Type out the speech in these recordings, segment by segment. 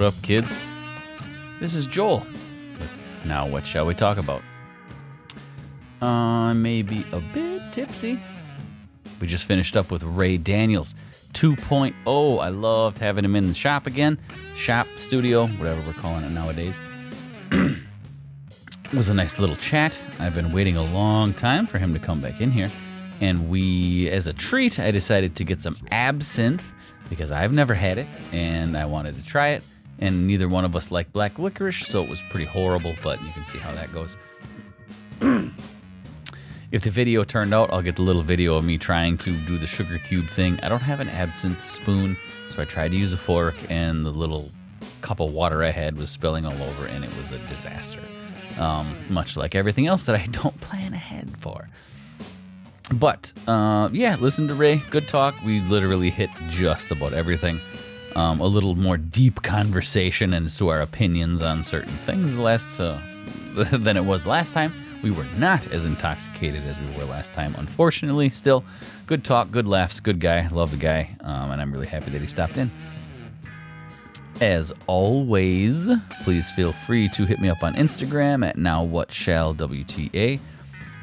What up, kids? This is Joel. Now, what shall we talk about? I Uh, maybe a bit tipsy. We just finished up with Ray Daniels 2.0. I loved having him in the shop again. Shop, studio, whatever we're calling it nowadays. it was a nice little chat. I've been waiting a long time for him to come back in here. And we, as a treat, I decided to get some absinthe because I've never had it and I wanted to try it. And neither one of us liked black licorice, so it was pretty horrible, but you can see how that goes. If the video turned out, I'll get the little video of me trying to do the sugar cube thing. I don't have an absinthe spoon, so I tried to use a fork, and the little cup of water I had was spilling all over, and it was a disaster. Um, much like everything else that I don't plan ahead for. But uh, yeah, listen to Ray. Good talk. We literally hit just about everything. Um, a little more deep conversation as to our opinions on certain things last uh, than it was last time. We were not as intoxicated as we were last time, unfortunately. Still, good talk, good laughs, good guy. Love the guy, um, and I'm really happy that he stopped in. As always, please feel free to hit me up on Instagram at nowwhatshallwta.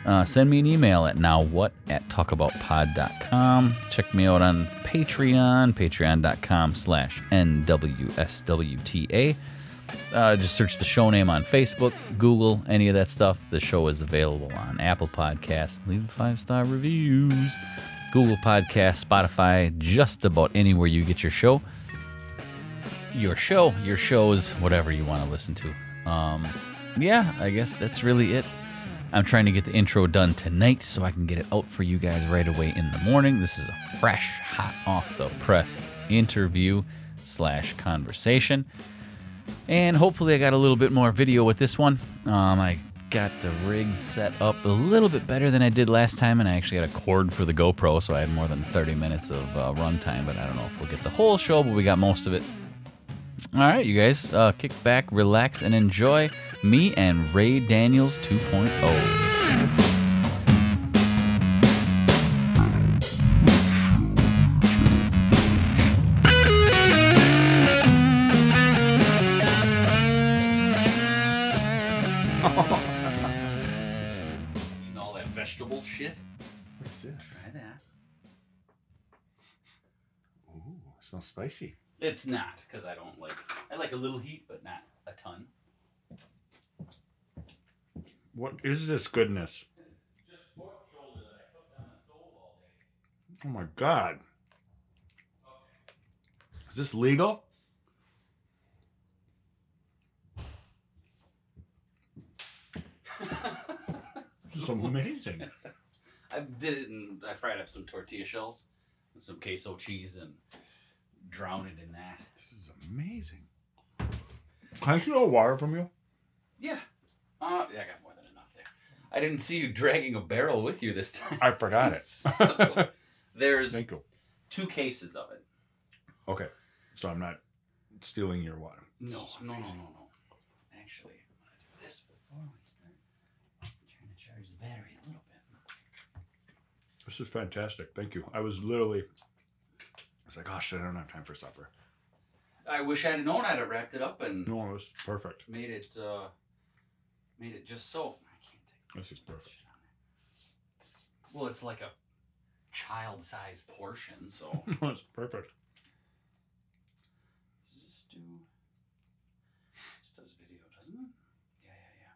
Uh, send me an email at nowwhat at talkaboutpod.com. Check me out on Patreon, patreon.com slash nwswta. Uh, just search the show name on Facebook, Google, any of that stuff. The show is available on Apple Podcasts. Leave five star reviews. Google Podcasts, Spotify, just about anywhere you get your show. Your show, your shows, whatever you want to listen to. Um, yeah, I guess that's really it. I'm trying to get the intro done tonight so I can get it out for you guys right away in the morning. This is a fresh, hot off the press interview slash conversation. And hopefully, I got a little bit more video with this one. Um, I got the rig set up a little bit better than I did last time, and I actually had a cord for the GoPro, so I had more than 30 minutes of uh, runtime. But I don't know if we'll get the whole show, but we got most of it. All right, you guys, uh, kick back, relax, and enjoy me and Ray Daniels oh. 2.0. Eating all that vegetable shit. What's this? Try that. Ooh, smells spicy. It's not because I don't like. I like a little heat, but not a ton. What is this goodness? It's just pork shoulder that I cooked on the stove all day. Oh my god. Is this legal? this is amazing. I did it and I fried up some tortilla shells with some queso cheese and drowned it in that. This is amazing. Can I see a water from you? Yeah. Uh, yeah, I got more than enough there. I didn't see you dragging a barrel with you this time. I forgot it. So, there's Thank you. two cases of it. Okay, so I'm not stealing your water. No, no, no, no, no. Actually, I'm gonna do this before we start. I'm trying to charge the battery a little bit. This is fantastic. Thank you. I was literally, I was like, oh shit, I don't have time for supper. I wish I'd known I'd have wrapped it up and No, it was perfect. made it uh made it just so I can't take This is perfect. shit on there. Well, it's like a child sized portion, so it's perfect. does this do this does video, doesn't it? Yeah, yeah,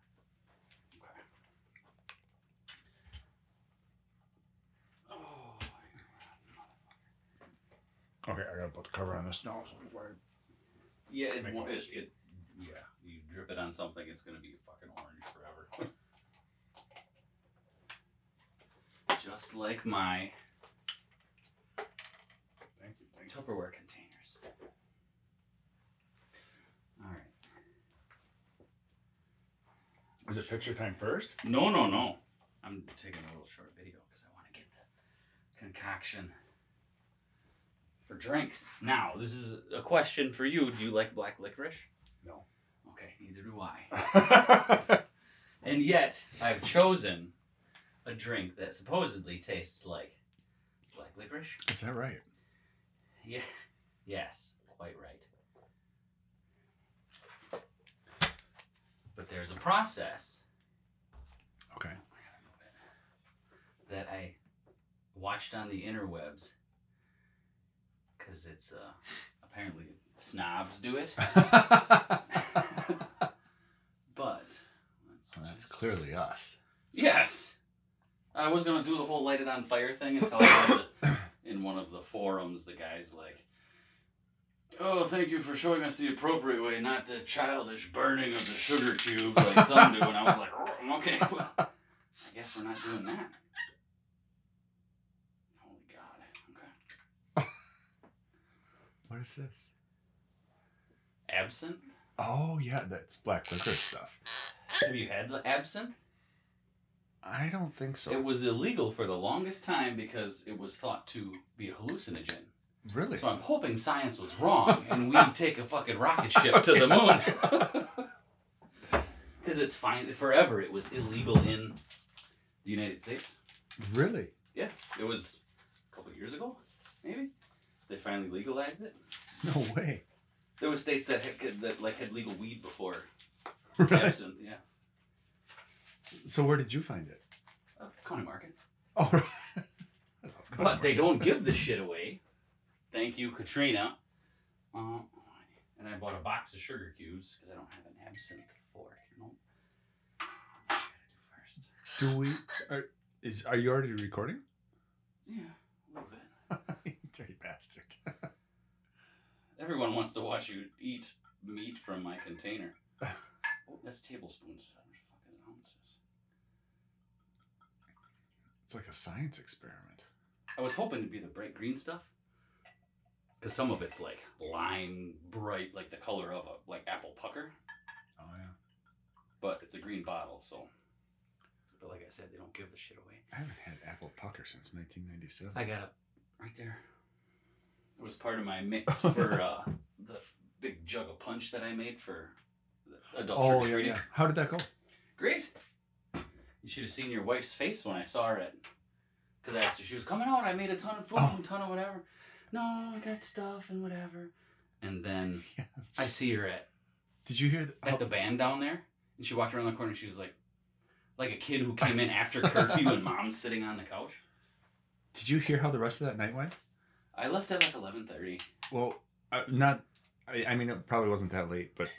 yeah. Okay. Oh Okay, I gotta put the cover on this now. so before Yeah, it, Make won't- it it, it yeah, you drip it on something, it's gonna be fucking orange forever. Just like my Thank you. Thank you. Tupperware containers. All right. Is it picture time first? No, no, no. I'm taking a little short video because I want to get the concoction for drinks. Now, this is a question for you. Do you like black licorice? No. Okay, neither do I. And yet, I've chosen a drink that supposedly tastes like black licorice. Is that right? Yeah. Yes, quite right. But there's a process Okay. that I watched on the interwebs because it's uh, apparently snobs do it, but Well, that's clearly us. yes. I was gonna do the whole light it on fire thing until I read that in one of the forums the guy's like, "Oh, thank you for showing us the appropriate way, not the childish burning of the sugar cube like some do." And I was like, "Okay, well, I guess we're not doing that." Holy God! Okay. What is this? Absinthe? Oh yeah, that's black liquor stuff. Have you had the absinthe? I don't think so. It was illegal for the longest time because it was thought to be a hallucinogen. really? So I'm hoping science was wrong and we take a fucking rocket ship to the moon. Because it's fine forever. It was illegal in the United States. really? Yeah, it was a couple years ago, maybe. They finally legalized it. No way. There were states that had, that like had legal weed before Right. absinthe. Yeah, So where did you find it? uh, County Market. Oh, right. But they don't give this shit away. Thank you, Katrina. Uh, and I bought a box of sugar cubes because I don't have an absinthe fork. You know. What I gotta do first? Do we? Are, is are you already recording? Yeah, a little bit. Dirty bastard. Everyone wants to watch you eat meat from my container. Oh, that's tablespoons. How much fuck ounces? It's like a science experiment. I was hoping to be the bright green stuff. Because some of it's like lime bright, like the color of a like apple pucker. Oh yeah. but it's a green bottle, so. But like I said, they don't give the shit away. I haven't had apple pucker since 1997. I got it right there. It was part of my mix for uh, the big jug of punch that I made for the adult oh trick yeah, treating. yeah. How did that go? Great. Should have seen your wife's face when I saw her at. Because I asked her, she was coming out. I made a ton of food, Oh. a ton of whatever. No, I got stuff and whatever. And then Yeah. I see her at Did you hear? The, at the band down there, and she walked around the corner. and She was like, like a kid who came in after curfew and mom's sitting on the couch. did you hear how the rest of that night went? I left at like eleven thirty. Well, uh, not. I, I mean, it probably wasn't that late, but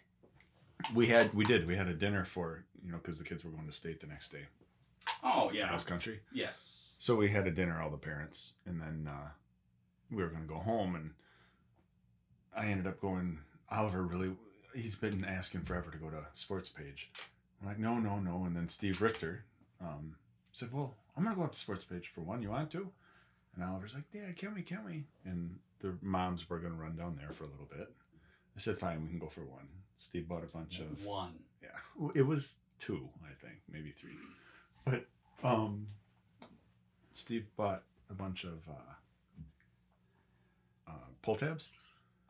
we had we did we had a dinner for you know because the kids were going to state the next day Oh yeah, cross country. yes. So we had a dinner, all the parents, and then uh, we were going to go home, and I ended up going. Oliver really, he's been asking forever to go to Sports Page. I'm like, no, no, no. And then Steve Richter um, said, well, I'm going to go up to Sports Page for one. You want to? And Oliver's like, yeah, can we, can we? And the moms were going to run down there for a little bit. I said, fine, we can go for one. Steve bought a bunch of One. yeah it was two i think maybe three but um steve bought a bunch of uh uh pull tabs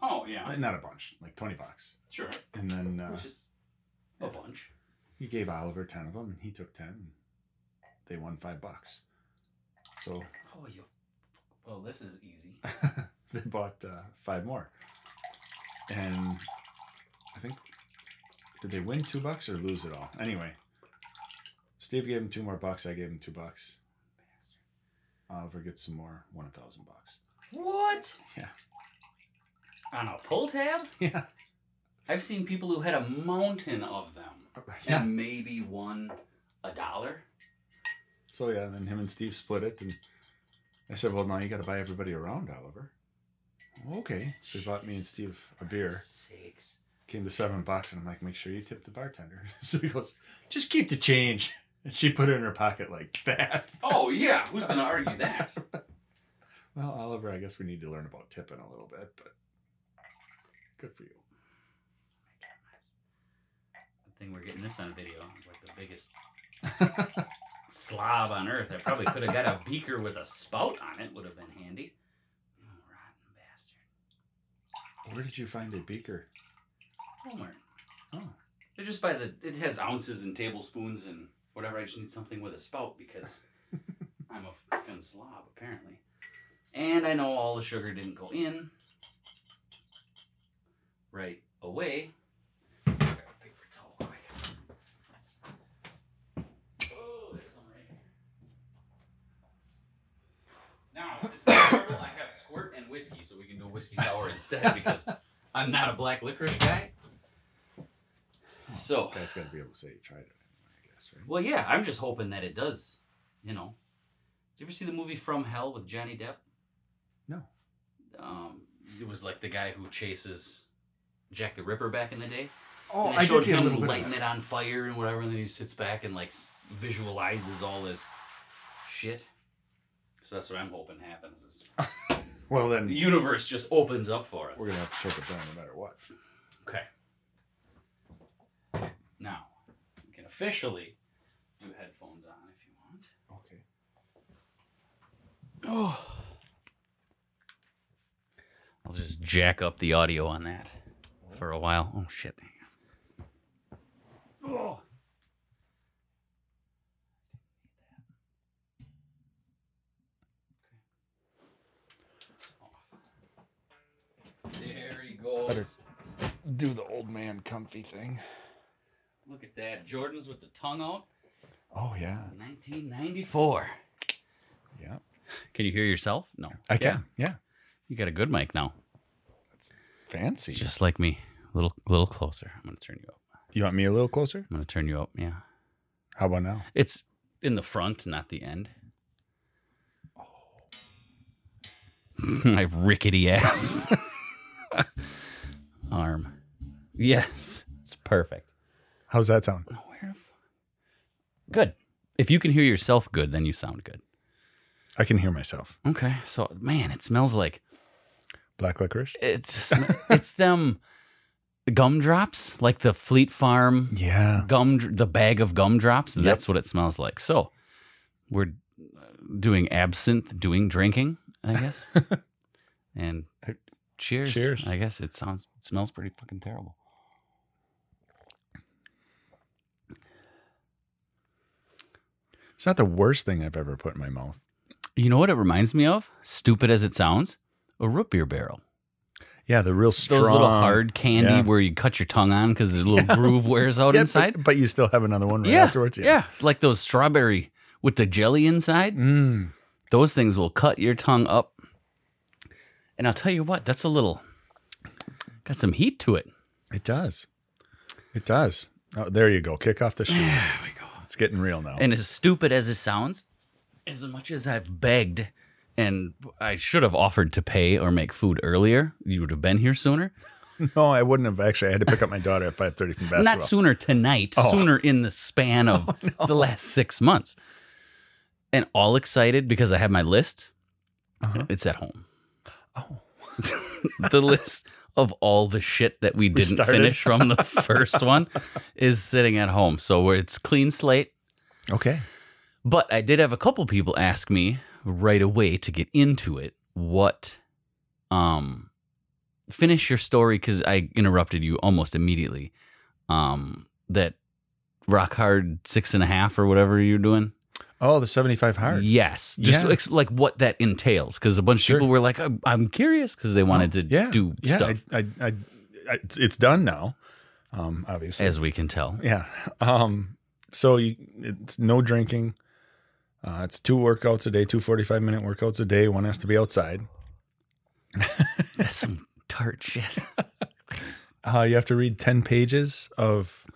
Oh yeah, Uh, not a bunch like 20 bucks sure. and then uh, Which is a bunch. he gave oliver 10 of them and he took 10 and they won five bucks so Oh you. Well, this is easy. they bought uh, five more and i think did they win two bucks or lose it all anyway steve gave him two more bucks i gave him two bucks Bastard. oliver gets some more won a thousand bucks What? Yeah. On a pull tab? yeah I've seen people who had a mountain of them yeah and maybe won a dollar. so yeah then him and steve split it and i said well now you got to buy everybody around oliver okay so he bought me and steve a beer Six. came to seven bucks and i'm like make sure you tip the bartender so he goes just keep the change and she put it in her pocket like that Oh yeah, who's gonna argue that? Well, Oliver, I guess we need to learn about tipping a little bit, but good for you. Good thing we're getting this on video. Like the biggest slob on earth. I probably could have got a beaker with a spout on it. Would have been handy. Oh, rotten bastard. Where did you find a beaker? Walmart. Oh, They're just by the. It has ounces and tablespoons and whatever. I just need something with a spout because I'm a fucking slob apparently. And I know all the sugar didn't go in right away. Now, this is terrible. I have squirt and whiskey, so we can do whiskey sour instead because I'm not a black licorice guy. So, guy's got to be able to say you tried it. I guess, right? well, yeah, I'm just hoping that it does. You know, did you ever see the movie From Hell with Johnny Depp? No. Um, it was like the guy who chases Jack the Ripper back in the day. Oh, and they showed him lighting it on fire and whatever, and then he sits back and like visualizes all this shit. So that's what I'm hoping happens. Is Well, then the universe just opens up for us. we're gonna have to choke it down no matter what. Okay. Now officially do headphones on if you want. Okay. Oh. I'll just jack up the audio on that for a while. Oh shit. Oh. There he goes. Better- Do the old man comfy thing. At that. Jordan's with the tongue out. Oh yeah. 1994. Yeah. Can you hear yourself? No. I Yeah. can. Yeah. You got a good mic now. That's fancy. It's just like me. A little little closer. I'm gonna turn you up. You want me a little closer? I'm gonna turn you up. Yeah. How about now? It's in the front, not the end. Oh. My rickety ass arm. Yes, it's perfect. How's that sound? Good. If you can hear yourself good, then you sound good. I can hear myself. Okay. So, man, it smells like Black licorice. it's it's them gumdrops, like the Fleet Farm Yeah. gum, the bag of gumdrops. That's what it smells like. So, we're doing absinthe, doing drinking, I guess. and cheers. Cheers. I guess it sounds it smells pretty fucking terrible. It's not the worst thing I've ever put in my mouth. You know what it reminds me of? Stupid as it sounds, a root beer barrel. Yeah, the real strong. Those little hard candy yeah. where you cut your tongue on because the little groove wears out Yeah, inside. But, you still have another one right yeah, afterwards. yeah, like those strawberry with the jelly inside. Mm. Those things will cut your tongue up. And I'll tell you what, that's a little got some heat to it. It does. It does. Oh, there you go. Kick off the shoes. There we go. It's getting real now. And as stupid as it sounds, as much as I've begged and I should have offered to pay or make food earlier, you would have been here sooner. no, I wouldn't have actually. I had to pick up my daughter at five thirty from basketball. Not sooner tonight, Oh. sooner in the span of the last six months. And all excited because I have my list. Uh-huh. It's at home. Oh. the list of all the shit that we didn't started. finish from the first one is sitting at home. So it's clean slate. Okay. But I did have a couple people ask me right away to get into it what um finish your story because I interrupted you almost immediately. Um that rock hard six and a half or whatever you're doing. Oh, the seventy-five hard. Yes, just Yeah. ex- like what that entails because a bunch of Sure. people were like, "I'm, I'm curious" because they wanted to Yeah. do yeah, stuff, I, I, I, I, it's, it's done now. Um, obviously. as we can tell. Yeah. Um, so you, it's no drinking. Uh, it's two workouts a day, two 45 minute workouts a day. One has to be outside. That's some tart shit. Uh, you have to read 10 pages of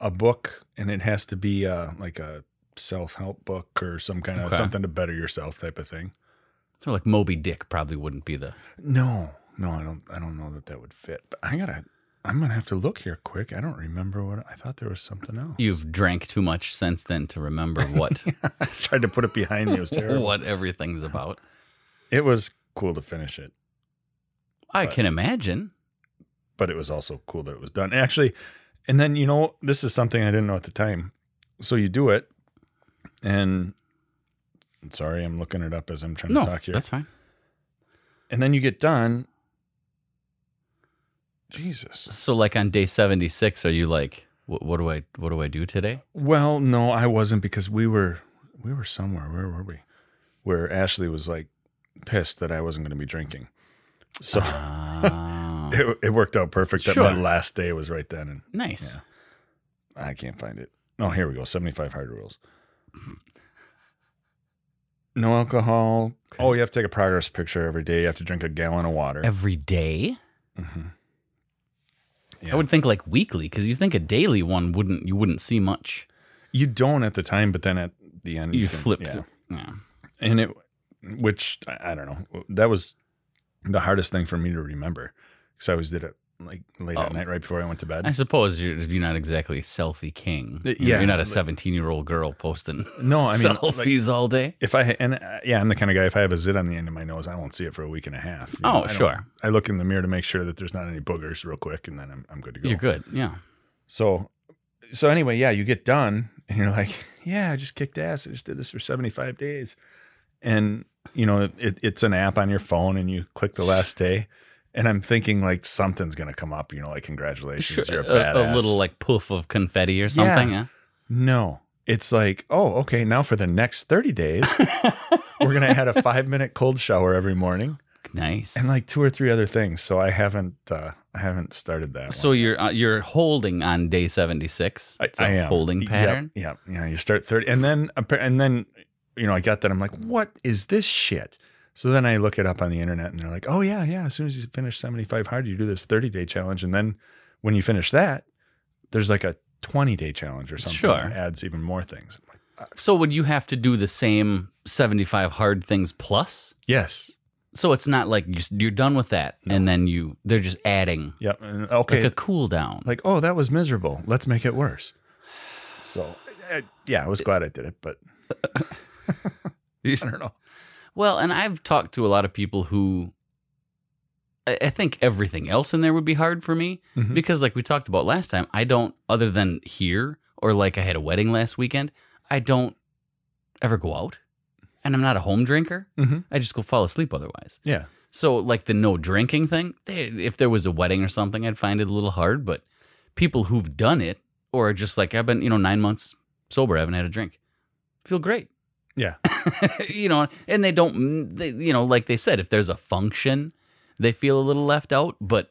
a book, and it has to be uh, like a self help book or some kind of Okay. something to better yourself type of thing. So like Moby Dick probably wouldn't be the. No, no, I don't. I don't know that that would fit. But I gotta. I'm gonna have to look here quick. I don't remember what I thought there was something else. You've drank too much since then to remember what I tried to put it behind me. It was terrible. what everything's about. It was cool to finish it. I But- can imagine. but it was also cool that it was done. Actually, and then you know, this is something I didn't know at the time. So you do it, and sorry, I'm looking it up as I'm trying No, to talk here. that's fine. And then you get done. Jesus. So like on day seventy six, are you like, what, what do I what do I do today? Well, no, I wasn't because we were we were somewhere. Where were we? Where Ashley was like pissed that I wasn't going to be drinking. So Ah, it, it worked out perfect that my last day was right then, and nice. Yeah. I can't find it. Oh, here we go. 75 hard rules. No alcohol. Okay. Oh, you have to take a progress picture every day. You have to drink a gallon of water. Every day? hmm Yeah. I would think like weekly because you think a daily one wouldn't you wouldn't see much. You don't at the time, but then at the end You, can- flip yeah. through. Yeah. and it which I I don't know that was the hardest thing for me to remember because I always did it like late at Oh. night right before I went to bed. I suppose you're, you're not exactly selfie king. Uh, You're- yeah, You're not a 17 year old girl posting No, I mean, like- selfies all day. if I and uh, yeah, I'm the kind of guy. If I have a zit on the end of my nose, I won't see it for a week and a half. you Oh, I sure. I look in the mirror to make sure that there's not any boogers real quick, and then I'm I'm good to go. You're good. Yeah. So, so anyway, yeah, you get done and you're like, yeah, I just kicked ass. I just did this for 75 days. And, you know, it, it's an app on your phone and you click the last day. And I'm thinking like something's going to come up, you know, like congratulations, Sure, you're a a, badass. a little like poof of confetti or something. Yeah. no, it's like, oh, okay, now for the next 30 days, we're going to add a five minute cold shower every morning Nice. and like two or three other things. So I haven't, uh, I haven't started that. so you're uh, you're holding on day 76. I, It's a I am. holding pattern. Yeah, yeah. You start thirty, and then and then you know I got that. I'm like, what is this shit? So then I look it up on the internet, and they're like, oh yeah, yeah. As soon as you finish 75 hard, you do this 30 day challenge, and then when you finish that, there's like a 20 day challenge or something. Sure. that adds even more things. Like, So would you have to do the same 75 hard things plus? yes. So it's not like you're done with that and then you they're just adding Yep. Okay. like a cool down. like, oh, that was miserable. Let's make it worse. So, uh, yeah, I was glad I did it, but I don't know. Well, and I've talked to a lot of people who I I think everything else in there would be hard for me Mhm. because, like we talked about last time, I don't, other than here or like I had a wedding last weekend, I don't ever go out and I'm not a home drinker. Mhm. I just go fall asleep otherwise. Yeah. So, like the no drinking thing, they, if there was a wedding or something, I'd find it a little hard. But people who've done it or are just like, I've been, you know, nine months sober, I haven't had a drink, feel great. Yeah. you know, and they don't, they, you know, like they said, if there's a function, they feel a little left out. But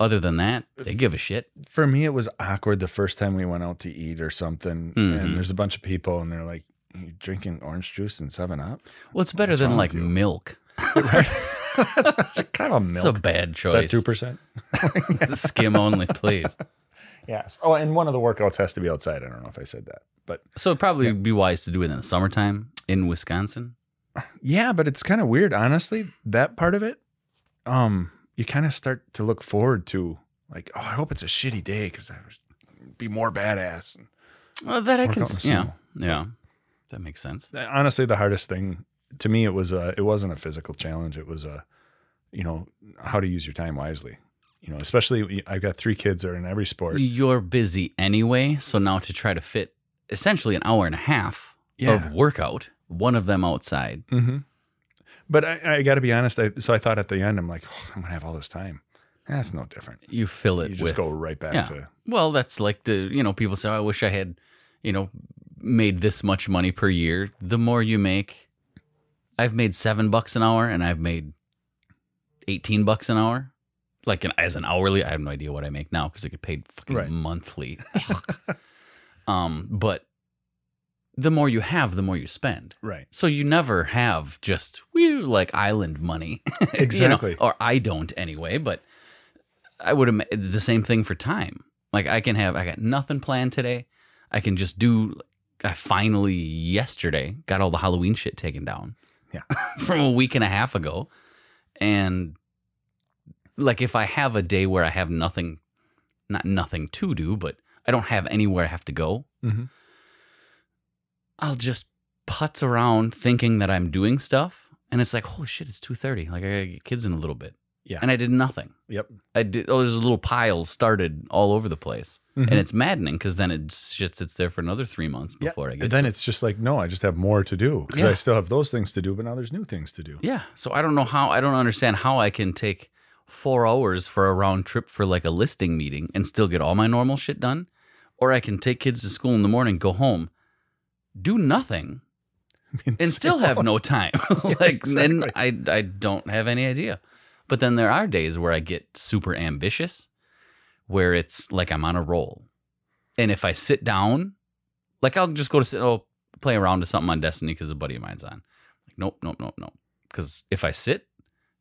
other than that, they give a shit. for me it was awkward the first time we went out to eat or something Mhm. and there's a bunch of people and they're like you drinking orange juice and 7 up Well, it's better What's than like milk. right kind of a It's a milk bad is choice. that 2% Skim only, please. yes oh and one of the workouts has to be outside i don't know if i said that but So it'd probably be wise to do it in the summertime in Wisconsin. yeah but it's kind of weird honestly that part of it um you kind of start to look forward to like oh i hope it's a shitty day because i would be more badass Well, that I can, out in s- the yeah, yeah, that makes sense. honestly the hardest thing to me it was a it wasn't a physical challenge it was a you know how to use your time wisely you know especially i've got three kids that are in every sport You're busy anyway, so now to try to fit essentially an hour and a half Yeah. of workout, one of them outside. mm-hmm. but i, I got to be honest I, so i thought at the end i'm like oh, i'm gonna have all this time that's no different You fill it you just with go right back yeah. to Well, that's like the you know people say, "I wish I had, you know, made this much money per year." The more you make, I've made seven bucks an hour, and I've made eighteen bucks an hour, like an, as an hourly. I have no idea what I make now because I get paid fucking Right. monthly. um, but the more you have, the more you spend. right So you never have just whew, like island money. you know? Exactly. Or I don't anyway, but I would have the same thing for time. Like I can have I got nothing planned today. I can just do I finally yesterday got all the Halloween shit taken down. Yeah. from a week and a half ago. And like if I have a day where I have nothing not nothing to do, but I don't have anywhere I have to go, Mhm. I'll just putz around thinking that I'm doing stuff, and it's like, holy shit, it's two thirty. Like I gotta get kids in a little bit, yeah and I did nothing. yep I did. Oh, there's little piles started all over the place, Mhm. and it's maddening because then it shit sits there for another three months yeah. before I get. And then it. it's just like no i just have more to do because Yeah. i still have those things to do but now there's new things to do yeah. So I don't know how. I don't understand how I can take four hours for a round trip for like a listing meeting and still get all my normal shit done, or I can take kids to school in the morning, go home, do nothing, and still have no time. like then exactly. I I don't have any idea. But then there are days where I get super ambitious, where it's like I'm on a roll, and if I sit down, like I'll just go to sit, oh, play around to something on Destiny because a buddy of mine's on. Like, nope, nope, nope, nope. Because if I sit,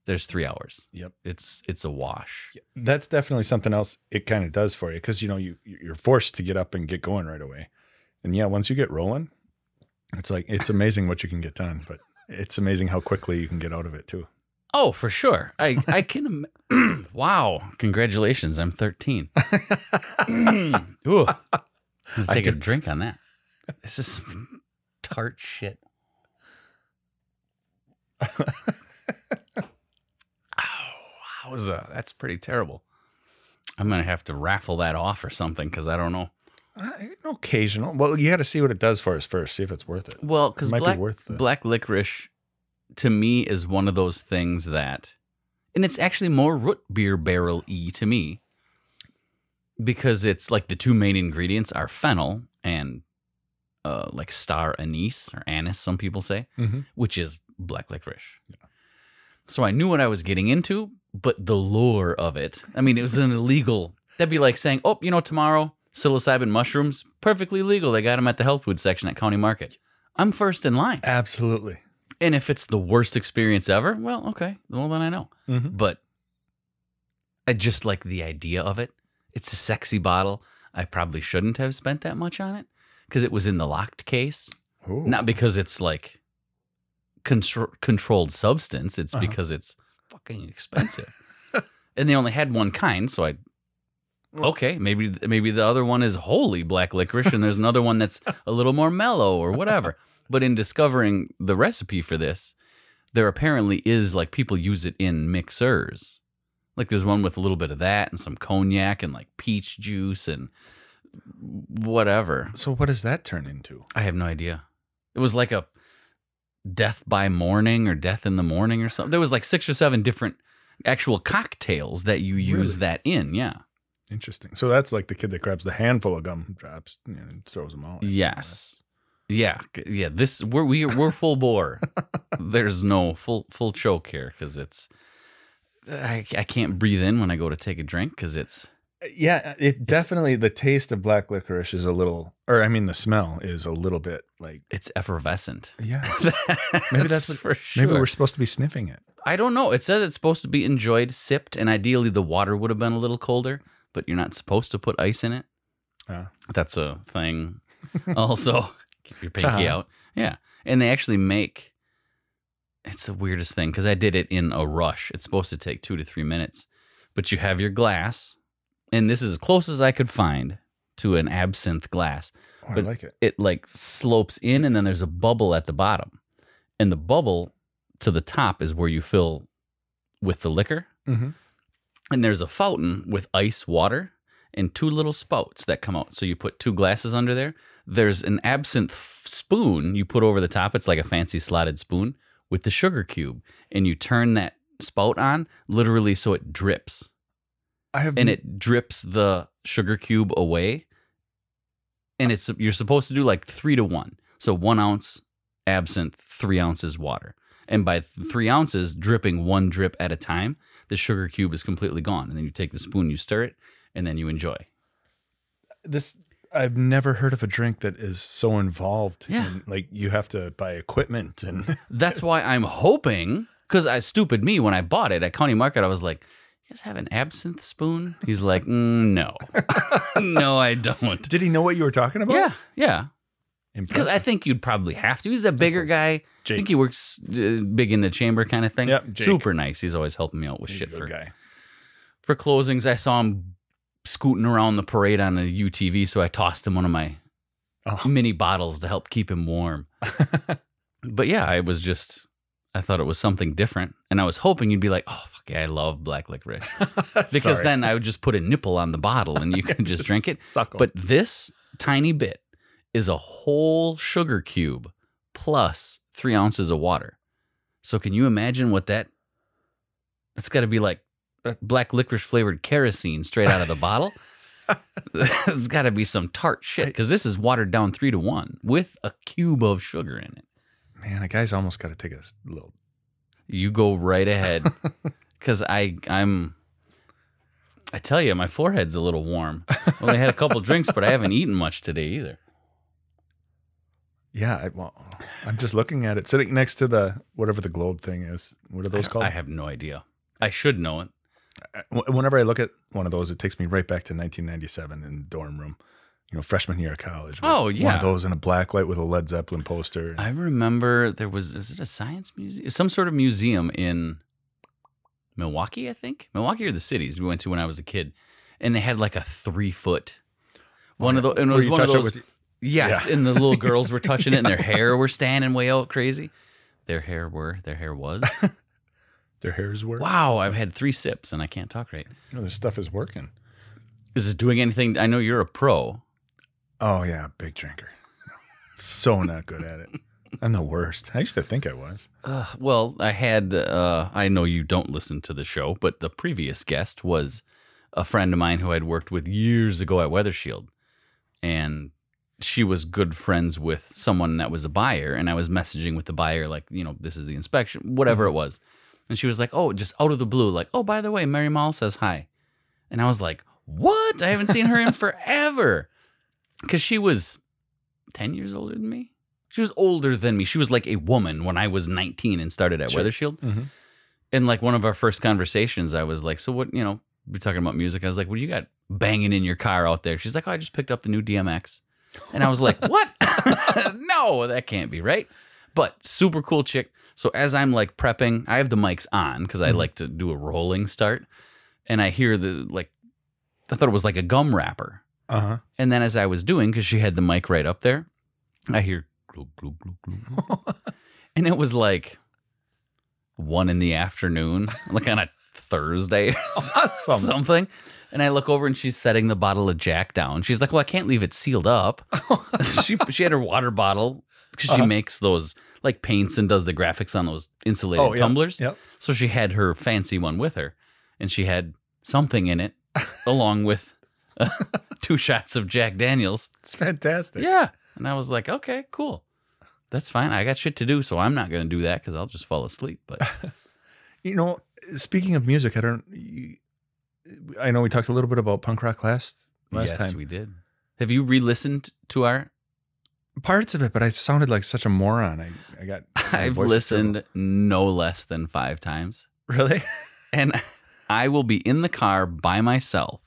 there's three hours. Yep. It's it's a wash. That's definitely something else it kind of does for you because you know you you're forced to get up and get going right away. And yeah, once you get rolling, it's like it's amazing what you can get done, but it's amazing how quickly you can get out of it too. Oh, for sure. I I can. Im- wow! Congratulations, I'm 13. Mm. Ooh, I'm gonna take a drink on that. This is some tart shit. Was that? That's pretty terrible. I'm gonna have to raffle that off or something because I don't know. Uh, occasional. Well, you got to see what it does for us first. See if it's worth it. Well, because be black, worth the- black licorice to me is one of those things that, and it's actually more root beer barrel y to me because it's like the two main ingredients are fennel and uh, like star anise or anise, some people say, Mhm. which is black licorice. So I knew what I was getting into, but the lure of it, I mean, it was an illegal. That'd be like saying, oh, you know, tomorrow psilocybin mushrooms, perfectly legal. They got them at the health food section at County Market. I'm first in line. Absolutely. And if it's the worst experience ever, well, okay. Well, then I know. Mhm. But I just like the idea of it. It's a sexy bottle. I probably shouldn't have spent that much on it because it was in the locked case. Ooh. Not because it's like contr- controlled substance. It's Uh-huh. because it's fucking expensive. and they only had one kind, so I okay, maybe maybe the other one is wholly black licorice and there's another one that's a little more mellow or whatever. But in discovering the recipe for this, there apparently is like people use it in mixers. Like there's one with a little bit of that and some cognac and like peach juice and whatever. So what does that turn into? I have no idea. It was like a death by morning or death in the morning or something. There was like six or seven different actual cocktails that you use Really? that in. Yeah. Interesting. So that's like the kid that grabs the handful of gumdrops you know, and throws them all. Yes. Yeah. Yeah. This we're we we're full bore. There's no full full choke here because it's I I can't breathe in when I go to take a drink because it's uh, Yeah, uh, it definitely the taste of black licorice is a little, or I mean, the smell is a little bit like. it's effervescent. Yeah, maybe that's for sure. maybe we're supposed to be sniffing it. I don't know. It says it's supposed to be enjoyed, sipped, and ideally the water would have been a little colder, but you're not supposed to put ice in it. Ah. That's a thing. also, keep your pinky Ta. out. Yeah. And they actually make it's the weirdest thing because I did it in a rush. It's supposed to take two to three minutes, but you have your glass, and this is as close as I could find to an absinthe glass Oh, I But- like it. it like slopes in and then there's a bubble at the bottom. And the bubble to the top is where you fill with the liquor. Mm-hmm. And there's a fountain with ice water and two little spouts that come out. So you put two glasses under there. There's an absinthe spoon you put over the top. It's like a fancy slotted spoon with the sugar cube. And you turn that spout on literally so it drips I have and it drips the sugar cube away. And it's you're supposed to do like three to one. So one ounce absinthe, three ounces water. And by three ounces, dripping one drip at a time, the sugar cube is completely gone. And then you take the spoon, you stir it, and then you enjoy. this. I've never heard of a drink that is so involved. Yeah. in, like you have to buy equipment and That's why I'm hoping, because I stupid me when I bought it at County Market, I was like, "You guys have an absinthe spoon?" He's like, "Mm, "No, no, I don't." Did he know what you were talking about? Yeah, yeah. Because I think you'd probably have to. He's a bigger guy. I think he works uh, big in the chamber kind of thing. Yep, Jake. Super nice. He's always helping me out with He's a shit good for, guy. for closings. I saw him scooting around the parade on a UTV, so I tossed him one of my Oh. mini bottles to help keep him warm. but yeah, I was just, I thought it was something different. And I was hoping you'd be like, oh, fuck yeah, I love black licorice. Because Sorry. then I would just put a nipple on the bottle and you can just drink it. Suck 'em. But this tiny bit is a whole sugar cube plus three ounces of water. So can you imagine what that? That's got to be like black licorice flavored kerosene straight out of the bottle. There's got to be some tart shit because this is watered down three to one with a cube of sugar in it. man, a guy's almost got to take a little. You go right ahead because I I'm. I tell you, my forehead's a little warm. I had a couple drinks, but I haven't eaten much today either. Yeah, I, well, I'm just looking at it, sitting next to the whatever the globe thing is. What are those I, called? I have no idea. I should know it. Uh, whenever I look at one of those, it takes me right back to 1997 in the dorm room. You know, freshman year of college. Oh yeah. One of those in a black light with a Led Zeppelin poster. I remember there was was it a science museum, some sort of museum in Milwaukee, I think Milwaukee or the cities we went to when I was a kid, and they had like a three foot one oh, of those, and it was one of those. with- yes, Yeah. and the little girls were touching it, and their hair were standing way out crazy. Their hair were, their hair was. Their hairs work. wow, I've had three sips and I can't talk right. You know, this stuff is working. Is it doing anything? I know you're a pro. Oh yeah, big drinker. So not good at it. I'm the worst. I used to think I was. Uh, well, I had. Uh, I know you don't listen to the show, but the previous guest was a friend of mine who I'd worked with years ago at Weather Shield, and she was good friends with someone that was a buyer, and I was messaging with the buyer like, you know, this is the inspection, whatever it was, and she was like, oh, just out of the blue, like, oh, by the way, Mary Mall says hi, and I was like, what? I haven't seen her in forever, because she was ten years older than me. She was older than me. She was like a woman when I was 19 and started at Sure. Weather Shield. Mhm. And like one of our first conversations, I was like, "So what? You know, we're talking about music." I was like, "What do you got banging in your car out there?" She's like, "Oh, I just picked up the new DMX," and I was like, "What? no, that can't be right." But super cool chick. So as I'm like prepping, I have the mics on because I Mhm. like to do a rolling start, and I hear the like, I thought it was like a gum wrapper. Uh huh. And then as I was doing, because she had the mic right up there, I hear glug, glug, glug, and it was like one in the afternoon, like on a Thursday or something. And I look over and she's setting the bottle of Jack down. She's like, "Well, I can't leave it sealed up." she she had her water bottle because she Uh-huh. makes those like paints and does the graphics on those insulated Oh, yeah. tumblers. Yep. So she had her fancy one with her, and she had something in it along with uh, two shots of Jack Daniels. It's fantastic. Yeah. And I was like, okay, cool. That's fine. I got shit to do, so I'm not going to do that because I'll just fall asleep. But You know, speaking of music, I don't. you- I know we talked a little bit about punk rock last last yes, time. we did. Have you re-listened to our? Parts of it, but I sounded like such a moron. I, I got. I've listened no less than five times. Really? and I will be in the car by myself,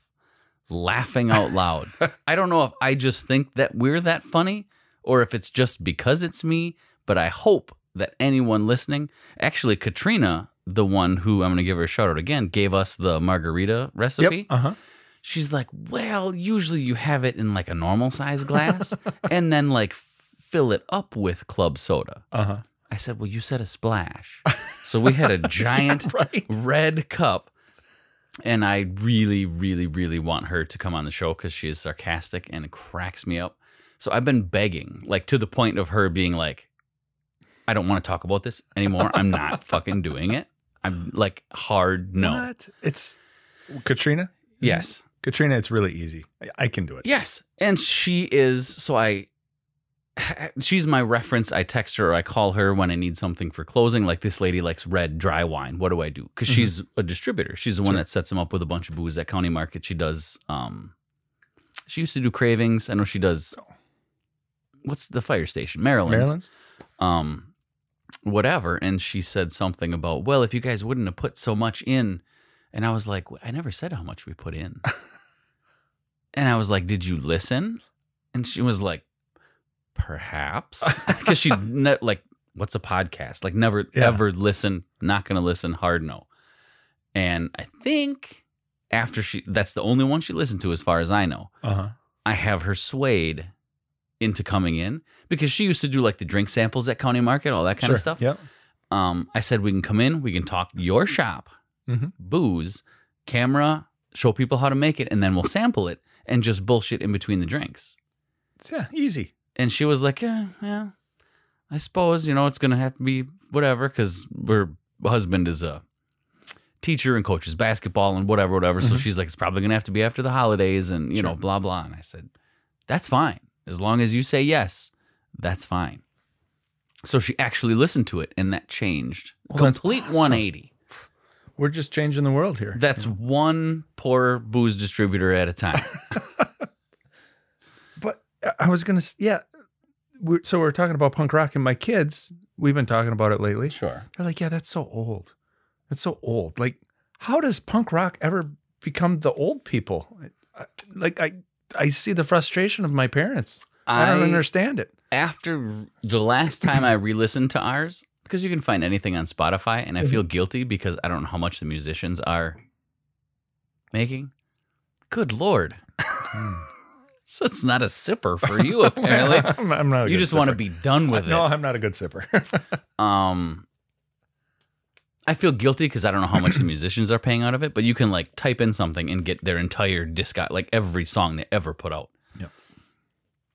laughing out loud. I don't know if I just think that we're that funny, or if it's just because it's me. But I hope that anyone listening, actually, Katrina, the one who I'm going to give her a shout out again, gave us the margarita recipe. Yep. Uh huh. She's like, well, usually you have it in like a normal size glass and then like fill it up with club soda. Uh huh. I said, well, you said a splash. So we had a giant right. red cup. And I really, really, really want her to come on the show because she is sarcastic and cracks me up. So I've been begging, like to the point of her being like, I don't want to talk about this anymore. I'm not fucking doing it. I'm like hard no. What? It's Katrina. Yes. Katrina, it's really easy. I, I can do it. Yes. And she is, so I, she's my reference. I text her or I call her when I need something for closing. Like this lady likes red dry wine. What do I do? Because she's a distributor. She's the one Sure. that sets them up with a bunch of booze at County Market. She does, um, she used to do cravings. I know she does, what's the fire station? Maryland's. Maryland's. Um, whatever. And she said something about, well, if you guys wouldn't have put so much in. And I was like, I never said how much we put in. and I was like, did you listen? And she was like, perhaps. Because she, ne- like, what's a podcast? Like, never, Yeah. ever listen, not going to listen, hard no. And I think after she, that's the only one she listened to, as far as I know. Uh huh. I have her swayed into coming in because she used to do like the drink samples at County Market, all that kind of stuff. Yep. Um, I said we can come in, we can talk your shop, Mhm. booze, camera, show people how to make it, and then we'll sample it and just bullshit in between the drinks. Yeah. Easy. And she was like, yeah, yeah, I suppose you know it's gonna have to be whatever because her husband is a teacher and coaches basketball and whatever, whatever. So Mhm. she's like, it's probably gonna have to be after the holidays and you know blah blah. And I said, that's fine as long as you say yes, that's fine. So she actually listened to it, and that changed. Well, Complete awesome. 180. We're just changing the world here. That's one poor booze distributor at a time. But I- I was gonna. Yeah. we're, so we're talking about punk rock, and my kids, we've been talking about it lately. Sure. They're like, yeah, that's so old. That's so old. Like, how does punk rock ever become the old people? Like, I I see the frustration of my parents. I, don't understand it. after the last time I re-listened to ours, because you can find anything on Spotify, and I feel guilty because I don't know how much the musicians are making. Good lord. so it's not a sipper for you, apparently. I'm, I'm not. a you just want to be done with it. No. I'm not a good sipper. Um, I feel guilty because I don't know how much the musicians are paying out of it, but you can like type in something and get their entire disc, like every song they ever put out. Yep.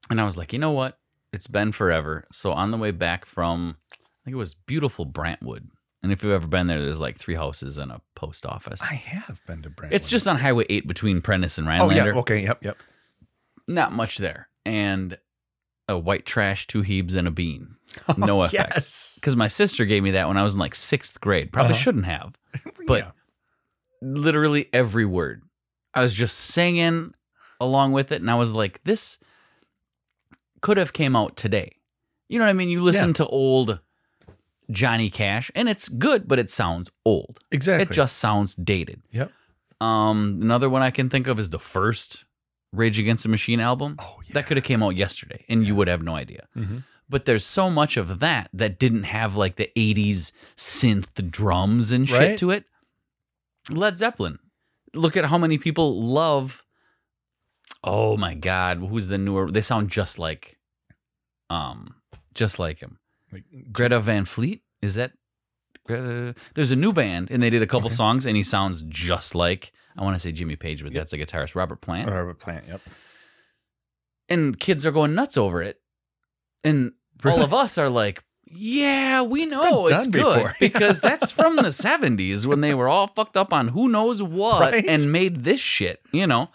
And I was like, you know what? It's been forever. So on the way back from, I think it was beautiful Brantwood. And if you've ever been there, there's like three houses and a post office. I have been to Brantwood. It's just on Highway 8 between Prentice and Oh yeah. Okay. Yep. Yep. Not much there. And a white trash, two Heebs, and a bean. NOFX. Yes. Because my sister gave me that when I was in like sixth grade. Probably Uh-huh. shouldn't have. But Yeah. literally every word. I was just singing along with it, and I was like, this could have came out today. You know what I mean? You listen Yeah. to old Johnny Cash, and it's good, but it sounds old. exactly. It just sounds dated. Yep. Um, another one I can think of is the first Rage Against the Machine album. Oh yeah. That could have came out yesterday, and you would have no idea. Mhm. But there's so much of that that didn't have like the 80s synth drums and shit Right. to it. Led Zeppelin. Look at how many people love. Oh my God, who's the newer? They sound just like, um, just like him. Like, Greta Van Fleet is that? Greta? There's a new band, and they did a couple Okay. songs, and he sounds just like I want to say Jimmy Page, but that's a guitarist, Robert Plant Robert Plant. Yep. and kids are going nuts over it. And all of us are like, yeah, we It's know it's good before. because that's from the 70s when they were all fucked up on who knows what Right? and made this shit, you know?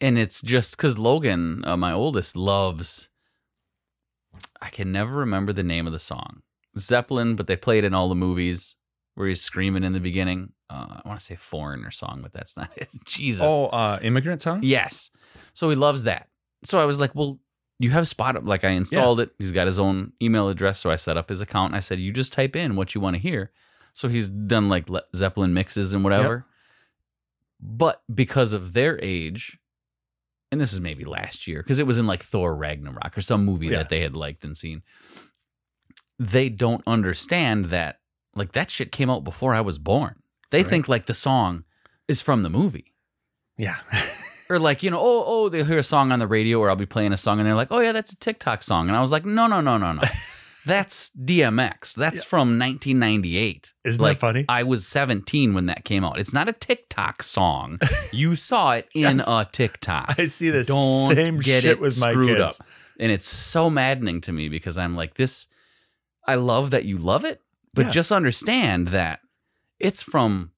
And it's just because Logan, uh, my oldest, loves, I can never remember the name of the song. Zeppelin, but they played it in all the movies where he's screaming in the beginning. Uh, I want to say foreigner song, but that's not it. Jesus. Oh, uh, immigrant song. Yes. So he loves that. So I was like, well, you have Spot. Like I installed it. He's got his own email address. So I set up his account and I said, you just type in what you want to hear. So he's done like Le- Zeppelin mixes and whatever. But because of their age, and this is maybe last year, because it was in like Thor Ragnarok or some movie Yeah. that they had liked and seen, they don't understand that like that shit came out before I was born. They Right. think like the song is from the movie Yeah. or like you know oh oh they'll hear a song on the radio or i'll be playing a song and they're like oh yeah that's a tiktok song and i was like no no no no no that's dmx that's from 1998 Isn't like, that funny? i was 17 when that came out it's not a tiktok song you saw it in Yes. a tiktok I see this don't same get shit it with my screwed kids. up and it's so maddening to me because i'm like this i love that you love it but Yeah. just understand that it's from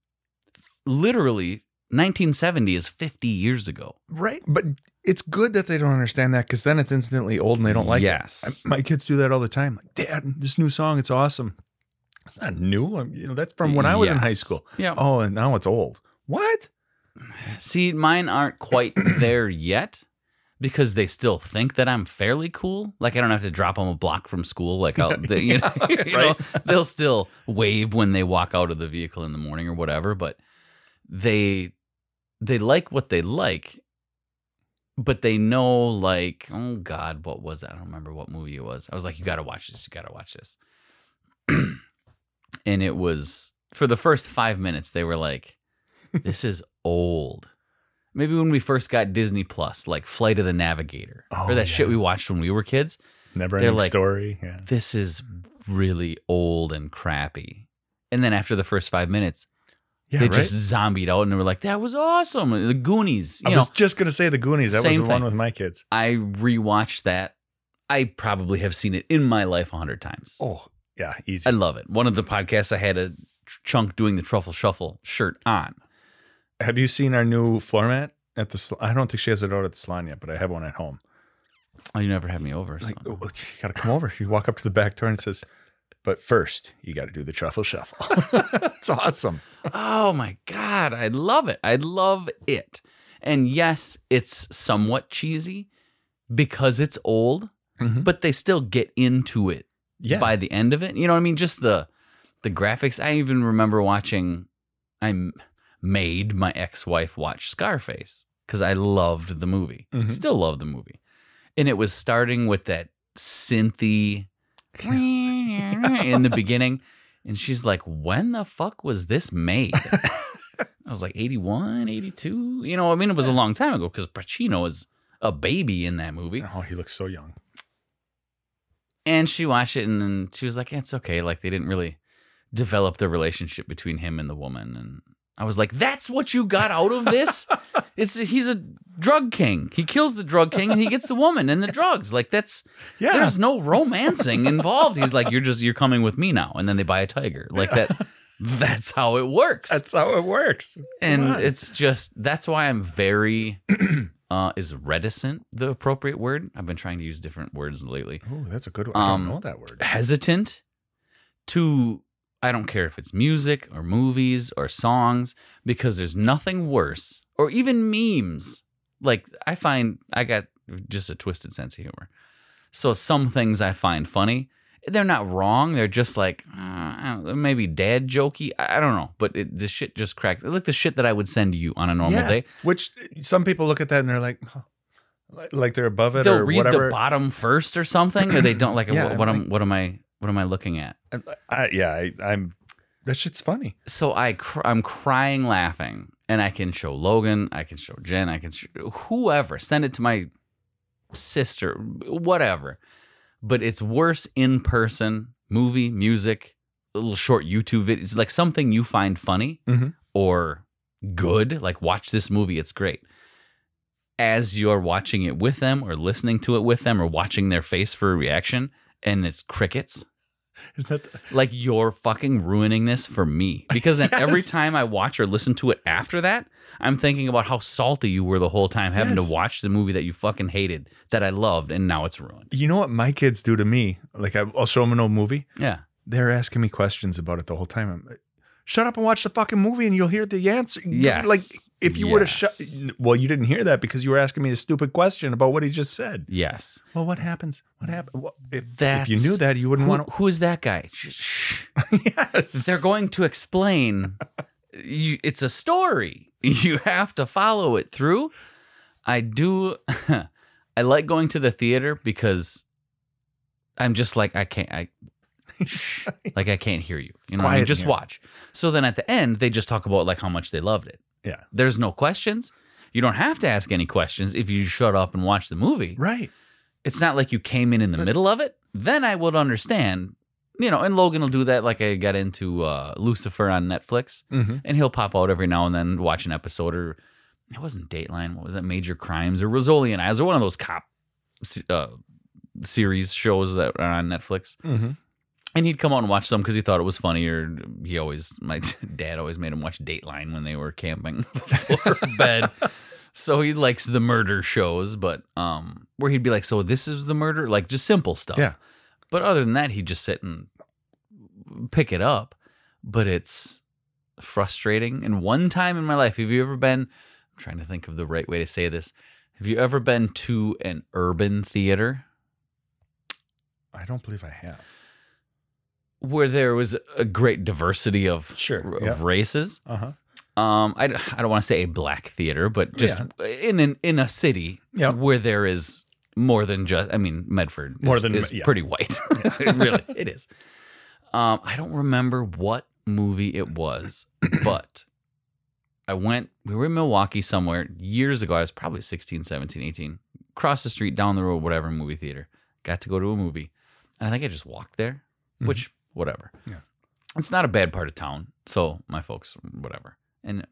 literally 1970 is 50 years ago Right. But it's good that they don't understand that because then it's instantly old and they don't like Yes. it. Yes. my kids do that all the time. Like, Dad, this new song, it's awesome. It's not new. I'm- You know, that's from when I was in high school. Yeah. Oh, and now it's old. What? See, mine aren't quite there yet because they still think that I'm fairly cool. Like I don't have to drop them a block from school. Like I'll, they, you, know, you know, they'll still wave when they walk out of the vehicle in the morning or whatever. But they they like what they like, but they know like oh god, what was it? I don't remember what movie it was. I was like, you got to watch this. You got to watch this. and it was for the first five minutes they were like, this is old. Maybe when we first got Disney Plus, like Flight of the Navigator, Oh, or that shit we watched when we were kids. Never ending like- story. Yeah. This is really old and crappy. And then after the first five minutes, Yeah. they right? just zombied out and they were like, that was awesome. The Goonies, I you was know, just gonna say the Goonies. That was the one with my kids. I rewatched that. I probably have seen it in my life a hundred times. Oh, yeah, easy. I love it. One of the podcasts I had a chunk doing the truffle shuffle shirt on. Have you seen our new floor mat at the? sal- I don't think she has it out at the salon yet, but I have one at home. Oh, you never had me over. So. Like, oh, you gotta come over. You walk up to the back door and it says, "But first, you got to do the truffle shuffle." it's awesome. Oh my God. I love it. I love it. And yes, it's somewhat cheesy because it's old, Mhm. but they still get into it Yeah. by the end of it. You know what I mean? Just the the graphics. I even remember watching. I m- made my ex wife watch Scarface because I loved the movie. Mhm. Still love the movie, and it was starting with that synthy in the beginning, and she's like, "When the fuck was this made?" I was like 81, 82. You know, I mean, it was a long time ago because Pacino was a baby in that movie. oh, he looks so young. And she watched it and then she was like, it's okay. Like they didn't really develop the relationship between him and the woman. And I was like, that's what you got out of this? it's he's a drug king. He kills the drug king and he gets the woman and the drugs. Like that's Yeah. there's no romancing involved. He's like, you're just you're coming with me now. And then they buy a tiger. Like that that's how it works That's how it works. and it's just that's why I'm very uh is reticent the appropriate word. I've been trying to use different words lately. Oh, that's a good one. I Um, don't know that word. Hesitant to I don't care if it's music or movies or songs because there's nothing worse or even memes. Like I find I got just a twisted sense of humor. So some things I find funny. They're not wrong. They're just like uh, I don't know, maybe dad jokey. I I don't know, but it, the shit just cracked. Like the shit that I would send you on a normal yeah. day. Which some people look at that and they're like, huh, like, they're above it They'll or read whatever. the bottom first or something, or they don't like. Yeah, what, what am what am I what am I looking at? And I, yeah, I, I'm. That shit's funny. so I cr- I'm crying laughing, and I can show Logan, I can show Jen, I can show whoever, send it to my sister, whatever. But it's worse in person, movie, music, a little short YouTube video. It's like something you find funny Mhm. or good, like watch this movie, it's great. As you're watching it with them or listening to it with them or watching their face for a reaction, and it's crickets Isn't that? like you're fucking ruining this for me because then every time I watch or listen to it after that, I'm thinking about how salty you were the whole time having Yes. to watch the movie that you fucking hated that I loved and now it's ruined. You know what my kids do to me? Like I, I'll show them an old movie. Yeah. They're asking me questions about it the whole time. I'm Shut up and watch the fucking movie, and you'll hear the answer. Yes. Like if you would have shut. Well, you didn't hear that because you were asking me a stupid question about what he just said. Yes. Well, what happens? What happened? Well, if, if you knew that, you wouldn't want to. who is that guy? Yes, They're going to explain you it's a story. You have to follow it through. I do I like going to the theater because I'm just like I can't I like I can't hear you. You know, what I mean? just here. watch. So then at the end they just talk about like how much they loved it. Yeah. There's no questions. You don't have to ask any questions if you shut up and watch the movie. right. It's not like you came in in the middle of it. Then I would understand. You know, and Logan will do that. Like I got into uh, Lucifer on Netflix, Mm-hmm. and he'll pop out every now and then, watch an episode, or it wasn't Dateline. What was that? Major Crimes or Rizzoli and Isles, or one of those cop uh, series shows that are on Netflix. Mm-hmm. And he'd come out and watch some because he thought it was funny, or he always, my dad always made him watch Dateline when they were camping before bed. So he likes the murder shows, but um, where he'd be like, "So this is the murder," like just simple stuff. Yeah. But other than that, he'd just sit and pick it up. But it's frustrating. And one time in my life, have you ever been? I'm trying to think of the right way to say this. Have you ever been to an urban theater? I don't believe I have. Where there was a great diversity of, Sure, of yeah. races. Uh huh. Um, I, I don't want to say a black theater, but just in an, in a city Yeah. where there is more than just. I mean, Medford More is, than- is yeah. pretty white. really, it is. Um, I don't remember what movie it was, but I went. We were in Milwaukee somewhere years ago. I was probably 16, 17, 18. Across the street, down the road, whatever movie theater. Got to go to a movie, and I think I just walked there, Mhm. which whatever. Yeah. It's not a bad part of town, so my folks, whatever. And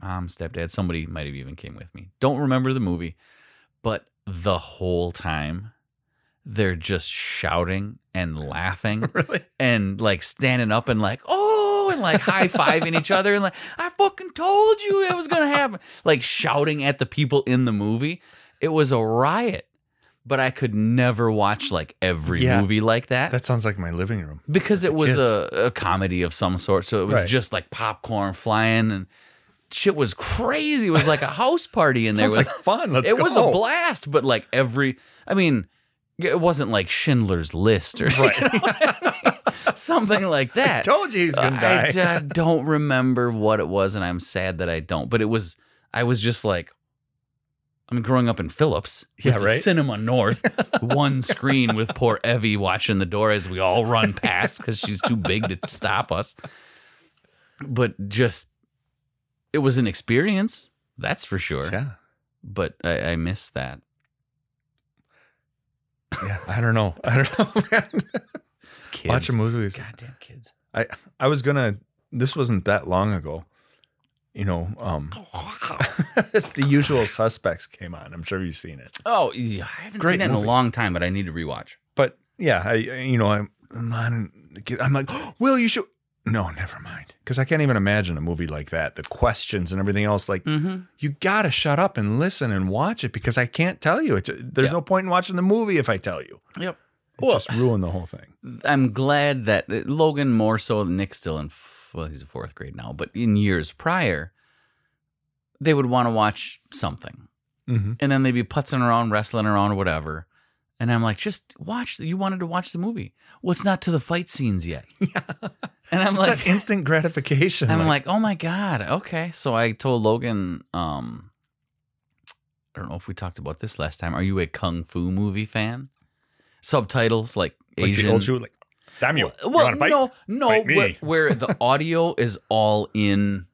mom, stepdad, somebody might have even came with me. Don't remember the movie, but the whole time they're just shouting and laughing really? and like standing up and like, oh, and like high fiving each other and like, I fucking told you it was gonna happen. Like shouting at the people in the movie. It was a riot. But I could never watch like every Yeah. movie like that That sounds like my living room. because it was kids. a, a comedy of some sort. So it was Right. just like popcorn flying and shit was crazy. It was like a house party in there. Sounds with- like fun. Let's it go. was a blast, but like every, I mean, It wasn't like Schindler's List or something like that. I told you he was gonna die. I, d- I don't remember what it was, and I'm sad that I don't. But it was, I was just like, I mean, growing up in Phillips, Yeah, right? Cinema North, one screen with poor Evie watching the door as we all run past because she's too big to stop us. But just, it was an experience, that's for sure. yeah, But I, I miss that. yeah. I don't know. I don't know. Man. Kids. Watching movies. Goddamn kids. I I was gonna. This wasn't that long ago. You know, um, the usual suspects came on. I'm sure you've seen it. Oh, yeah, I haven't Great seen it in movie. a long time, but I need to rewatch. But yeah, I you know I'm I'm on. I'm like, Will you should. No, never mind. Because I can't even imagine a movie like that. The questions and everything else. Like, Mm-hmm. you gotta shut up and listen and watch it because I can't tell you. It, there's Yeah. no point in watching the movie if I tell you. Yep. It Well, just ruin the whole thing. I'm glad that uh, Logan more so than Nick's still in. Well, he's in fourth grade now, but in years prior, they would want to watch something, Mm-hmm. and then they'd be putzing around, wrestling around, or whatever. And I'm like, just watch. You wanted to watch the movie. Well, it's not to the fight scenes yet. Yeah. And I'm It's like, instant gratification. I'm like, oh my god, okay. So I told Logan, um, I don't know if we talked about this last time. Are you a kung fu movie fan? Subtitles like like Asian. the old shoe, like, damn you. you well, bite? no, no, where, where the audio is all in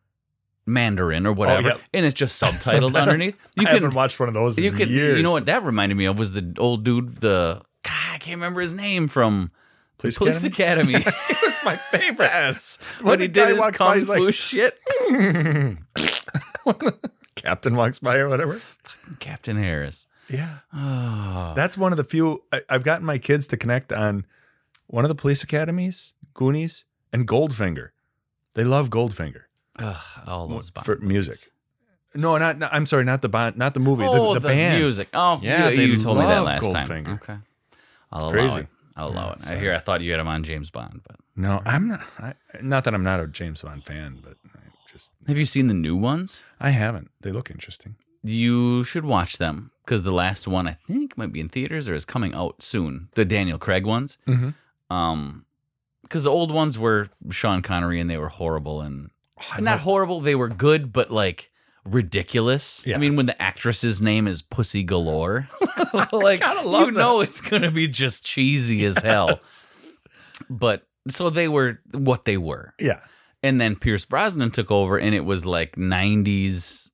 Mandarin or whatever, oh, yeah. and it's just subtitled underneath. You I can, haven't watched one of those you in can, years. you know what that reminded me of was the old dude, the God, I can't remember his name from Police, Police Academy? Academy. it was my favorite. yes, When when he did his kung fu like- shit. Captain walks by or whatever. Captain Harris. Yeah. Oh, That's one of the few I, I've gotten my kids to connect on one of the police academies, Goonies, and Goldfinger. They love Goldfinger Ugh, all those Bond for music. movies. No, not, not I'm sorry, not the bond, not the movie, Oh, the, the, band. music. Oh, Yeah, yeah. they You, told me that last time. Okay, I'll allow crazy. it. I'll allow Yeah, it. I hear. I thought you had him on James Bond, but No, I'm not. I, not that I'm not a James Bond fan, but I just have you seen the new ones? I haven't. They look interesting. You should watch them because the last one I think might be in theaters or is coming out soon. The Daniel Craig ones. Mhm. Um, because the old ones were Sean Connery and they were horrible and I not horrible. They were good, but like ridiculous. Yeah. I mean, when the actress's name is Pussy Galore, like you know, it's gonna be just cheesy as hell. but so they were what they were, yeah. and then Pierce Brosnan took over, and it was like '90s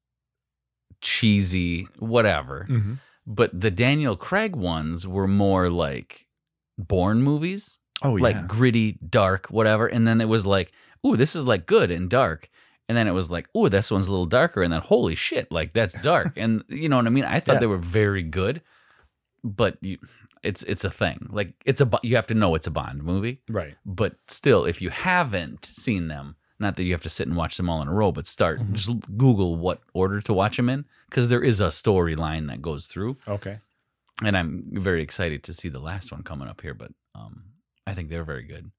cheesy, whatever. Mhm. But the Daniel Craig ones were more like Bourne movies Oh like yeah. gritty, dark, whatever. And then it was like, ooh, this is like good and dark. And then it was like, ooh, this one's a little darker. And then holy shit, like that's dark. and you know what I mean? I thought Yeah. they were very good, but you, it's it's a thing. Like it's a you have to know it's a Bond movie. right. But still, if you haven't seen them, not that you have to sit and watch them all in a row, but start Mhm. just Google what order to watch them in because there is a storyline that goes through Okay. and I'm very excited to see the last one coming up here. But um, I think they're very good.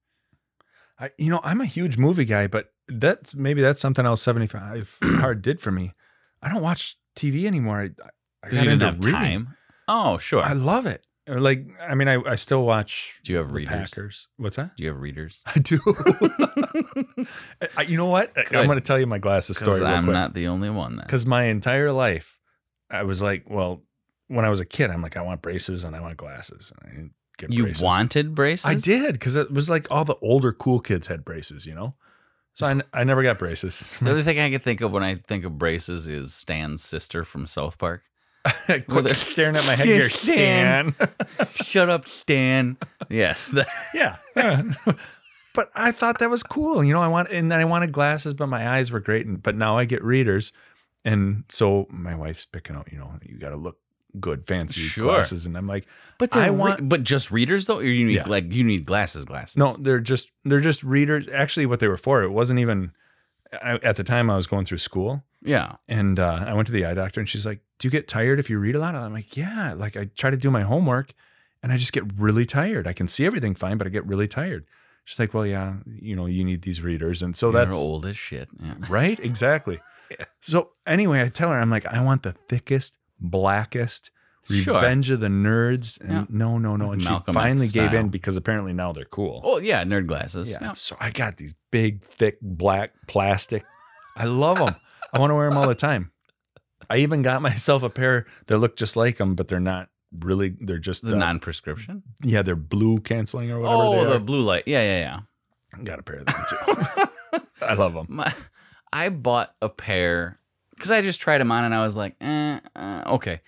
I, you know, I'm a huge movie guy, but that's maybe that's something else 75 hard did for me. I don't watch TV anymore. I, I got into reading. time. Oh, sure. I love it. Or like, I mean, I, I still watch Do you have readers? Packers. What's that? Do you have readers? I do. I, you know what? Good. I'm going to tell you my glasses story real I'm quick. not the only one. Because my entire life, I was like, well, when I was a kid, I'm like, I want braces and I want glasses. And get You braces. wanted braces? I did because it was like all the older cool kids had braces, you know. So I, I never got braces. The only thing I can think of when I think of braces is Stan's sister from South Park. Quit staring at my headgear, Stan. Stan. Shut up, Stan. yes. yeah. yeah. but I thought that was cool. You know, I want and then I wanted glasses, but my eyes were great. And but now I get readers. And so my wife's picking out, you know, you gotta look good, fancy Sure. glasses. And I'm like, But I want- want, but just readers though, or you need Yeah. like you need glasses, glasses. no, they're just they're just readers. Actually, what they were for, it wasn't even I, at the time I was going through school. Yeah. And uh, I went to the eye doctor, and she's like, "Do you get tired if you read a lot?" I'm like, "Yeah." Like I try to do my homework, and I just get really tired. I can see everything fine, but I get really tired. She's like, "Well, yeah, you know, you need these readers," and so You're that's old as shit. Yeah. right, exactly. So anyway, I tell her, I'm like, I want the thickest, blackest, Sure. Revenge of the Nerds. And Yeah. no, no, no. And Malcolm she finally gave in because apparently now they're cool. Oh yeah, nerd glasses. yeah. Yeah. So I got these big, thick, black plastic. I love them. I want to wear them all the time. I even got myself a pair that look just like them, but they're not really. They're just The uh, non-prescription. yeah, they're blue canceling or whatever. Oh, the blue light. Yeah, yeah, yeah. I got a pair of them too. I love them. My, I bought a pair because I just tried them on and I was like, eh, uh, okay.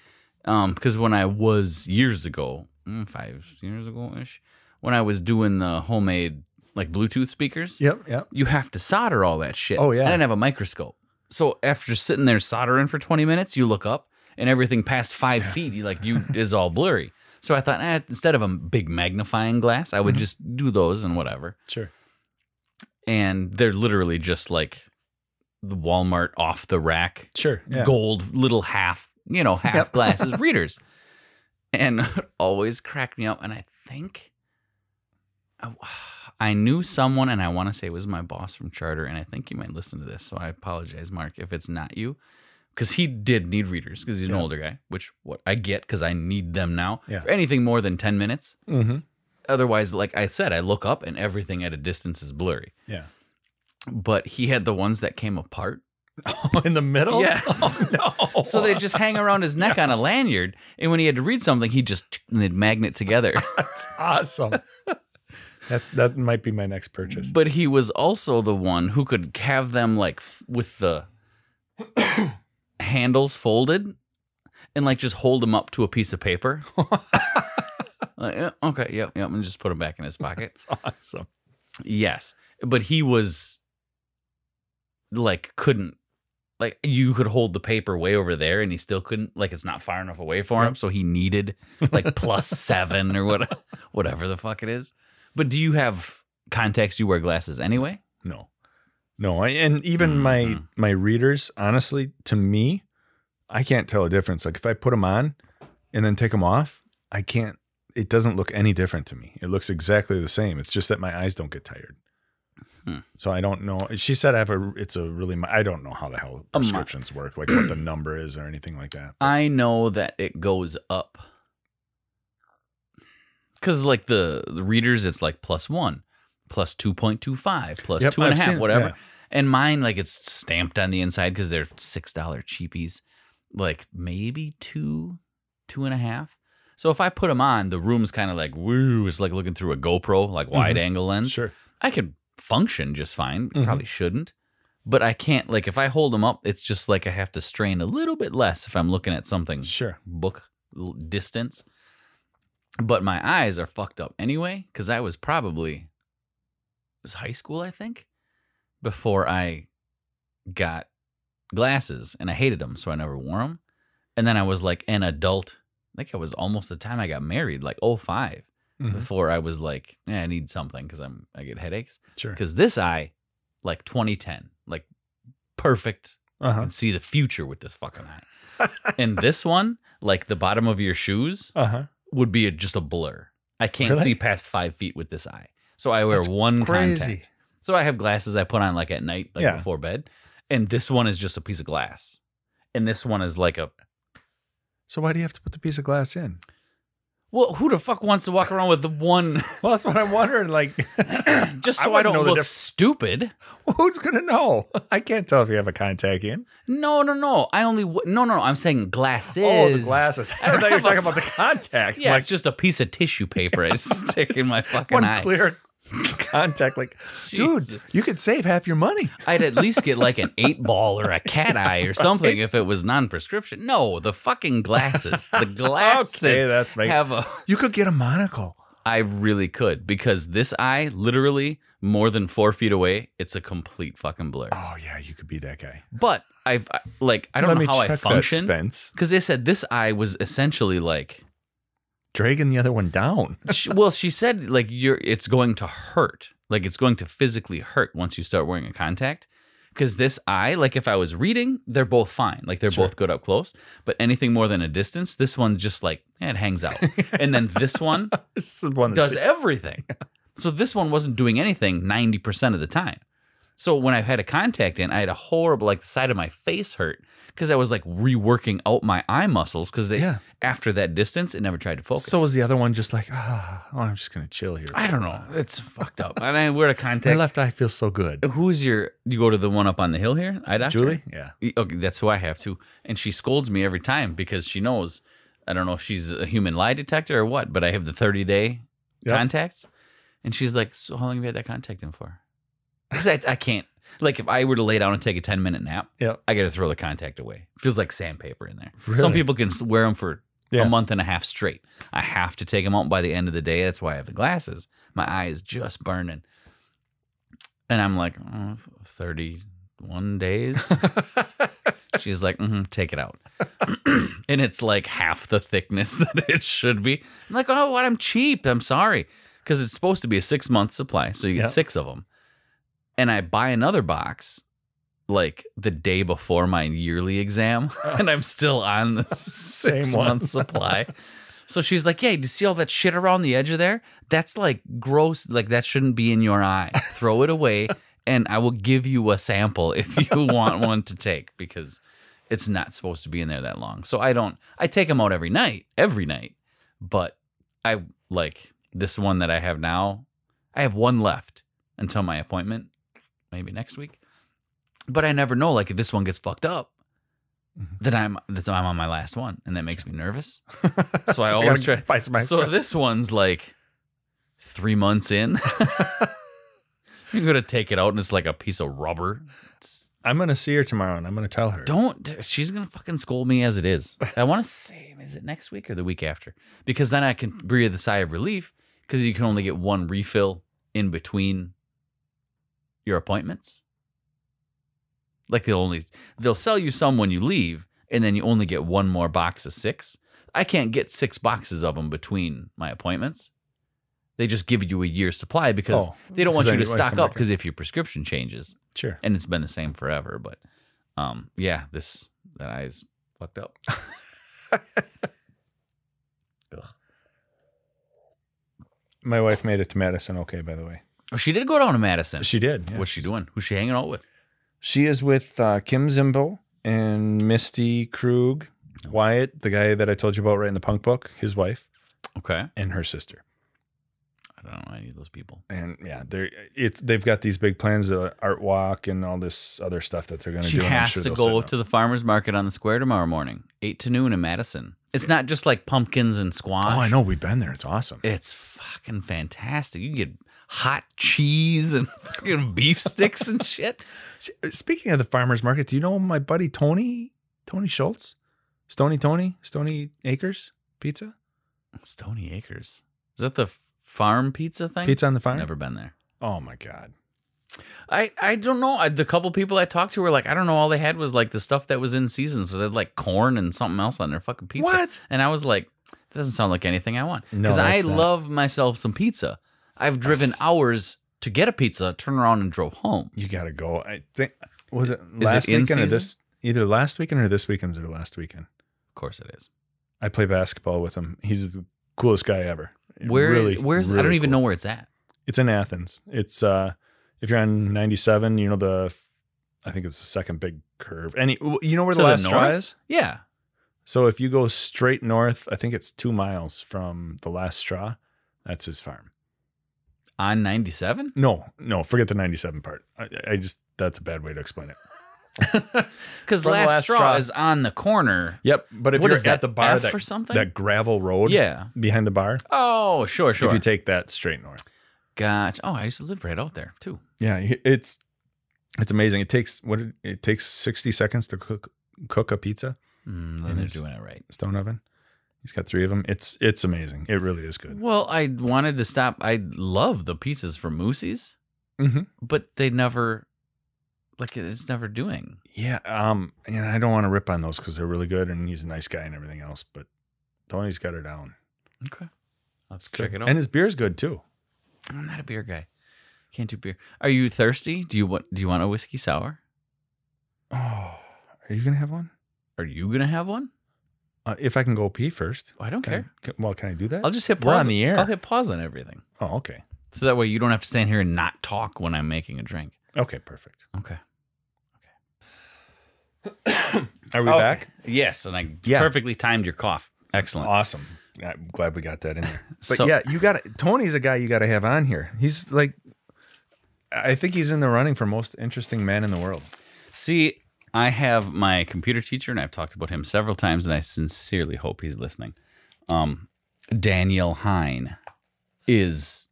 Um, because when I was years ago, mm, five years ago ish, when I was doing the homemade like Bluetooth speakers, Yep, yep. you have to solder all that shit. Oh, yeah. I didn't have a microscope, so after sitting there soldering for twenty minutes, you look up and everything past five feet, you like you is all blurry. So I thought, eh, instead of a big magnifying glass, I would Mm-hmm. just do those and whatever Sure. and they're literally just like the Walmart off the rack Sure. Yeah. gold little half, you know, half Yep. glasses readers. And it always cracked me up. And I think I, I knew someone, and I want to say it was my boss from Charter. And I think you might listen to this. So I apologize, Mark, if it's not you. Because he did need readers because he's an Yeah. older guy, which what I get because I need them now. Yeah. For anything more than 10 minutes. Mm-hmm. Otherwise, like I said, I look up and everything at a distance is blurry. Yeah. But he had the ones that came apart. Oh, in the middle? Yes. Oh, no. So they just hang around his neck on a lanyard, and when he had to read something, he just and they'd magnet together. That's awesome. That's that might be my next purchase. but he was also the one who could have them like f- with the handles folded, and like just hold them up to a piece of paper. Like, yeah, okay, yep, yep, and just put them back in his pocket. That's awesome. Yes, but he was like couldn't like you could hold the paper way over there and he still couldn't like it's not far enough away for him so he needed like plus 7 or what whatever the fuck it is. But do you have contacts you wear glasses anyway? No. No, I, and even my Mhm. my readers, honestly, to me, I can't tell a difference. Like if I put them on and then take them off, I can't. It doesn't look any different to me. It looks exactly the same. It's just that my eyes don't get tired. Hmm. So I don't know. She said I have a. It's a really. I don't know how the hell A prescriptions work, like what the number is or anything like that. I know that it goes up. Cuz like the the readers it's like plus 1, plus 2.25, plus Yep, two and a I've half, seen- whatever. yeah. And mine, like it's stamped on the inside because they're six dollar cheapies, like maybe two, two and a half. So if I put them on, the room's kind of like woo. It's like looking through a GoPro, like wide angle lens. Sure. I could function just fine. Mhm. Probably shouldn't, but I can't. Like if I hold them up, it's just like I have to strain a little bit less if I'm looking at something Sure. book distance. But my eyes are fucked up anyway because I was probably it was high school, I think, before I got glasses and I hated them, so I never wore them. And then I was like an adult. I think it was almost the time I got married, like 05, Mhm. before I was like, yeah, I need something because I'm I get headaches. Sure. Because this eye, like 2010, like perfect Uh I can see the future with this fucking eye. and this one, like the bottom of your shoes, Uh huh. would be a, just a blur. I can't Really? see past five feet with this eye. So I wear That's one crazy. contact. So I have glasses I put on like at night, like Yeah. before bed. And this one is just a piece of glass. And this one is like a So why do you have to put the piece of glass in? Well, who the fuck wants to walk around with the one Well, that's what I'm wondering. Like, just so I, wouldn't don't look stupid? who's gonna know? I can't tell if you have a contact in. No, no, no. I only w- no, no, no. I'm saying glasses. Oh, the glasses. I don't thought you were talking about the contact. Yeah, like it's just a piece of tissue paper I stick in my fucking one eye. clear contact. Like, Jesus. dude, you could save half your money. I'd at least get like an eight ball or a cat eye or something if it was non-prescription. No, the fucking glasses. The glasses Okay, that's make- have a. You could get a monocle. I really could because this eye, literally more than four feet away, it's a complete fucking blur. Oh yeah, you could be that guy. But I've I- like I don't Let know how I function because they said this eye was essentially like. Dragging the other one down. she, well, she said like you're it's going to hurt. Like it's going to physically hurt once you start wearing a contact. Cause this eye, like if I was reading, they're both fine. Like they're Sure. both good up close. But anything more than a distance, this one just like it hangs out. and then this one This one does everything. So this one wasn't doing anything 90% of the time. So when I had a contact in, I had a horrible like the side of my face hurt because I was like reworking out my eye muscles because they Yeah. after that distance it never tried to focus. So was the other one just like, ah, oh, I'm just gonna chill here. I don't know. It's fucked up. And I wear a My contact. left eye feels so good. Who's your? You go to the one up on the hill here, eye doctor. Julie? Yeah. Okay, that's who I have too. And she scolds me every time because she knows. I don't know if she's a human lie detector or what, but I have the 30 day Yep. contacts. And she's like, So how long have you had that contact in for? Because I, I can't. Like, if I were to lay down and take a 10 minute nap, Yep. I got to throw the contact away. Feels like sandpaper in there. Really? Some people can s- wear them for Yeah. a month and a half straight. I have to take them out by the end of the day. That's why I have the glasses. My eye is just burning. And I'm like, oh, 31 days. She's like, mm-hmm, take it out. and it's like half the thickness that it should be. I'm like, oh, what? I'm cheap. I'm sorry. Because it's supposed to be a six month supply. So you get Yep. six of them. And I buy another box like the day before my yearly exam. and I'm still on the six one. month supply. So she's like, Yeah, do you see all that shit around the edge of there? That's like gross. Like that shouldn't be in your eye. Throw it away. And I will give you a sample if you want one to take because it's not supposed to be in there that long. So I don't, I take them out every night, every night. But I like this one that I have now, I have one left until my appointment, maybe next week. But I never know. Like if this one gets fucked up, mm-hmm. then I'm that's I'm on my last one, and that makes me nervous. So I always try. So this one's like three months in. You're gonna take it out, and it's like a piece of rubber. It's- I'm gonna see her tomorrow, and I'm gonna tell her. don't. She's gonna fucking scold me as it is. I want to say, is it next week or the week after? Because then I can breathe a sigh of relief because you can only get one refill in between your appointments. Like they'll only they'll sell you some when you leave, and then you only get one more box of six. I can't get six boxes of them between my appointments. They just give you a year's supply because Oh, they don't want you to stock up because if your prescription changes, Sure. and it's been the same forever. But um, yeah, this that eye's fucked up. My wife made it to Madison. Okay, by the way, Oh, she did go down to Madison. she did. yeah. What's she doing? Who's she hanging out with? She is with uh, Kim Zimbo and Misty Krug, Wyatt, the guy that I told you about right in the punk book, his wife, Okay, and her sister. I don't know any of those people. And yeah, they're it's they've got these big plans, of art walk and all this other stuff that they're going to She do. and I'm has sure to they'll go set up. to the farmers market on the square tomorrow morning, eight to noon in Madison. It's not just like pumpkins and squash. Oh, I know. We've been there. It's awesome. It's fucking fantastic. You can get hot cheese and fucking beef sticks and shit. Speaking of the farmers market, do you know my buddy Tony Tony Schultz, Stony Tony, Stoney Acres Pizza, Stoney Acres. Is that the farm pizza thing? Pizza on the Farm? Never been there. Oh my god. I, I don't know. I, the couple people I talked to were like, I don't know. All they had was like the stuff that was in season. So they had like corn and something else on their fucking pizza. What? And I was like, that doesn't sound like anything I want. No, Because I not. love myself some pizza. I've driven hours to get a pizza, turn around and drove home. You got to go. I think was it Is it last in weekend or season? this either last weekend or this weekend's or last weekend. Of course it is. I play basketball with him. He's the coolest guy ever. Where? Really, where's? I don't even cool. know where it's at. It's in Athens. It's uh if you're on 97, you know the I think it's the second big curve. Any you know where To the the last straw is? Yeah. So if you go straight north, I think it's 2 miles from the last straw. That's his farm. On 97? No, no, forget the 97 part. I, I just that's a bad way to explain it. Because last, last straw, straw. is on the corner. Yep, but if What you're is at that, the bar F that or something? that gravel road Yeah. behind the bar, Oh, sure, sure. if you take that straight north. Gotcha. Oh, I used to live right out there too. Yeah, it's it's amazing. It takes what it, it takes 60 seconds to cook cook a pizza Mm, then And they're doing it right. stone oven. He's got 3 of them. It's it's amazing. It really is good. Well, I wanted to stop. I love the pieces from Moosey's, Mhm. but they never, like, it's never doing. Yeah, um and I don't want to rip on those cuz they're really good and he's a nice guy and everything else, but Tony's got her down. Okay. Let's check it out. And his beer's good too. I'm not a beer guy. Can't do beer. Are you thirsty? Do you want? Do you want a whiskey sour? Oh, are you going to have one? Are you gonna have one? Uh, if I can go pee first. I don't Can I- care. can- well, can I do that? I'll just hit pause. We're on the air. I'll hit pause on everything, oh, okay. so that way you don't have to stand here and not talk when I'm making a drink. Okay, perfect. Okay. Okay. Are we Okay. back? Yes, and I Yeah. perfectly timed your cough. Excellent. Awesome. I'm glad we got that in there. But So- yeah, you got to Tony's a guy you got to have on here. He's like, I think he's in the running for most interesting man in the world. See, I have my computer teacher, and I've talked about him several times, and I sincerely hope he's listening. Um, Daniel Hine is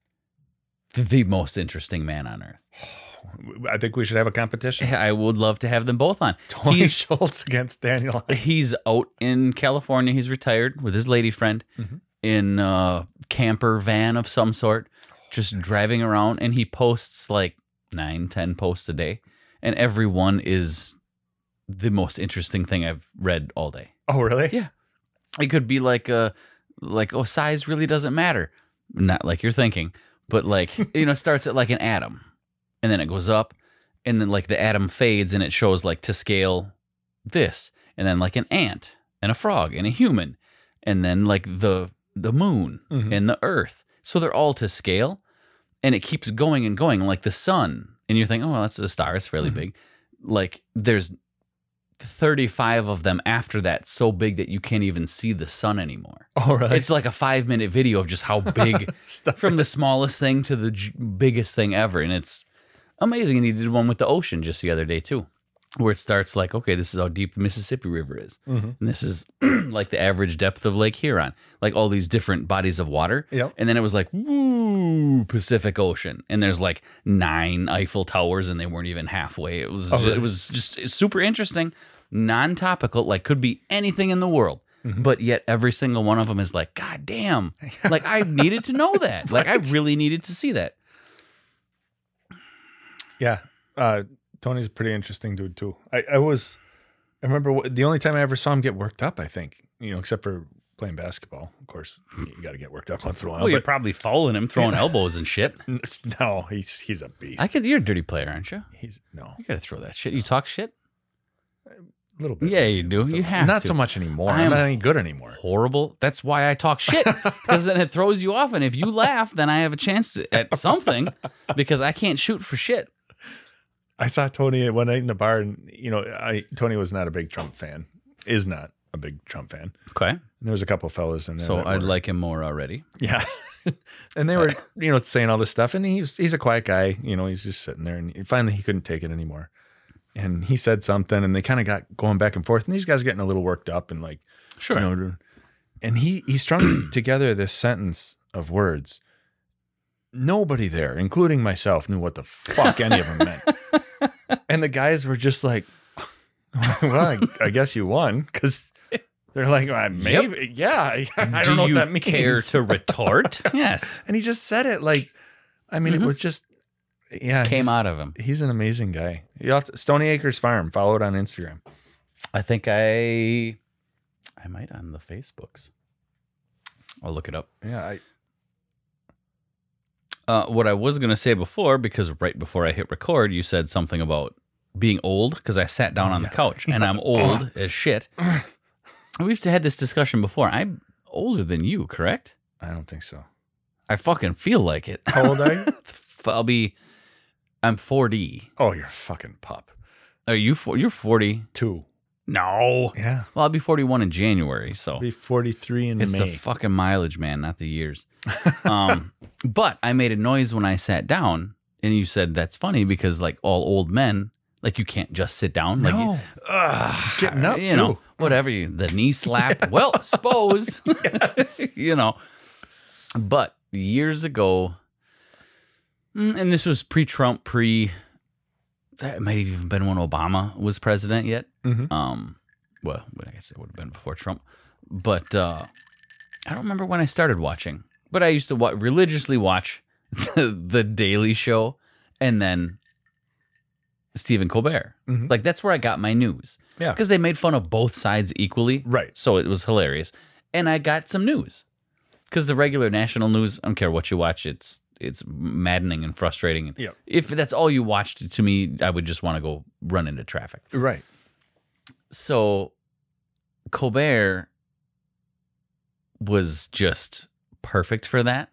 the most interesting man on earth. I think we should have a competition. I would love to have them both on. Tony He's Schultz against Daniel. he's out in California. He's retired with his lady friend Mm-hmm. in a camper van of some sort, just driving around. And he posts like nine, ten posts a day, and every one is the most interesting thing I've read all day. Oh, really? Yeah. It could be like uh like oh size really doesn't matter. Not like you're thinking, but like you know starts at like an atom and then it goes up and then like the atom fades and it shows like to scale this and then like an ant and a frog and a human and then like the the moon Mhm. and the earth. So they're all to scale and it keeps going and going like the sun and you think oh well, that's a star it's fairly Mhm. big. Like there's 35 of them after that so big that you can't even see the sun anymore. Oh, really? It's like a 5 minute video of just how big Stuff from the smallest thing to the j- biggest thing ever and it's amazing and he did one with the ocean just the other day too where it starts like okay this is how deep the Mississippi River is Mhm. and this is like the average depth of Lake Huron like all these different bodies of water Yep. and then it was like woo Pacific Ocean and there's like nine Eiffel Towers and they weren't even halfway it was Oh, ju- really? it was just super interesting non-topical like could be anything in the world Mm-hmm. but yet every single one of them is like god damn like I needed to know that like I really needed to see that Yeah. Uh, Tony's a pretty interesting dude too. I, I was, I remember the only time I ever saw him get worked up, I think, you know, except for playing basketball. Of course, you got to get worked up once in a while. well you're probably fouling him throwing elbows and shit no, he's, he's a beast. I could you're a dirty player aren't you he's no, you gotta throw that shit you talk shit a little bit. yeah you do you have not to. so much anymore. I'm am- not any good anymore. horrible. That's why I talk shit because then it throws you off. And if you laugh, then I have a chance to, at something because I can't shoot for shit. I saw Tony one night in the bar, and you know, I Tony was not a big Trump fan. Is not a big Trump fan. Okay, And there was a couple fellas in there. so I'd were- like him more already. Yeah. and they were, you know, saying all this stuff. And he's he's a quiet guy. You know, he's just sitting there. And finally, he couldn't take it anymore. And he said something, and they kind of got going back and forth. And these guys are getting a little worked up and like, Sure. you know, and he he strung together this sentence of words. Nobody there, including myself, knew what the fuck any of them meant. And the guys were just like, "Well, I, I guess you won," because they're like, well, "Maybe, yeah." I don't Do know you what that means. care to retort? yes. and he just said it like, I mean, Mhm. it was just, yeah, Came he's- out of him. He's an amazing guy. You have to, Stoney Acres Farm. Follow it on Instagram. I think I, I might on the Facebooks. I'll look it up. Yeah, I, Uh, what I was going to say before, because right before I hit record, you said something about being old because I sat down Oh, on the couch and I'm old as shit. We've had this discussion before. I'm older than you, correct? I don't think so. I fucking feel like it. How old are you? I'll be. I'm 40. oh, you're a fucking pup. Are you? For, you're 40. Two. No. Yeah. Well, I'll be 41 in January, so Be 43 in it's May. the fucking mileage, man, not the years. um, but I made a noise when I sat down, and you said that's funny because like all old men, like you can't just sit down. Like, no. ugh, Getting up, you know, whatever you the knee slap. well, suppose you know. But years ago, mm, and this was pre-Trump, pre. That might have even been when Obama was president yet. Mhm. Um, well, I guess it would have been before Trump, but uh, I don't remember when I started watching. But I used to wa- religiously watch the, the Daily Show and then Stephen Colbert. Mhm. Like that's where I got my news. Yeah. because they made fun of both sides equally. Right. So it was hilarious, and I got some news because the regular national news, I don't care what you watch, it's it's maddening and frustrating. Yeah. If that's all you watched, to me, I would just want to go run into traffic Right. so Colbert was just perfect for that.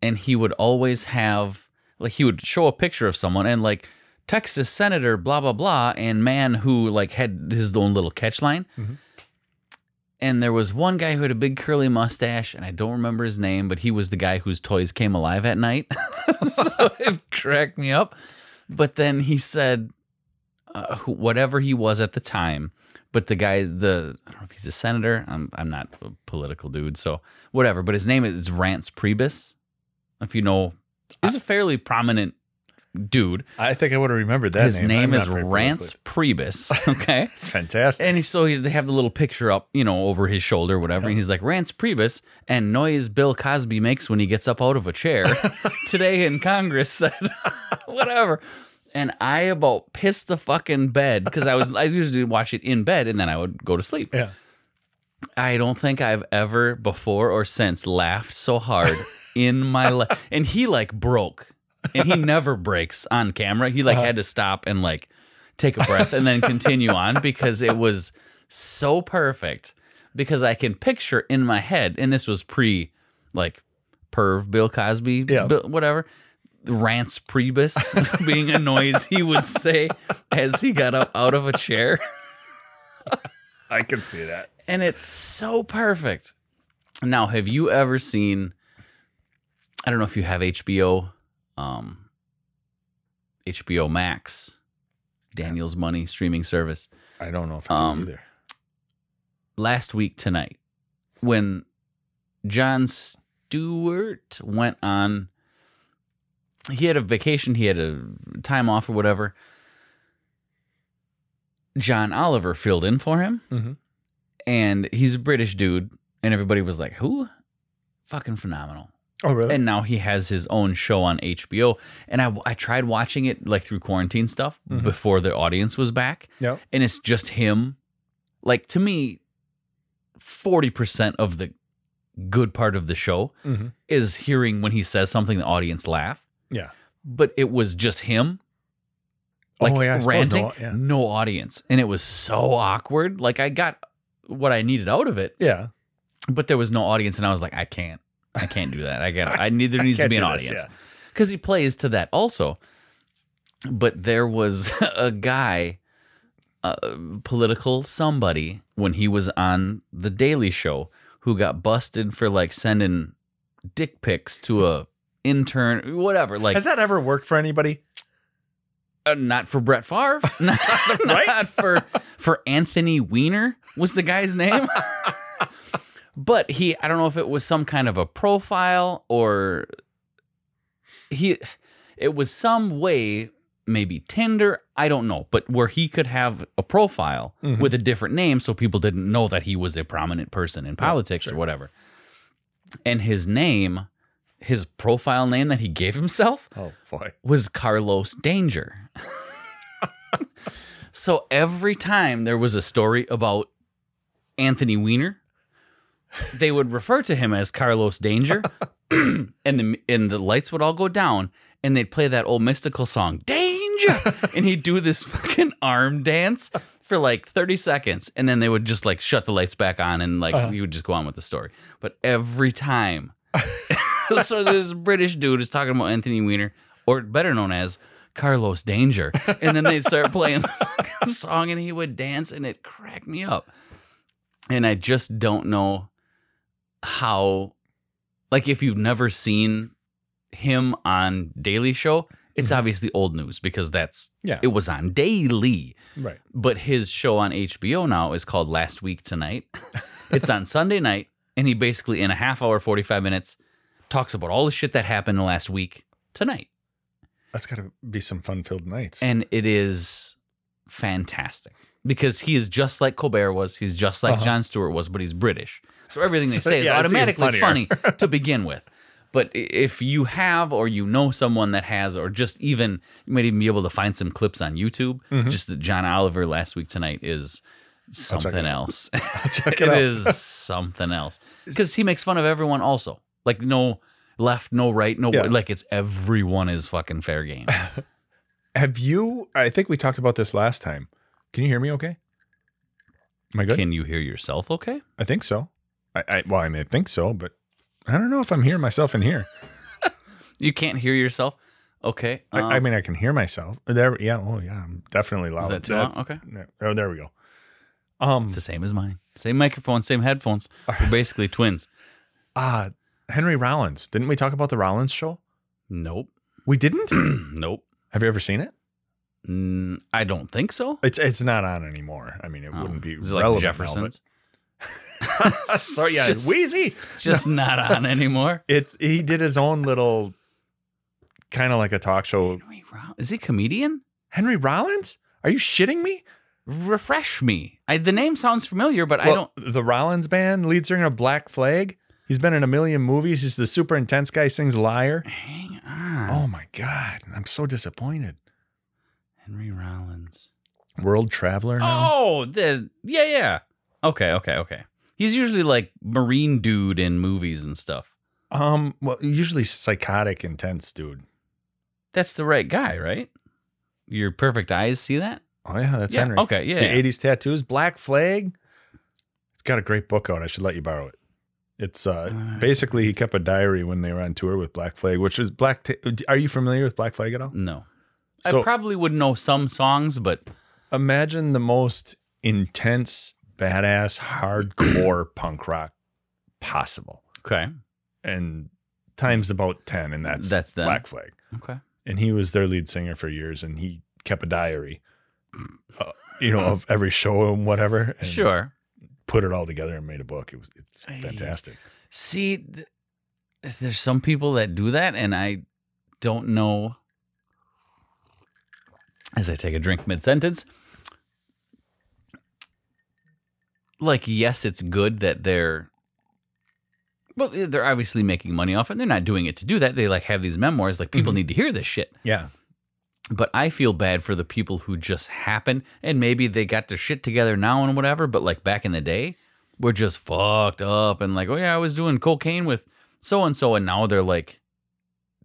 And he would always have like he would show a picture of someone and like Texas senator, blah blah blah, and man who like had his own little catch line. Mhm. And there was one guy who had a big curly mustache, and I don't remember his name, but he was the guy whose toys came alive at night. so it cracked me up. But then he said, uh, who- whatever he was at the time, but the guy, the I don't know if he's a senator. I'm I'm not a political dude, so whatever. But his name is Reince Priebus. If you know, he's a fairly prominent dude. I think I would have remembered that His name. name, is Reince Priebus. Okay. It's fantastic. And he, so he, they have the little picture up, you know, over his shoulder, whatever. And he's like, Reince Priebus and noise Bill Cosby makes when he gets up out of a chair today in Congress said, whatever. And I about pissed the fucking bed because I was, I usually watch it in bed and then I would go to sleep. yeah. I don't think I've ever before or since laughed so hard in my life. And he like broke. And he never breaks on camera. He like uh-huh. had to stop and like take a breath and then continue on because it was so perfect. Because I can picture in my head, and this was pre like perv Bill Cosby, Yeah. Bill- whatever. Reince Priebus being a noise he would say as he got up out of a chair. I can see that. and it's so perfect. Now, have you ever seen? I don't know if you have HBO, um, HBO Max, Daniel's Money streaming service. I don't know if I Um, either. Last week tonight, when Jon Stewart went on, he had a vacation, he had a time off or whatever. John Oliver filled in for him. Mhm. and he's a British dude, and everybody was like, "Who? Fucking phenomenal!" Oh, really? And now he has his own show on HBO, and I I tried watching it like through quarantine stuff Mhm. before the audience was back, yeah. and it's just him. Like to me, forty percent of the good part of the show hmm is hearing when he says something, the audience laugh, Yeah. but it was just him like oh, yeah. Ranting, no- yeah. no audience, and it was so awkward. Like I got what I needed out of it, Yeah. but there was no audience, and I was like, I can't, I can't do that. I got, I need there needs to be an audience yeah. because he plays to that also. But there was a guy, uh, political somebody, when he was on the Daily Show, who got busted for like sending dick pics to a intern, whatever. Like Has that ever worked for anybody? uh, not for Brett Favre, not, Right? not for for Anthony Weiner was the guy's name. But he, I don't know if it was some kind of a profile or he, it was some way, maybe Tinder, I don't know, but where he could have a profile Mhm. with a different name, so people didn't know that he was a prominent person in politics or whatever. And his name, his profile name that he gave himself Oh, boy. was Carlos Danger. so every time there was a story about Anthony Weiner, they would refer to him as Carlos Danger, and the and the lights would all go down, and they'd play that old mystical song Danger, and he'd do this fucking arm dance for like thirty seconds, and then they would just like shut the lights back on, and like Uh-huh. he would just go on with the story. But every time so this British dude is talking about Anthony Weiner, or better known as Carlos Danger, and then they'd start playing the song, and he would dance, and it cracked me up. And I just don't know how, like, if you've never seen him on Daily Show, it's Mhm. obviously old news because that's Yeah. it was on daily. Right. But his show on HBO now is called Last Week Tonight. it's on Sunday night, and he basically, in a half hour, 45 minutes, talks about all the shit that happened the last week tonight. That's got to be some fun filled nights. And it is fantastic because he is just like Colbert was. He's just like Uh-huh. Jon Stewart was, but he's British. So everything they So, say is yeah, automatically funny to begin with. But if you have, or you know someone that has, or just even, you might even be able to find some clips on YouTube. Mhm. Just that John Oliver last week tonight is something it else. check it it out. is something else because he makes fun of everyone also. Like no left, no right, no Yeah. like it's everyone is fucking fair game. Have you? I think we talked about this last time. Can you hear me? Okay. Am I good? Can you hear yourself? Okay. I think so. I, I well, I mean, I think so, but I don't know if I'm hearing myself in here. You can't hear yourself. Okay. I, I um, mean, I can hear myself. There, yeah. Oh, yeah. I'm definitely loud. is that too loud? Okay. no, Oh, there we go. Um, It's the same as mine. Same microphone, same headphones. We're basically twins. uh Henry Rollins. Didn't we talk about the Rollins show? Nope. We didn't. nope. Have you ever seen it? Mm, I don't think so. It's it's not on anymore. I mean, it Oh, wouldn't be Is it like relevant now, Jefferson's? but- so yeah, Just- Wheezy. Just not on anymore. It's he did his own little kind of like a talk show. Henry Roll- Is he a comedian? Henry Rollins? Are you shitting me? Refresh me. I, the name sounds familiar, but I don't. The Rollins band, lead singer of Black Flag. He's been in a million movies. He's the super intense guy. Sings Liar. Hang on. Oh my god, I'm so disappointed. Henry Rollins. World traveler now. Oh, the yeah, yeah. Okay, okay, okay. He's usually like marine dude in movies and stuff. Um, well, usually psychotic, intense dude. That's the right guy, right? Your perfect eyes see that? Oh yeah, that's yeah. Henry. Okay, yeah. The yeah. 80s tattoos, Black Flag. It's got a great book out. I should let you borrow it. It's uh, Alright. basically he kept a diary when they were on tour with Black Flag, which is Black. Ta- Are you familiar with Black Flag at all? No. So- I probably would know some songs, but Imagine the most intense, badass, hardcore punk rock possible, okay. and times about ten, and that's That's them. Black Flag. Okay. And he was their lead singer for years, and he kept a diary, uh, you know, of every show and whatever. And Sure. Put it all together and made a book. It was it's Ay. fantastic. See, th- there's some people that do that, and I don't know. As I take a drink mid sentence, like, yes, it's good that they're. Well, they're obviously making money off it. They're not doing it to do that. They like have these memoirs. Like people Mhm. need to hear this shit. Yeah. But I feel bad for the people who just happen and maybe they got their shit together now and whatever, but like back in the day, we're just fucked up and like, oh yeah, I was doing cocaine with so and so, and now they're like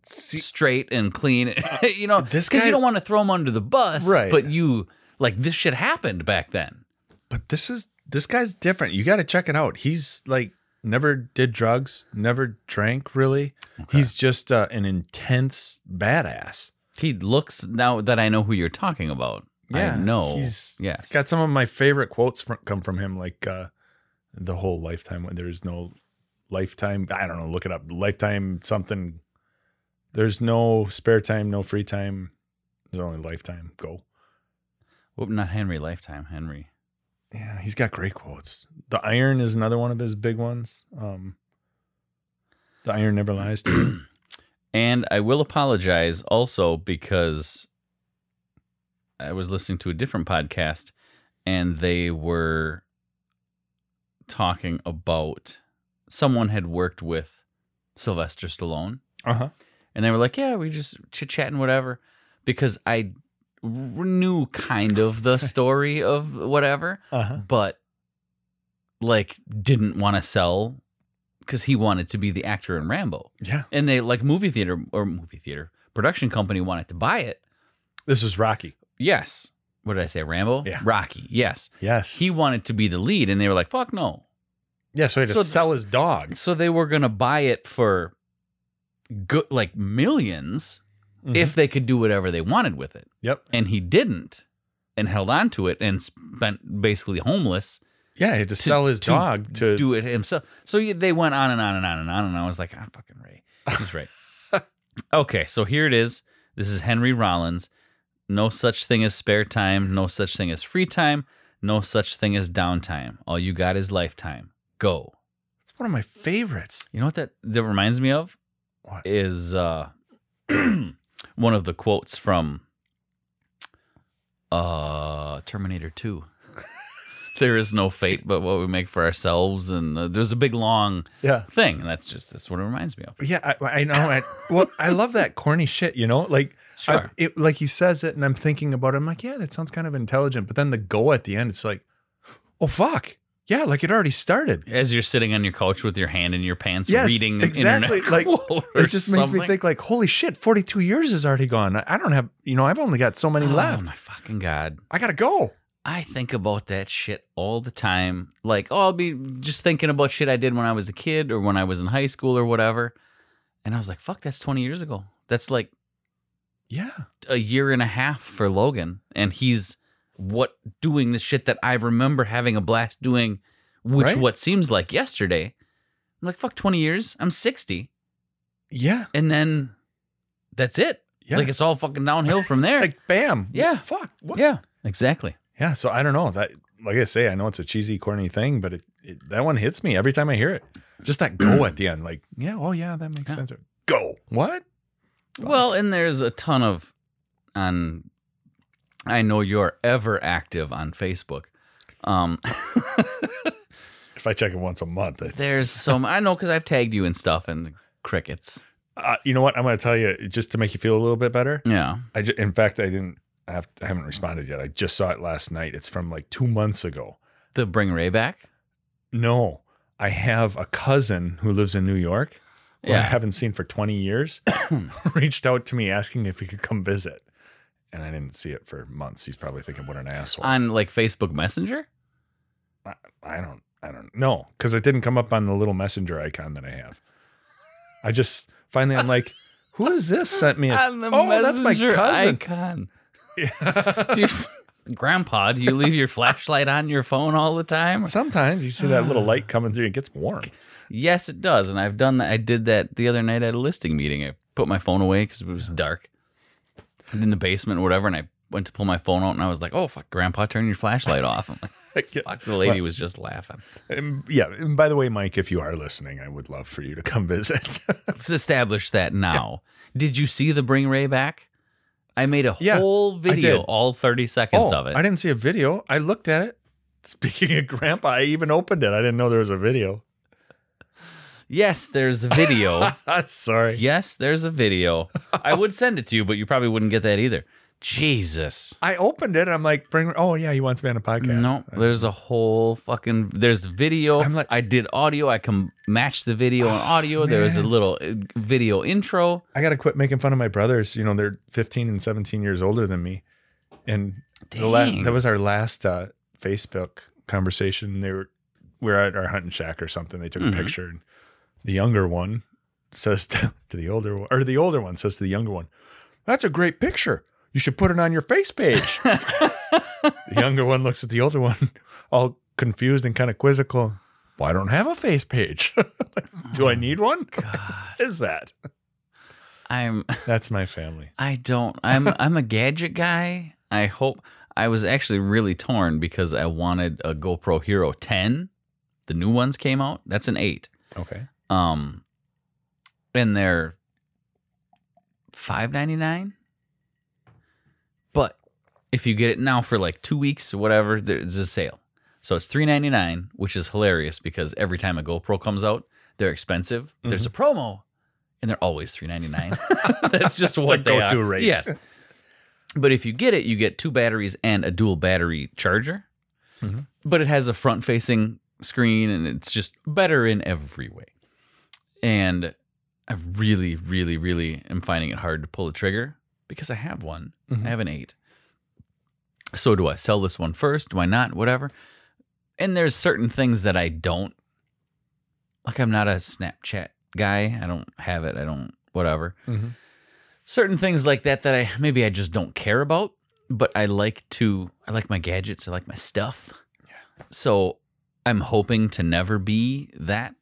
See, straight and clean, you know, this because you don't want to throw them under the bus, Right. But you like this shit happened back then. but this is this guy's different. You got to check it out. He's like never did drugs, never drank really. He's just uh, an intense badass. He looks now that I know who you're talking about. I know. He's yes. got some of my favorite quotes from, come from him, like uh, the whole lifetime when there's no lifetime. I don't know. Look it up. Lifetime something. There's no spare time, no free time. There's only lifetime. Go. Well, not Henry Lifetime. Henry. Yeah, he's got great quotes. The iron is another one of his big ones. Um, the iron never lies to you. And I will apologize also because I was listening to a different podcast and they were talking about someone had worked with Sylvester Stallone. Uh huh. And they were like, yeah, we just chit chatting, whatever. Because I knew kind of the story of whatever, Uh huh. but like didn't want to sell because he wanted to be the actor in Rambo Yeah. and they like movie theater or movie theater production company wanted to buy it. This is Rocky. Yes. What did I say? Rambo? Yeah. Rocky. Yes. Yes. He wanted to be the lead, and they were like, "Fuck no." yeah. So he had to So- sell his dog. So they were gonna buy it for good, like 1000000s Mhm. if they could do whatever they wanted with it, Yep. and he didn't, and held on to it, and spent basically homeless Yeah. He had to, sell his to dog to do it himself. So they went on and on and on and on, and I was like, "Ah, fucking Ray, he's right." okay, so here it is. This is Henry Rollins. No such thing as spare time. No such thing as free time. No such thing as downtime. All you got is lifetime. Go. It's one of my favorites. You know what that that reminds me of What? is uh, one of the quotes from uh, Terminator Two. there is no fate but what we make for ourselves, and uh, there's a big long Yeah. thing, and that's just that's what it reminds me of. Yeah, I, I know. I, well, I love that corny shit. You know, like I, Sure. it, like he says it, and I'm thinking about it. I'm like, yeah, that sounds kind of intelligent. But then the go at the end, it's like, oh fuck, yeah, like it already started. As you're sitting on your couch with your hand in your pants, Yes, reading exactly. internet Like, It just makes me think, like, holy shit, 42 years is already gone. I don't have, you know, I've only got so many Oh left. my fucking god! I gotta go. I think about that shit all the time. Like, oh, I'll be just thinking about shit I did when I was a kid or when I was in high school or whatever. And I was like, fuck, that's 20 years ago. That's like Yeah. a year and a half for Logan, and he's what doing the shit that I remember having a blast doing, which Right. what seems like yesterday. I'm like, fuck, 20 years. I'm 60. Yeah. And then that's it. Yeah. Like it's all fucking downhill from It's there. like bam. Yeah. Fuck. What? yeah, exactly. Yeah. So I don't know that. Like I say, I know it's a cheesy, corny thing, but it, it that one hits me every time I hear it. Just that go at the end, like yeah, oh yeah, that makes Yeah. sense. Go. What? Well, and there's a ton of on. I know you're ever active on Facebook. Um, If I check it once a month, it's, there's some I know because I've tagged you and stuff and crickets. Uh, you know what? I'm going to tell you just to make you feel a little bit better. Yeah. I ju- in fact, I didn't. I, have, I haven't responded yet. I just saw it last night. It's from like two months ago. The bring Ray back. No, I have a cousin who lives in New York. Who I haven't seen for 20 years. reached out to me asking if he could come visit, and I didn't see it for months. He's probably thinking, "What an asshole." On like Facebook Messenger. I, I don't. I don't know because it didn't come up on the little messenger icon that I have. I just finally I'm like, who is this? Sent me. A, On the oh, that's my cousin. icon. Yeah. Do you, Grandpa, do you leave your flashlight on your phone all the time? Sometimes you see that little light coming through. and It gets warm. Yes, it does, and I've done that. I did that the other night at a listing meeting. I put my phone away because it was dark, in the basement or whatever, and I went to pull my phone out, and I was like, "Oh fuck, Grandpa, turn your flashlight off." I'm like, fuck, the lady was just laughing. Um, yeah. And by the way, Mike, if you are listening, I would love for you to come visit. Let's establish that now. Did you see the Bring Ray back? I made a Yeah, whole video, all 30 seconds oh, of it. I didn't see a video. I looked at it. Speaking of grandpa, I even opened it. I didn't know there was a video. Yes, there's a video. Sorry. yes, there's a video. I would send it to you, but you probably wouldn't get that either. Jesus. I opened it. And I'm like, bring. Oh yeah, he wants me on a podcast. No, there's a whole fucking. There's video. I'm like- I did audio. I can match the video and audio. There was a little uh, video intro. I got to quit making fun of my brothers. You know, they're 15 and 17 years older than me. And the la- that was our last uh, Facebook conversation. They were we were at our hunting shack or something. They took Mhm. a picture, and the younger one says to, to the older one, or the older one says to the younger one, "That's a great picture. You should put it on your face page." the younger one looks at the older one, all confused and kind of quizzical. Well, I don't have a face page. Do I oh need one? God, Is that? I'm. That's my family. I don't. I'm. I'm a gadget guy. I hope. I was actually really torn because I wanted a GoPro Hero 10. The new ones came out. That's an eight. Okay. Um, and they're five ninety nine. But if you get it now for like two weeks or whatever, there's a sale. So it's three ninety nine, which is hilarious because every time a GoPro comes out, they're expensive. There's a promo, and they're always three ninety nine. That's just It's what the they go-to are. rate. Yes. But if you get it, you get two batteries and a dual battery charger. Mhm. But it has a front facing screen and it's just better in every way. And I really, really, really am finding it hard to pull the trigger because I have one. Mhm. I have an eight. So do I sell this one first? Do I not? Whatever. And there's certain things that I don't like. I'm not a Snapchat guy. I don't have it. I don't whatever Mhm. certain things like that that I maybe I just don't care about, but I like to I like my gadgets, I like my stuff. Yeah. So I'm hoping to never be that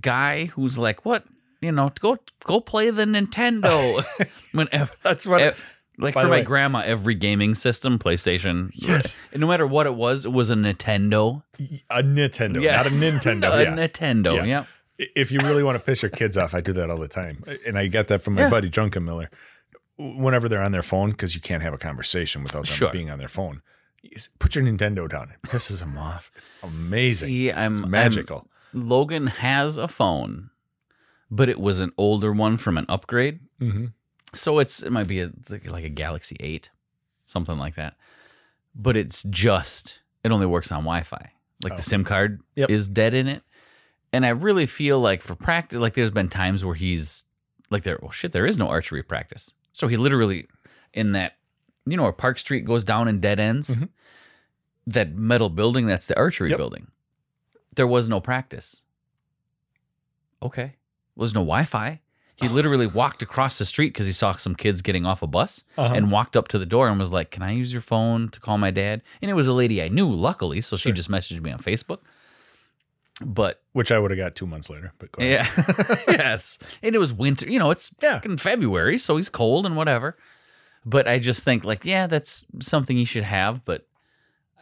guy who's like, "What? You know, go go play the Nintendo." Whenever That's what. eh, like by for my way- grandma, every gaming system, PlayStation, Yes. and no matter what it was, it was a Nintendo. a Nintendo, not a Nintendo. a yeah. Nintendo. Yeah. Yeah. if you really want to piss your kids off, I do that all the time, and I get that from my Yeah. buddy Drunken Miller. Whenever they're on their phone, because you can't have a conversation without them Sure. being on their phone, put your Nintendo down. It pisses them off. It's amazing. See, I'm it's I'm- magical. Logan has a phone, but it was an older one from an upgrade. hmm So it's it might be a, like a Galaxy 8, something like that. But it's just it only works on Wi-Fi. Like Oh. the SIM card Yep. is dead in it. And I really feel like for practice like there's been times where he's like there well shit there is no archery practice. So he literally in that you know where Park Street goes down in dead ends? Mhm. That metal building that's the archery Yep. building. There was no practice. Okay. There was no Wi-Fi. He literally walked across the street because he saw some kids getting off a bus Uh-huh. and walked up to the door and was like, Can I use your phone to call my dad? And it was a lady I knew, luckily. So she just messaged me on Facebook. But Which I would have got two months later. But go ahead. yeah, yes. And it was winter, you know, it's Yeah. fucking February, so he's cold and whatever. But I just think, like, yeah, that's something he should have, but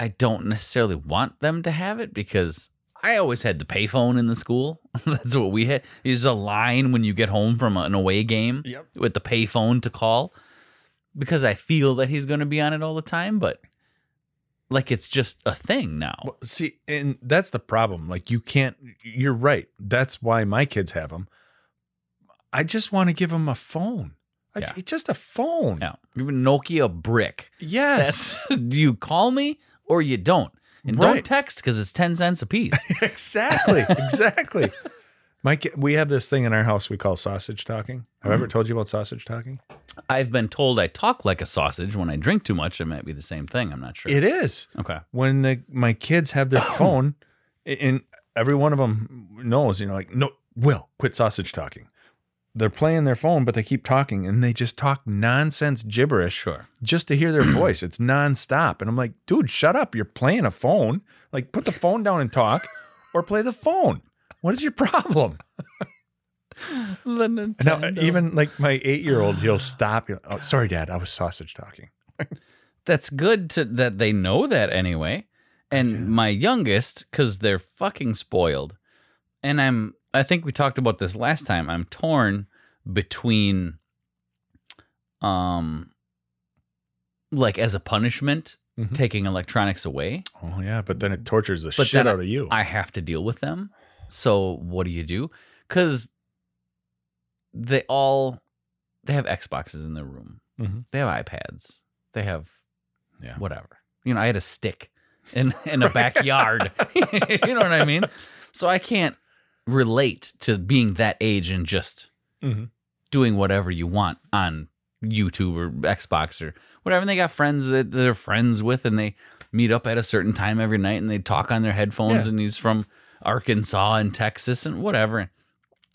I don't necessarily want them to have it because I always had the payphone in the school. that's what we had. There's a line when you get home from an away game Yep. with the payphone to call because I feel that he's going to be on it all the time, but like it's just a thing now. Well, see, and that's the problem. Like you can't. You're right. That's why my kids have them. I just want to give them a phone. Yeah. Just a phone. Yeah. Even Nokia brick. Yes. That's do you call me or you don't? And don't text because it's ten cents a piece. exactly. Exactly. Mike, we have this thing in our house we call sausage talking. Have I ever mm. told you about sausage talking? I've been told I talk like a sausage when I drink too much. It might be the same thing. I'm not sure. It is. okay. when the, my kids have their phone, and every one of them knows, you know, like, no, Will, quit sausage talking. They're playing their phone, but they keep talking and they just talk nonsense gibberish Sure. just to hear their voice. It's nonstop. And I'm like, dude, shut up. You're playing a phone. Like, put the phone down and talk or play the phone. What is your problem? The Now, even like my eight year old, he'll stop. He'll, oh, sorry, dad. I was sausage talking. that's good to that they know that anyway. And my youngest, because they're fucking spoiled, and I'm I think we talked about this last time. I'm torn between um like as a punishment, Mhm. taking electronics away. Oh, yeah. But then it tortures the But shit out of you. I have to deal with them. So what do you do? Because they all they have Xboxes in their room. Mhm. They have iPads. They have Yeah. whatever. You know, I had a stick in in a backyard. you know what I mean? So I can't relate to being that age and just Mhm. doing whatever you want on YouTube or Xbox or whatever. And they got friends that they're friends with and they meet up at a certain time every night and they talk on their headphones Yeah. and he's from Arkansas and Texas and whatever.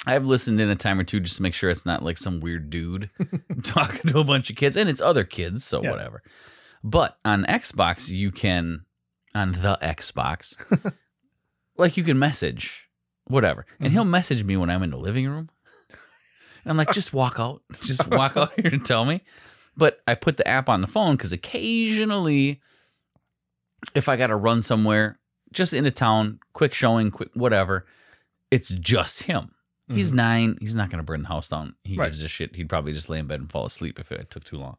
I've listened in a time or two just to make sure it's not like some weird dude talking to a bunch of kids and it's other kids, so Yeah. whatever. But on Xbox, you can, on the Xbox, like you can message whatever. And Mm-hmm. he'll message me when I'm in the living room. And I'm like, just walk out. Just walk out here and tell me. But I put the app on the phone because occasionally, if I got to run somewhere, just into town, quick showing, quick whatever, it's just him. He's nine. He's not going to burn the house down. He Right. gives a shit. He'd probably just lay in bed and fall asleep if it took too long.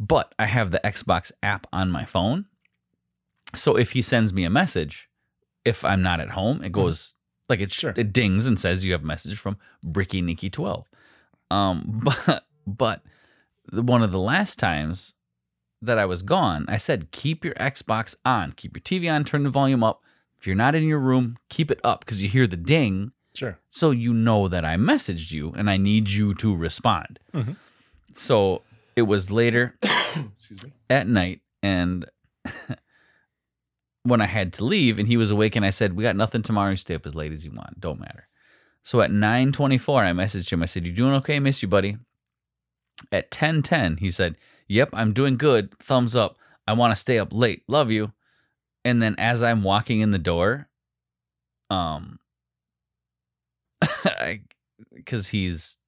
But I have the Xbox app on my phone. So if he sends me a message, if I'm not at home, it goes like it, Sure. it dings and says you have a message from Bricky Nikki 12. Um, but but the- one of the last times that I was gone, I said keep your Xbox on, keep your TV on, turn the volume up. If you're not in your room, keep it up because you hear the ding, Sure. so you know that I messaged you and I need you to respond. Mhm. So it was later Excuse me. at night and when I had to leave and he was awake and I said, We got nothing tomorrow, you stay up as late as you want. Don't matter. So at 924, I messaged him. I said, You doing okay? Miss you, buddy. At 1010, he said, Yep, I'm doing good. Thumbs up. I want to stay up late. Love you. And then as I'm walking in the door, um because he's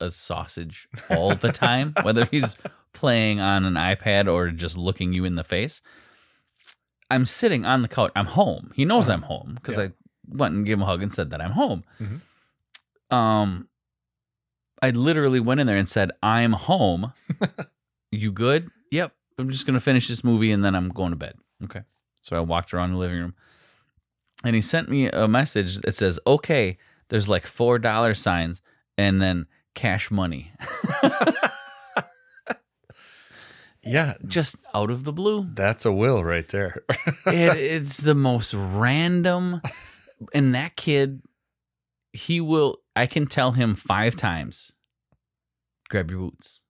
a sausage all the time, whether he's playing on an iPad or just looking you in the face. I'm sitting on the couch. I'm home. He knows I'm home because Yeah. I went and gave him a hug and said that I'm home. Mhm. Um, I literally went in there and said, "I'm home. you good? Yep. I'm just gonna finish this movie and then I'm going to bed." Okay. So I walked around the living room, and he sent me a message that says, "Okay." There's like four dollar signs and then cash money, Yeah, just out of the blue. that's a will right there. it, it's the most random and that kid he will i can tell him five times grab your boots.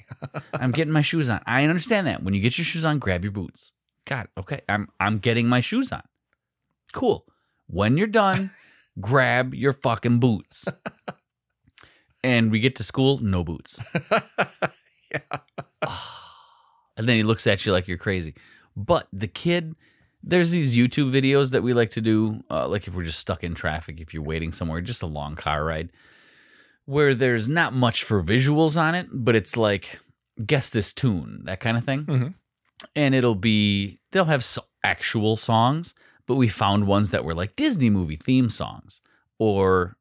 I'm getting my shoes on. I understand that. When you get your shoes on grab your boots. God okay. I'm i'm getting my shoes on. Cool. When you're done grab your fucking boots. And we get to school, no boots. yeah. And then he looks at you like you're crazy. But the kid, there's these YouTube videos that we like to do, uh, like if we're just stuck in traffic, if you're waiting somewhere, just a long car ride, where there's not much for visuals on it, but it's like guess this tune, that kind of thing. Mhm. And it'll be they'll have so- actual songs, but we found ones that were like Disney movie theme songs or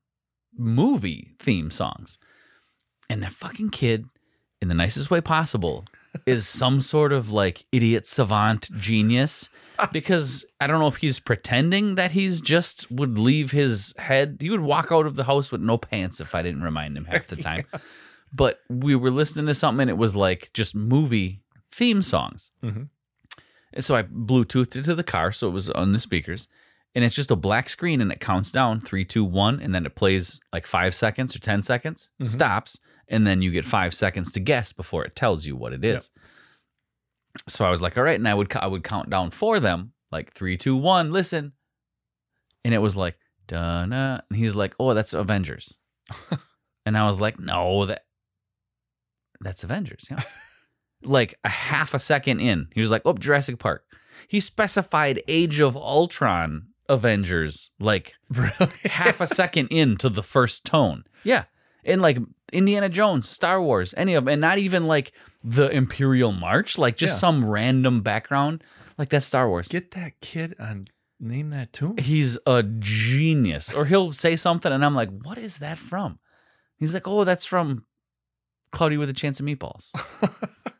movie theme songs. And that fucking kid, in the nicest way possible, is some sort of like idiot savant genius. Because I don't know if he's pretending that he's just would leave his head. He would walk out of the house with no pants if I didn't remind him half the time. But we were listening to something and it was like just movie theme songs. Mhm. And so I Bluetoothed it to the car, so it was on the speakers. And it's just a black screen and it counts down three, two, one, and then it plays like five seconds or 10 seconds, Mhm. stops, and then you get five seconds to guess before it tells you what it is. So I was like, all right, and I would I would count down for them, like three, two, one, listen. And it was like, dun and he's like, oh, that's Avengers. and I was like, no, that that's Avengers, yeah. like a half a second in, he was like, oh, Jurassic Park. He specified Age of Ultron Avengers like half a second into the first tone. Yeah. And like Indiana Jones, Star Wars, any of them, and not even like the Imperial March, like just Yeah. some random background. Like that's Star Wars. Get that kid on name that tune. He's a genius. Or he'll say something and I'm like, what is that from? He's like, oh, that's from Cloudy with a Chance of Meatballs.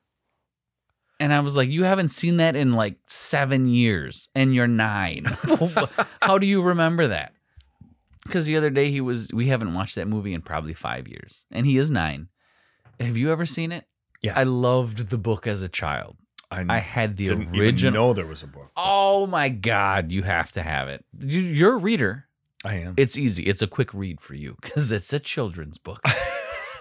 And I was like, you haven't seen that in like seven years and you're nine. How do you remember that? Because the other day he was, we haven't watched that movie in probably five years and he is nine. Have you ever seen it? Yeah. I loved the book as a child. I, I had the didn't original. even know there was a book. Oh my God, you have to have it. You're a reader. I am. It's easy. It's a quick read for you because it's a children's book.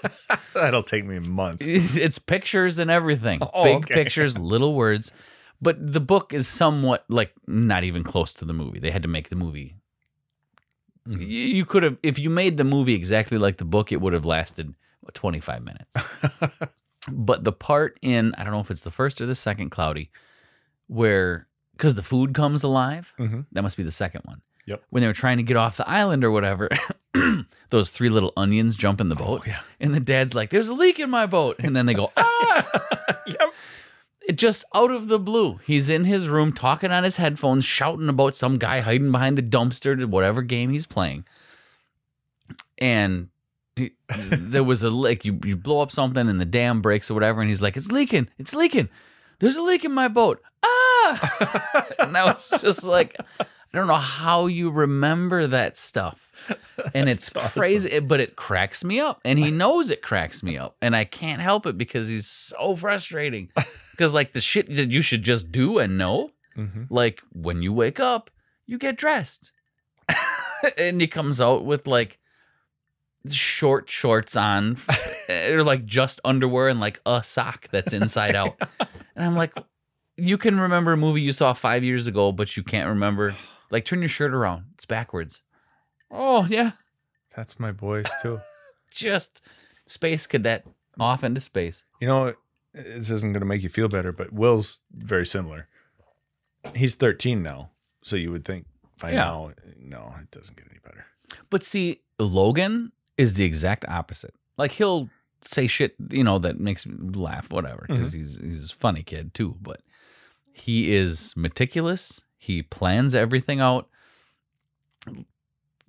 That'll take me a month. it's pictures and everything. Oh, Big okay. pictures, little words. But the book is somewhat like not even close to the movie. They had to make the movie. Mhm. You, could have, if you made the movie exactly like the book, it would have lasted 25 minutes. but the part in, I don't know if it's the first or the second Cloudy, where, because the food comes alive, Mhm. that must be the second one. Yep. When they were trying to get off the island or whatever, those three little onions jump in the boat. Oh, yeah. And the dad's like, there's a leak in my boat. And then they go, ah. Yep. It just out of the blue. He's in his room talking on his headphones, shouting about some guy hiding behind the dumpster to whatever game he's playing. And he, there was a leak. You, you blow up something and the dam breaks or whatever. And he's like, it's leaking. It's leaking. There's a leak in my boat. Ah. and I was just like, I don't know how you remember that stuff. And it's awesome. crazy, but it cracks me up. And he knows it cracks me up. And I can't help it because he's so frustrating. Because, like, the shit that you should just do and know, Mhm. like, when you wake up, you get dressed. and he comes out with, like, short shorts on, or like just underwear and like a sock that's inside out. And I'm like, you can remember a movie you saw five years ago, but you can't remember. Like, turn your shirt around. It's backwards. Oh, yeah. That's my boys too. Just space cadet off into space. You know, this isn't going to make you feel better, but Will's very similar. He's 13 now, so you would think by Yeah. now, no, it doesn't get any better. But see, Logan is the exact opposite. Like, he'll say shit, you know, that makes me laugh, whatever, because mm-hmm. he's, he's a funny kid too. But he is meticulous. He plans everything out.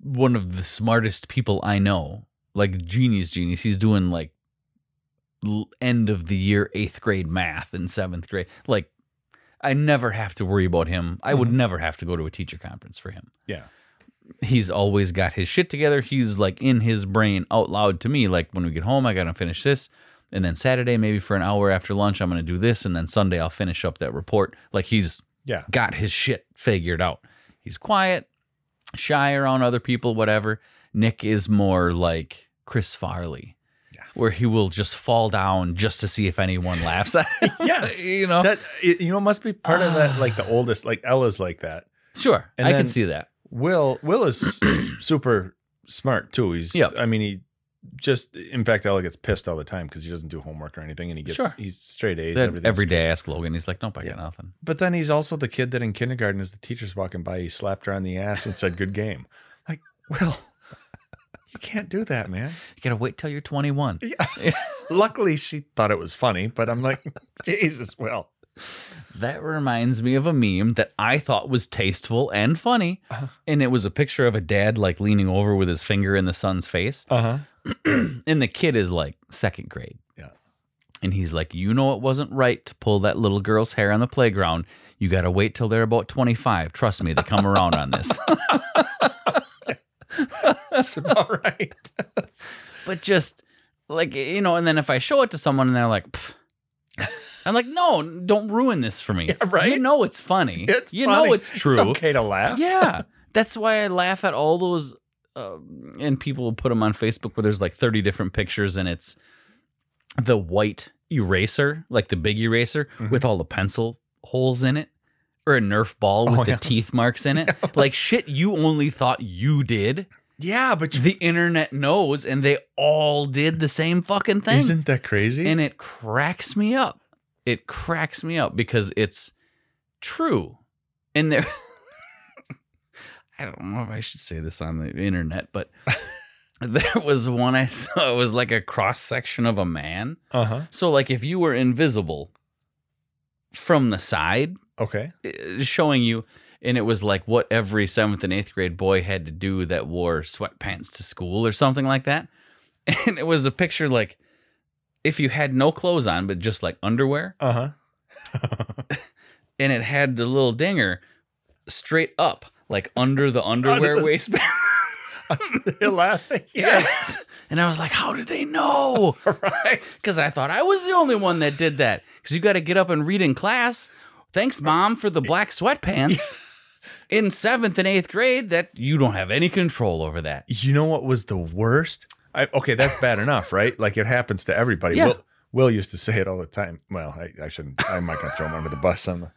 One of the smartest people I know, like genius, genius. He's doing like end of the year eighth grade math in seventh grade. Like, I never have to worry about him. I would Mhm. never have to go to a teacher conference for him Yeah. he's always got his shit together. He's like in his brain out loud to me, like when we get home, I gotta finish this. And then Saturday, maybe for an hour after lunch, I'm gonna do this. And then Sunday, I'll finish up that report. Like he's Yeah. got his shit figured out. He's quiet, shy around other people, whatever. Nick is more like Chris Farley. Yeah. Where he will just fall down just to see if anyone laughs at him. Yes. you know? That it- you know must be part of that like the oldest like Ella's like that. sure. And I can see that. Will Will is super smart too. He's Yeah. I mean he just in fact, Ella gets pissed all the time because he doesn't do homework or anything, and he gets Sure. he's straight A's. every day I ask Logan, he's like, Nope, I Yeah. got nothing. But then he's also the kid that in kindergarten, as the teacher's walking by, he slapped her on the ass and said, "Good game." Like, well, you can't do that, man. You gotta wait till you're 21. yeah. Luckily, she thought it was funny, but I'm like, Jesus, well, That reminds me of a meme that I thought was tasteful and funny. Uh-huh. And it was a picture of a dad like leaning over with his finger in the son's face. uh huh. And the kid is like second grade. Yeah. And he's like, You know, it wasn't right to pull that little girl's hair on the playground. You got to wait till they're about 25. Trust me, they come around on this. That's about right. but just like, you know, and then if I show it to someone and they're like, "Pff." I'm like, No, don't ruin this for me. right? You know, it's funny. It's you funny. know, it's true. It's okay to laugh. yeah that's why i laugh at all those uh, and people will put them on facebook where there's like 30 different pictures and it's the white eraser like the big eraser Mhm. with all the pencil holes in it or a nerf ball with Oh, the teeth marks in it like shit you only thought you did Yeah, but you, the internet knows and they all did the same fucking thing isn't that crazy? and it cracks me up. It cracks me up because it's true. And there I don't know if I should say this on the internet, but there was one I saw. It was like a cross section of a man. uh huh. So, like, if you were invisible from the side, Okay. eh, showing you, and it was like what every seventh and eighth grade boy had to do that wore sweatpants to school or something like that. And it was a picture like if you had no clothes on, but just like underwear, Uh huh. and it had the little dinger straight up, like under the underwear the- waistband. Elastic. Yes. And I was like, how did they know? right. Because I thought I was the only one that did that. Because you got to get up and read in class. Thanks, mom, for the black sweatpants. In seventh and eighth grade, that you don't have any control over that. You know what was the worst? I, okay, that's bad enough, right? Like it happens to everybody. Yeah. Will, Will used to say it all the time. Well, I, I shouldn't. Not going to throw him under the bus. The,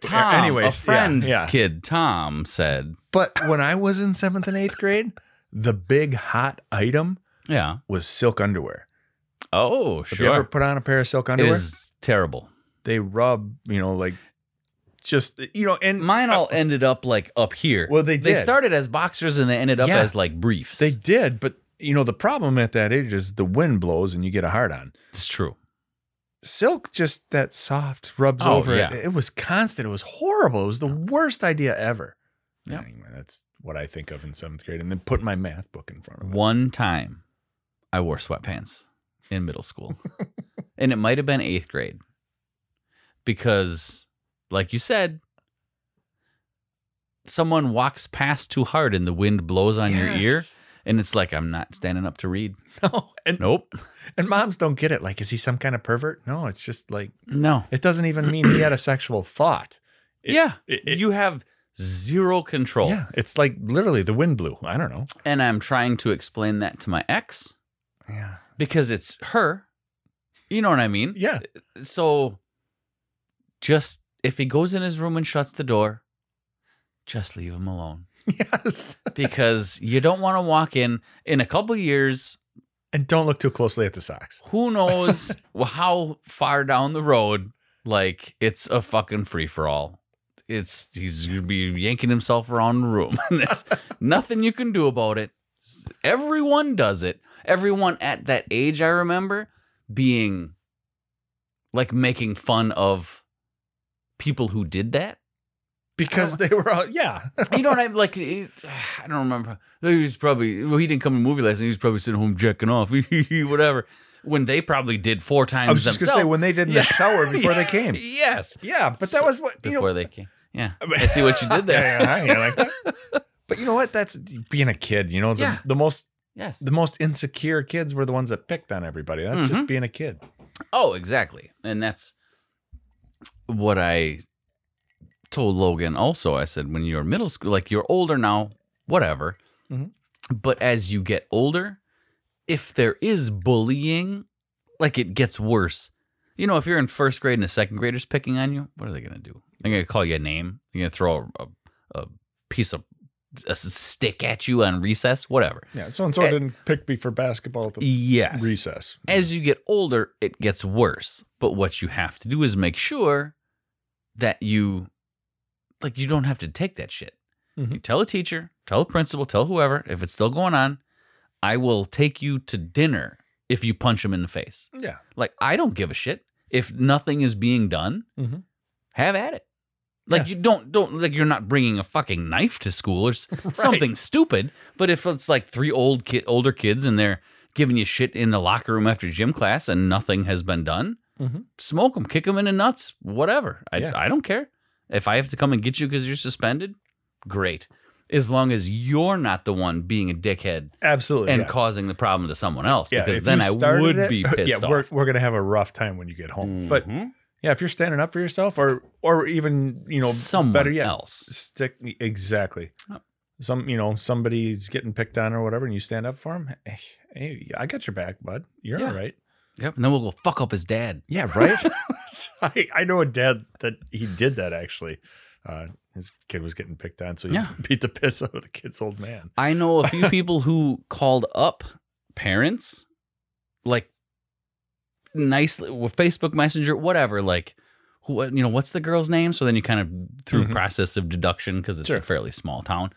Tom, Anyways, a friend's yeah, yeah. kid, Tom said, But when I was in seventh and eighth grade, the big hot item "Yeah, was silk underwear. oh, Have you ever put on a pair of silk underwear? is terrible." They rub, you know, like just you know, and Mine all ended up like up here. Well, they They started as boxers and they ended up Yeah. as like briefs. they did. But you know, the problem at that age is the wind blows and you get a hard on. it's true. silk just that soft rubs Oh, over yeah. it. It was constant. It was horrible. It was the worst idea ever. Yep. Anyway, that's what I think of in seventh grade. And then put my math book in front of me. One time, I wore sweatpants in middle school, and it might have been eighth grade, because, like you said, someone walks past too hard and the wind blows on your ear, Yes. And it's like I'm not standing up to read. No, and Nope, and moms don't get it. Like, is he some kind of pervert? No, it's just like no. it doesn't even mean he had a sexual thought. It- yeah, it- it- you have zero control. Yeah, it's like literally the wind blew. I don't know. And I'm trying to explain that to my ex Yeah, because it's her. You know what I mean? yeah. So just if he goes in his room and shuts the door, just leave him alone. Yes. Because you don't want to walk in in a couple years, And don't look too closely at the socks. who knows how far down the road like it's a fucking free for all. It's he's gonna be yanking himself around the room. There's nothing you can do about it. Everyone does it. Everyone at that age, I remember being like making fun of people who did that. Because they were all, yeah. You know what I'm like? it- I don't remember. He was probably well. He didn't come to movie last night. He was probably sitting home jacking off, whatever. When they probably did four times I was just to say when they did in Yeah. the shower before they came. Yes, Yeah, but that was what, you know, before they came. Yeah, I see what you did there. Yeah, yeah, yeah, like that. But you know what? That's being a kid. You know, the, Yeah. the most Yes. the most insecure kids were the ones that picked on everybody. That's Mm-hmm. just being a kid. Oh, exactly. And that's what I told Logan also. I said, when you're middle school, like you're older now, whatever. Mhm. But as you get older, if there is bullying, like it gets worse. You know, if you're in first grade and a second grader's picking on you, what are they going to do? They're going to call you a name. They're going to throw a, a piece of a stick at you on recess, whatever. Yeah, so and so Eh. didn't pick me for basketball at the Yes. recess. As you get older, it gets worse. But what you have to do is make sure that you, like, you don't have to take that shit. Mhm. You tell a teacher, tell a principal, tell whoever, if it's still going on, I will take you to dinner if you punch him in the face. Yeah. Like, I don't give a shit. If nothing is being done, Mhm. have at it. Like Yes. you don't don't like you're not bringing a fucking knife to school or s- something stupid. But if it's like three old kid, older kids and they're giving you shit in the locker room after gym class and nothing has been done, Mhm. smoke them, kick them in the nuts, whatever. I Yeah. I don't care. If I have to come and get you because you're suspended, great. As long as you're not the one being a dickhead Absolutely. and yeah. causing the problem to someone else, yeah, because then I would it- be pissed off. yeah, we're, we're gonna have a rough time when you get home. But Mhm. yeah, if you're standing up for yourself, or or even you know, someone better yet, else. stick exactly. Yep. Some you know somebody's getting picked on or whatever, and you stand up for him. Hey, hey I got your back, bud. You're Yeah. all right. Yep. And then we'll go fuck up his dad. Yeah, right. I, I know a dad that he did that actually. Uh, his kid was getting picked on, so he Yeah. beat the piss out of the kid's old man. I know a few people who called up parents, like nicely with Facebook Messenger, whatever. Like, who you know, what's the girl's name? So then you kind of through Mhm. process of deduction because it's Sure. a fairly small town.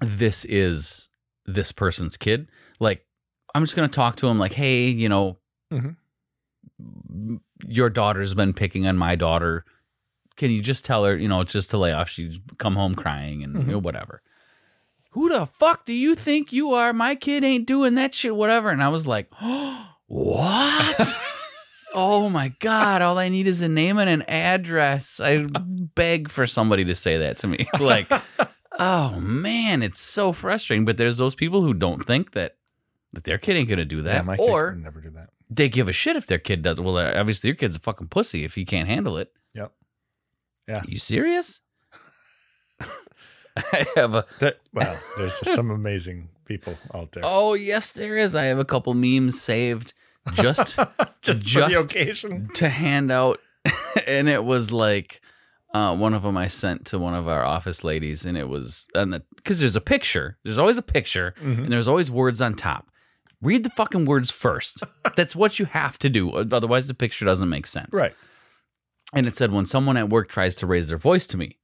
This is this person's kid. Like, I'm just gonna talk to him. Like, hey, you know, Mhm. your daughter's been picking on my daughter. Can you just tell her, you know, just to lay off? She's come home crying and you know, whatever. Who the fuck do you think you are? My kid ain't doing that shit, whatever. And I was like, oh, what? oh my God. All I need is a name and an address. I beg for somebody to say that to me. like, oh man, it's so frustrating. But there's those people who don't think that, that their kid ain't going to do that. yeah, my kid or never do that. They give a shit if their kid does it. Well, uh, obviously your kid's a fucking pussy if he can't handle it. Yep. Yeah. Are You serious? I have a That well, there's some amazing people out there. oh yes, there is. I have a couple memes saved just just, for the just- occasion. to hand out, and it was like uh, one of them I sent to one of our office ladies, and it was and because there's a picture. There's always a picture, Mhm. and there's always words on top. Read the fucking words first. That's what you have to do. Otherwise, the picture doesn't make sense. Right. and it said when someone at work tries to raise their voice to me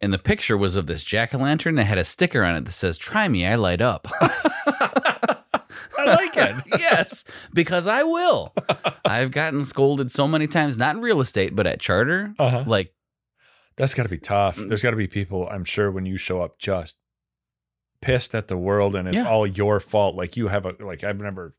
and the picture was of this jack-o'-lantern that had a sticker on it that says try me i light up I like it. yes because i will i've gotten scolded so many times not in real estate but at charter Uh-huh. like That's got to be tough. Mm. There's got to be people, I'm sure, when you show up just pissed at the world and it's Yeah. all your fault. Like you have a, like I've never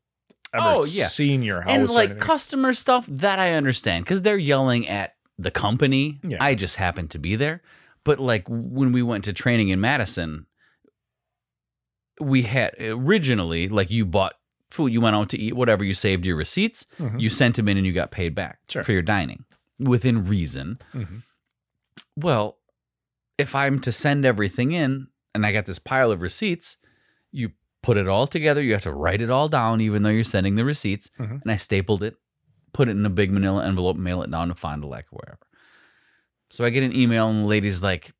ever Oh, yeah. seen your house. and like customer stuff that i understand because they're yelling at the company Yeah. i just happened to be there but like when we went to training in madison we had originally like you bought food you went out to eat whatever you saved your receipts Mhm. you sent them in and you got paid back Sure. for your dining within reason Mhm. well if i'm to send everything in and i got this pile of receipts you put it all together you have to write it all down even though you're sending the receipts Mhm. and i stapled it put it in a big manila envelope mail it down to fond du lac or wherever so i get an email and the lady's like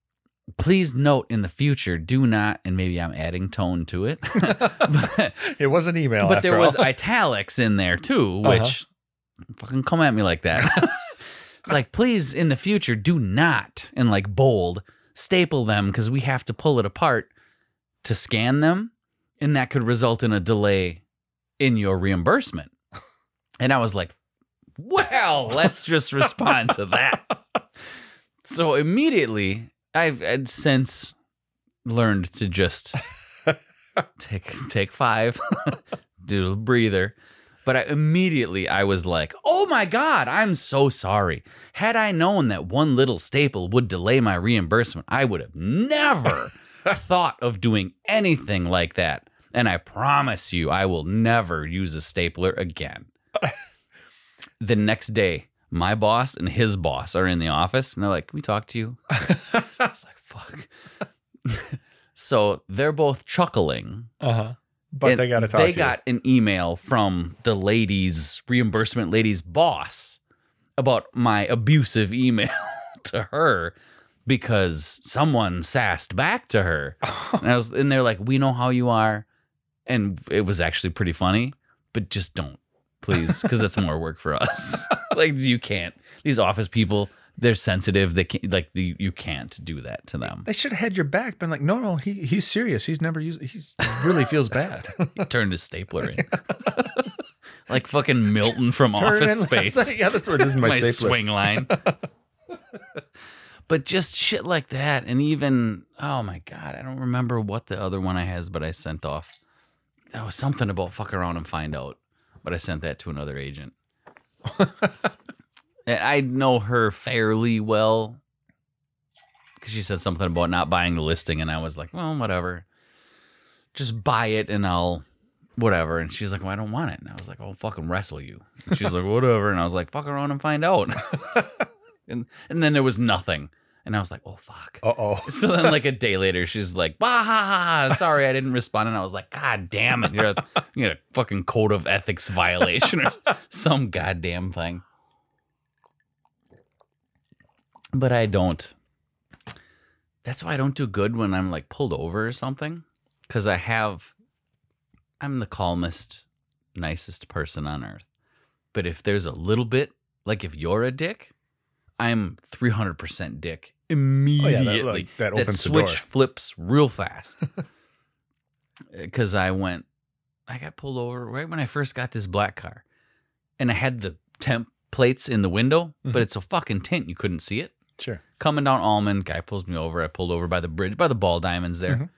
please note in the future do not and maybe i'm adding tone to it but, it was an email. but there was italics in there too, Uh-huh. which fucking come at me like that. like, please in the future, do not in like bold staple them because we have to pull it apart to scan them, and that could result in a delay in your reimbursement. And I was like, well, let's just respond to that. So immediately, I've, I'd since learned to just take take five, do a breather. But I, immediately I was like, "Oh my god, I'm so sorry. Had I known that one little staple would delay my reimbursement, I would have never thought of doing anything like that. And I promise you, I will never use a stapler again." the next day, my boss and his boss are in the office, and they're like, "Can we talk to you?" I was like, "Fuck." so they're both chuckling. uh-huh. But And they got to talk to me. They to got an email from the lady's reimbursement lady's boss about my abusive email to her because someone sassed back to her. And I was and they're like, "We know how you are." And it was actually pretty funny, but just don't. Please, because that's more work for us. like you can't. These office people, they're sensitive. They can't like the, you can't do that to them. They should have had your back. Been like, no, no, he he's serious. He's never used. He's really feels bad. he Turned his stapler in. like fucking Milton from Office in- Space. yeah, that's what this is. My, my stapler. Swingline. but just shit like that, and even oh my god, I don't remember what the other one I has, but I sent off. That was something about fuck around and find out, but I sent that to another agent. I know her fairly well because she said something about not buying the listing, and I was like, well, whatever, just buy it and I'll whatever. And she's like, well, I don't want it. And I was like, I'll fucking wrestle you. And she's like, whatever. And I was like, fuck around and find out. and and then there was nothing. And I was like, oh fuck. Uh oh. So then, like a day later, she's like, "Bah, ha, ha, ha, sorry, I didn't respond." And I was like, "God damn it, you're a, you're a fucking code of ethics violation or some goddamn thing." But I don't. That's why I don't do good when I'm like pulled over or something, because I have. I'm the calmest, nicest person on earth. But if there's a little bit, like if you're a dick, I'm 300% dick immediately. like, that that opens the switch door. flips real fast. Because I went, I got pulled over right when I first got this black car, and I had the temp plates in the window, Mm-hmm. but it's a fucking tint. You couldn't see it. Sure. Coming down Almond, guy pulls me over. I pulled over by the bridge, by the ball diamonds there. Mhm.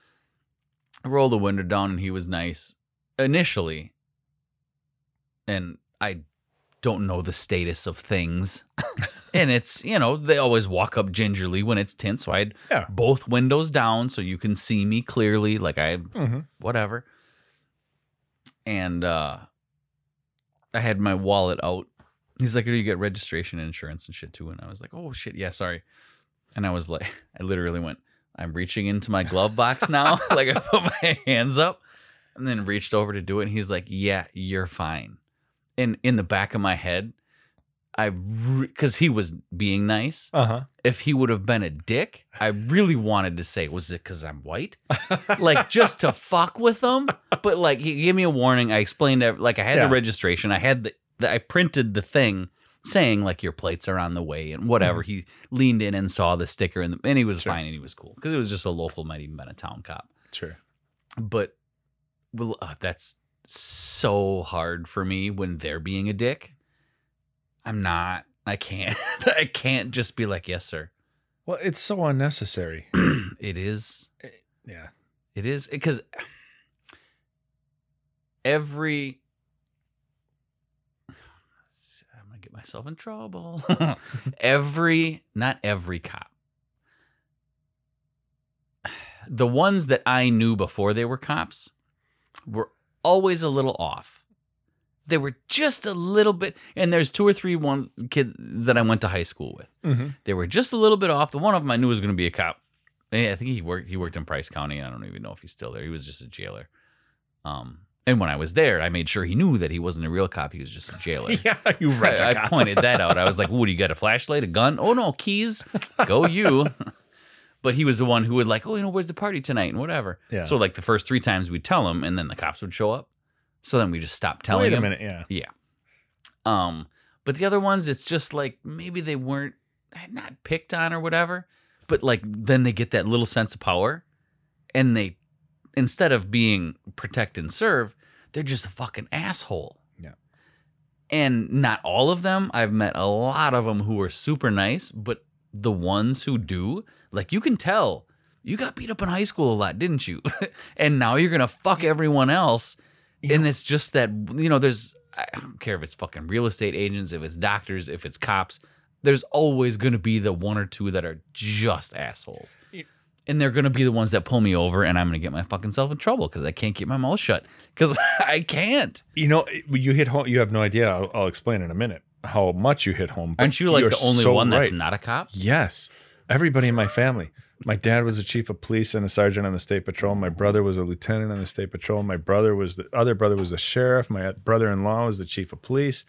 I rolled the window down, and he was nice initially. And I don't know the status of things. and it's, you know, they always walk up gingerly when it's tint. So I had Yeah. both windows down so you can see me clearly. Like I, Mhm. whatever. And uh I had my wallet out. He's like, "Do you get registration and insurance and shit too?" And I was like, "Oh shit, yeah, sorry." And I was like, I literally went, "I'm reaching into my glove box now." like I put my hands up and then reached over to do it. And he's like, "Yeah, you're fine." And in the back of my head, I because he was being nice. Uh huh. If he would have been a dick, I really wanted to say, "Was it because I'm white?" like just to fuck with him. But like he gave me a warning. I explained like I had Yeah. the registration. I had the I printed the thing saying like your plates are on the way and whatever. He leaned in and saw the sticker and, and he was Sure. fine and he was cool because it was just a local, might even been a town cop. Sure. But well, uh, that's so hard for me when they're being a dick. I'm not. I can't. I can't just be like, yes, sir. Well, it's so unnecessary. It is. Yeah. It is because every I'm gonna get myself in trouble. every, not every cop. The ones that I knew before they were cops were always a little off. They were just a little bit, and there's two or three one kids that I went to high school with. Mm-hmm. They were just a little bit off. The one of them I knew was going to be a cop. I think he worked. He worked in Price County. I don't even know if he's still there. He was just a jailer. Um, and when I was there, I made sure he knew that he wasn't a real cop. He was just a jailer. Yeah, you rent a I, pointed that out. I was like, "What do you got? A flashlight? A gun? Oh no, keys. Go you." but he was the one who would like, "Oh, you know, where's the party tonight?" and whatever. Yeah. So like the first three times we'd tell him, and then the cops would show up. So then we just stopped telling Wait a him. minute. Yeah. Yeah. Um, but the other ones, it's just like maybe they weren't not picked on or whatever, but like then they get that little sense of power, and they instead of being protect and serve, they're just a fucking asshole. Yeah. And not all of them. I've met a lot of them who are super nice, but the ones who do, like you can tell, you got beat up in high school a lot, didn't you? and now you're gonna fuck everyone else. and it's just that you know, there's I don't care if it's fucking real estate agents, if it's doctors, if it's cops. There's always gonna be the one or two that are just assholes. And they're gonna be the ones that pull me over, and I'm gonna get my fucking self in trouble because I can't keep my mouth shut because I can't. You know, you hit home. You have no idea. I'll, I'll explain in a minute how much you hit home. Aren't you like you're the only so one that's right. not a cop? Yes. Everybody in my family. My dad was a chief of police and a sergeant on the state patrol. My brother was a lieutenant on the state patrol. My brother was the other brother was the sheriff. My brother-in-law was the chief of police.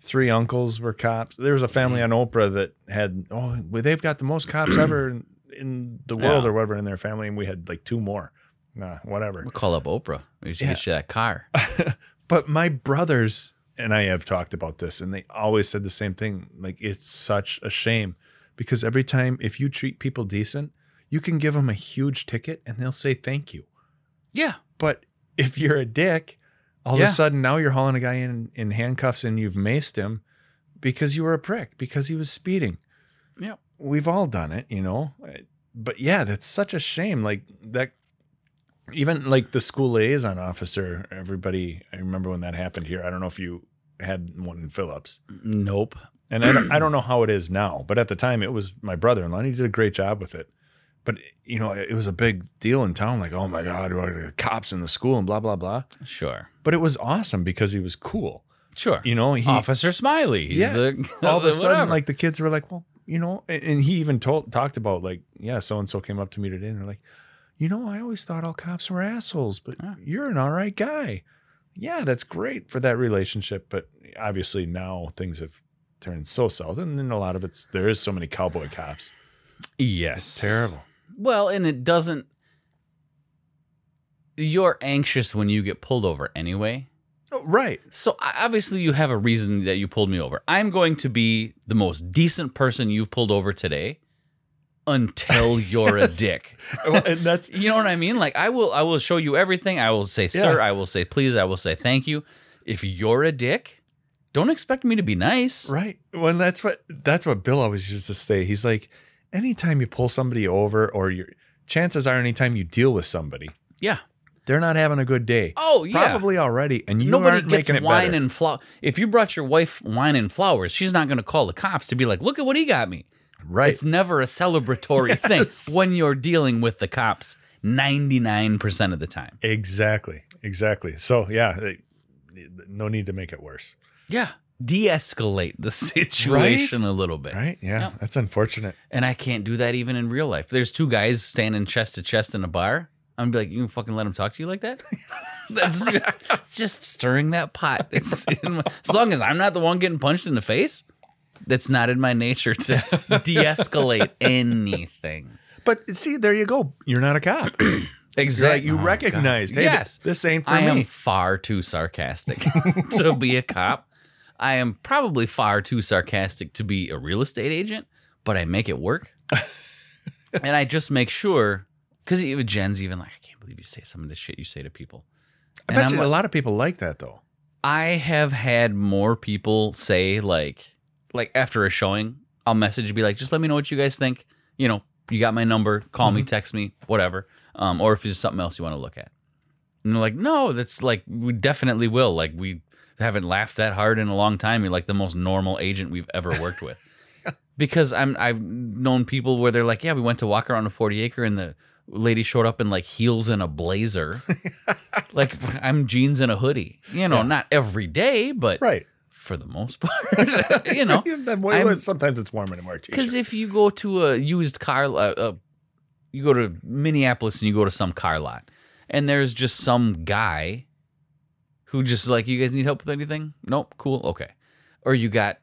Three uncles were cops. There was a family on Oprah that had oh, they've got the most cops ever in the world Yeah. or whatever in their family, and we had like two more. Nah, whatever. We'll call up Oprah. We should get you that car. But my brothers and I have talked about this, and they always said the same thing. Like, it's such a shame because every time, if you treat people decent, you can give them a huge ticket and they'll say thank you. Yeah. But if you're a dick, all Yeah. of a sudden now you're hauling a guy in, in handcuffs and you've maced him because you were a prick, because he was speeding. We've all done it, you know? But yeah, that's such a shame. Like, that even like the school liaison officer, everybody, I remember when that happened here. I don't know if you had one in Phillips. Nope. And I don't, I don't know how it is now, but at the time it was my brother-in-law and he did a great job with it. But you know, it was a big deal in town. Like, oh my god, what are the cops in the school and blah blah blah. Sure. But it was awesome because he was cool. Sure. You know, he Officer Smiley. He's Yeah. the all of a sudden, like the kids were like, well, you know, and, and he even told talked about like, yeah, so and so came up to me today and they're like, you know, I always thought all cops were assholes, but Yeah. you're an all right guy. Yeah, that's great for that relationship. But obviously now things have turned so south, and then a lot of it's there is so many cowboy cops. yes. Terrible. Well, and it doesn't. You're anxious when you get pulled over anyway. Right. So obviously you have a reason that you pulled me over. I'm going to be the most decent person you've pulled over today until you're Yes. a dick. and that's You know what I mean? Like I will I will show you everything. I will say sir, Yeah. I will say please, I will say thank you. If you're a dick, don't expect me to be nice. Right. Well, that's what that's what Bill always used to say. He's like, anytime you pull somebody over, or your chances are, anytime you deal with somebody, Yeah. They're not having a good day. Oh yeah. Probably already, and you Nobody aren't gets making it wine better. and flour. If you brought your wife wine and flowers, she's not going to call the cops to be like, "Look at what he got me." right. It's never a celebratory Yes. thing when you're dealing with the cops 99% of the time. exactly. Exactly. So yeah, they- no need to make it worse. Yeah. De-escalate the situation a little bit. Right. Yeah. Yep. That's unfortunate. And I can't do that even in real life. There's two guys standing chest to chest in a bar. I'm gonna be like, you can fucking let him talk to you like that? That's just, it's just stirring that pot. It's in my- as long as I'm not the one getting punched in the face, that's not in my nature to de-escalate anything. But see, there you go. You're not a cop. Exactly. you oh recognized, hey, th- yes, this ain't for I me. am far too sarcastic to be a cop. I am probably far too sarcastic to be a real estate agent, but I make it work. and I just make sure, because even Jen's even like, I can't believe you say some of the shit you say to people. I And bet I'm you like- a lot of people like that though. I have had more people say like like after a showing, I'll message and be like, just let me know what you guys think. You know, you got my number, call me, text me, whatever. Um, or if there's something else you want to look at. And they're like, no, that's like we definitely will. Like we haven't laughed that hard in a long time. You're like the most normal agent we've ever worked with. because I'm I've known people where they're like, yeah, we went to walk around a 40 acre and the lady showed up in like heels and a blazer. like I'm jeans and a hoodie. You know, Yeah. not every day, but Right. for the most part, you know. Sometimes it's warm in a more Because if you go to a used car, uh, uh, you go to Minneapolis and you go to some car lot, and there's just some guy who just like, you guys need help with anything? Nope, cool, okay. Or you got,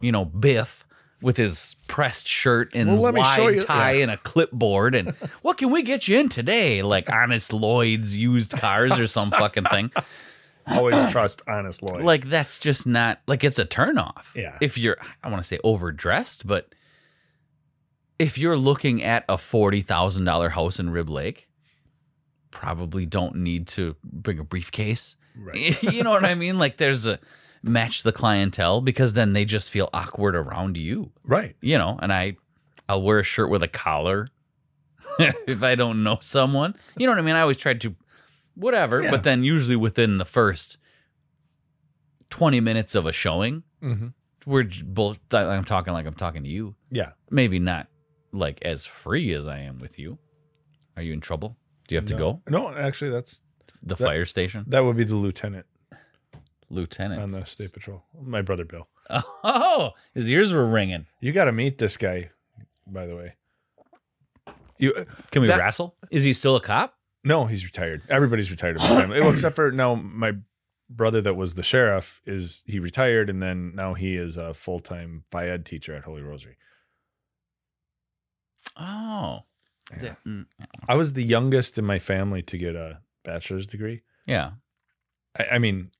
you know, Biff with his pressed shirt and Well, wide tie yeah. and a clipboard, and what can we get you in today? Like Honest Lloyd's used cars or some fucking thing. Always trust honest Lloyd. Like that's just not like it's a turnoff. Yeah. If you're I want to say overdressed, but if you're looking at a forty thousand dollar house in Rib Lake, probably don't need to bring a briefcase. Right. you know what I mean? Like there's a match the clientele because then they just feel awkward around you. right. You know, and I I'll wear a shirt with a collar if I don't know someone. You know what I mean? I always tried to whatever, Yeah. but then usually within the first 20 minutes of a showing, hmm we're both I'm talking like I'm talking to you. Yeah. Maybe not like as free as I am with you. Are you in trouble? Do you have to go? No, actually, that's The That- fire station? that would be the lieutenant Lieutenant. on the state patrol. My brother Bill. Oh, his ears were ringing. You got to meet this guy, by the way. You Can we That- wrestle? Is he still a cop? no, he's retired. Everybody's retired in my family, well, except for now. My brother that was the sheriff is he retired, and then now he is a full time phy ed teacher at Holy Rosary. Oh. Yeah. The- mm, I was the youngest in my family to get a bachelor's degree. yeah. I, I mean,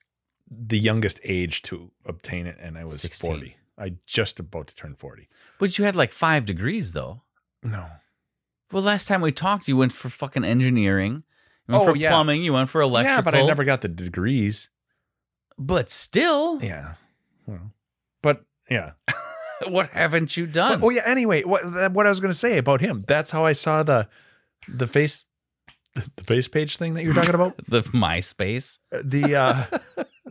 the youngest age to obtain it, and I was 16. 40. I just about to turn 40. But you had like five degrees though. No. Well, last time we talked, you went for fucking engineering. You went Oh, for yeah. plumbing. You went for electrical. Yeah, but I never got the degrees. But still, Yeah. Well, but yeah. what haven't you done? oh yeah. Anyway, what what I was going to say about him? That's how I saw the the face the face page thing that you're talking about. the MySpace. the uh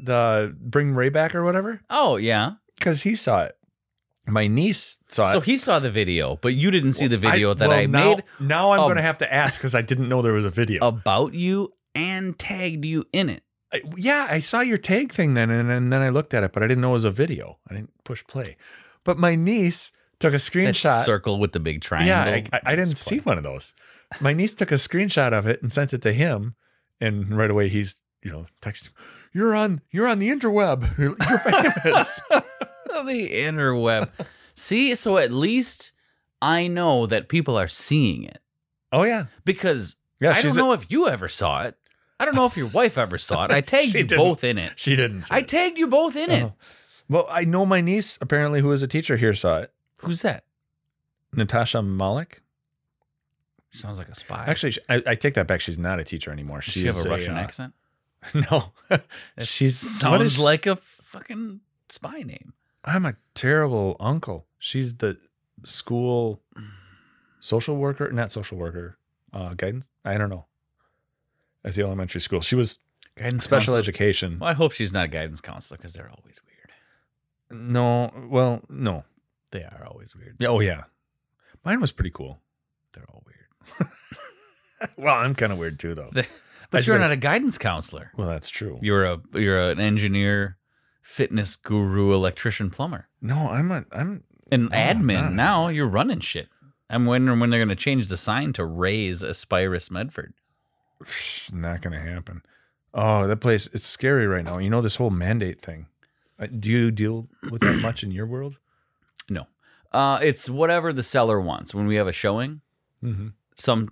the bring Ray back or whatever. Oh yeah. Because he saw it. My niece saw it. So he saw the video, but you didn't see the video that well, I now, made Now I'm Oh. going to have to ask because I didn't know there was a video. about you and tagged you in it. I- yeah, I saw your tag thing then, and, and then I looked at it, but I didn't know it was a video. I didn't push play. But my niece took a That screenshot. circle with the big triangle. yeah, I, I, I didn't see one of those. My niece took a screenshot of it and sent it to him, and right away he's you know texting, "You're on, you're on the interweb. You're, you're famous." the interweb. See, so at least I know that people are seeing it oh yeah, because yeah. I don't she's a- know if you ever saw it. I don't know if your wife ever saw it. I tagged you didn't. both in it. she didn't. See I it. tagged you both in it. Oh. Well, I know my niece apparently, who is a teacher here, saw it. Who's that? Natasha Malik. Sounds like a spy. Actually, I, I take that back. She's not a teacher anymore. She she have is a Russian uh, accent? No, she sounds what is she- like a fucking spy name. I'm a terrible uncle. She's the school social worker, not social worker, uh, guidance. I don't know. At the elementary school, she was Guidance special counselor. education. Well, I hope she's not a guidance counselor because they're always weird. No, well, no. They are always weird. Oh yeah, mine was pretty cool. They're all weird. Well, I'm kind of weird too, though. But you're gotta- not a guidance counselor. Well, that's true. You're a you're an engineer, fitness guru, electrician, plumber, No, I'm a, I'm not admin. Now you're running shit. I'm wondering when they're going to change the sign to Ray's Aspirus Medford. not gonna happen. Oh, that place, it's scary right now. You know this whole mandate thing. Uh, Do you deal with that much in your world? No, uh, it's whatever the seller wants. When we have a showing, Mm-hmm. some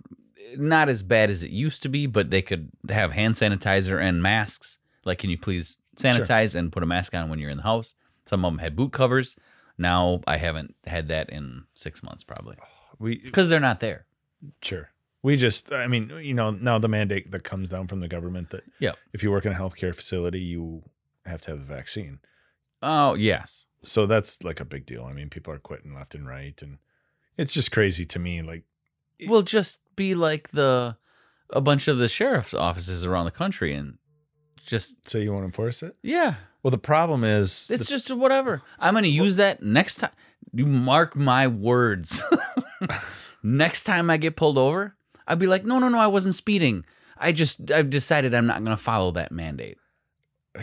not as bad as it used to be, but they could have hand sanitizer and masks. Like, can you please sanitize and put a mask on when you're in the house? Some of them had boot covers. Now I haven't had that in six months probably We because they're not there. Sure. We just, I mean, you know, now the mandate that comes down from the government that Yeah. if you work in a healthcare facility, you have to have the vaccine. Oh yes, So that's like a big deal. I mean, people are quitting left and right. And it's just crazy to me. Like, We'll just be like the a bunch of the sheriff's offices around the country and just say you won't enforce it. yeah, Well, the problem is, it's the- just whatever. I'm gonna use that next time. You mark my words. next time I get pulled over, I'll be like, no, no, no, I wasn't speeding. I just I've decided I'm not gonna follow that mandate.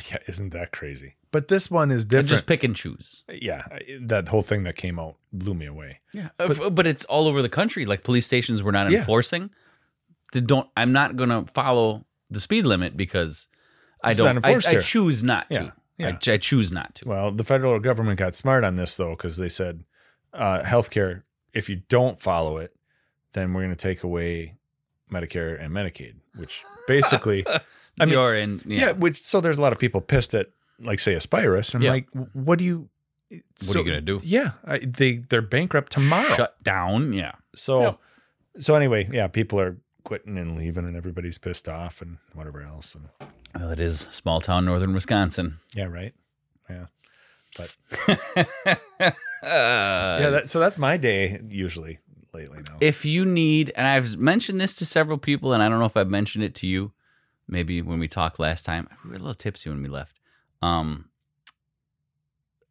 Yeah, isn't that crazy? But this one is I different. just pick and choose. yeah, that whole thing that came out blew me away. Yeah, but, but it's all over the country. Like police stations, we're not Yeah. enforcing. They don't. I'm not gonna follow the speed limit because I It's don't. I, enforced I here. choose not Yeah, to. yeah. I, I choose not to. Well, the federal government got smart on this though, because they said uh, healthcare. If you don't follow it, then we're going to take away Medicare and Medicaid, which basically, I mean, You're in. yeah. Yeah. Which so there's a lot of people pissed at, like, say, Aspirus. I'm Yeah. like, what do you? What are you gonna do? Yeah, I, they they're bankrupt tomorrow. Shut down. Yeah. So, Yeah. so anyway, yeah, people are quitting and leaving, and everybody's pissed off and whatever else. And Well, it is small town northern Wisconsin. yeah, right. Yeah, but yeah. yeah, that, so that's my day usually lately now. if you need, and I've mentioned this to several people, and I don't know if I've mentioned it to you, maybe when we talked last time. We were a little tipsy when we left. Um,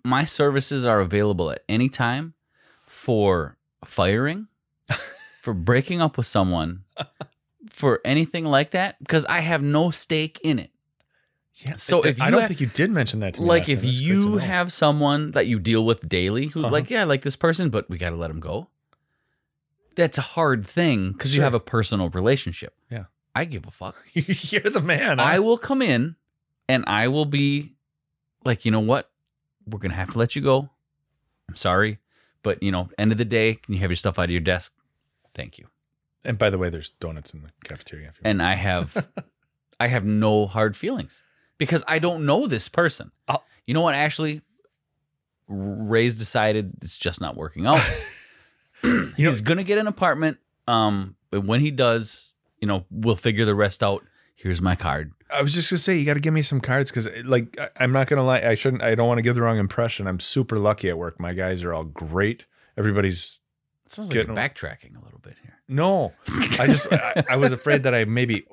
my services are available at any time for firing, for breaking up with someone, for anything like that, because I have no stake in it. Yeah. So I- if I don't have- think you did mention that to me. like if time. That's good to you have someone that you deal with daily who Uh-huh. like yeah I like this person but we got to let him go that's a hard thing because you have a personal relationship Yeah. I give a fuck you're the man. i will come in and i will be like you know what we're gonna have to let you go i'm sorry but you know end of the day can you have your stuff out of your desk Thank you. And by the way, there's donuts in the cafeteria. If you And I have I have no hard feelings because I don't know this person. I'll- you know what, Ashley? Ray's decided it's just not working out. He's gonna get an apartment. Um, but when he does, you know, we'll figure the rest out. Here's my card. I was just gonna say you got to give me some cards because, eh, like, I, I'm not gonna lie. I shouldn't. I don't want to give the wrong impression. I'm super lucky at work. My guys are all great. Everybody's It sounds like you're backtracking a little bit here. no. I just I, I was afraid that I maybe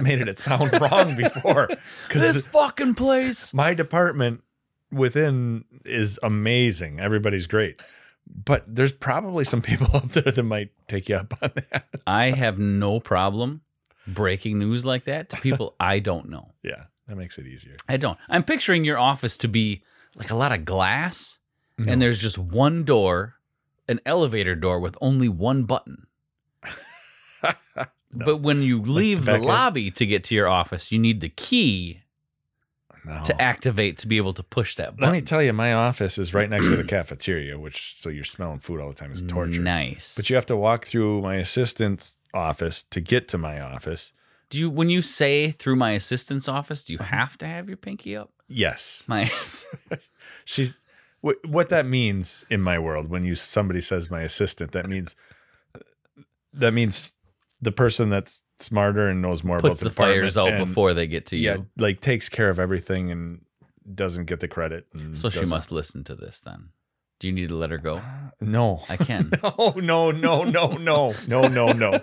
made it sound wrong before because This fucking place. my department within is amazing. Everybody's great, but there's probably some people up there that might take you up on that. I have no problem breaking news like that to people I don't know. Yeah, that makes it easier. I don't. I'm picturing your office to be like a lot of glass, No. and there's just one door, an elevator door with only one button. But when you leave the back end? lobby to get to your office, you need the key No. to activate to be able to push that button. Let me tell you, my office is right next to the cafeteria, which so you're smelling food all the time is torture. Nice. But you have to walk through my assistant's office to get to my office. do you when you say through my assistant's office, do you Uh-huh. have to have your pinky up? Yes, My she's what, what that means in my world. When you somebody says my assistant, that means that means the person that's smarter and knows more puts about the fires out and, before they get to you. Yeah, like takes care of everything and doesn't get the credit. and So she doesn't- must listen to this then. Do you need to let her go? Uh, no, I can. No, no, no, no, no, no, no, no.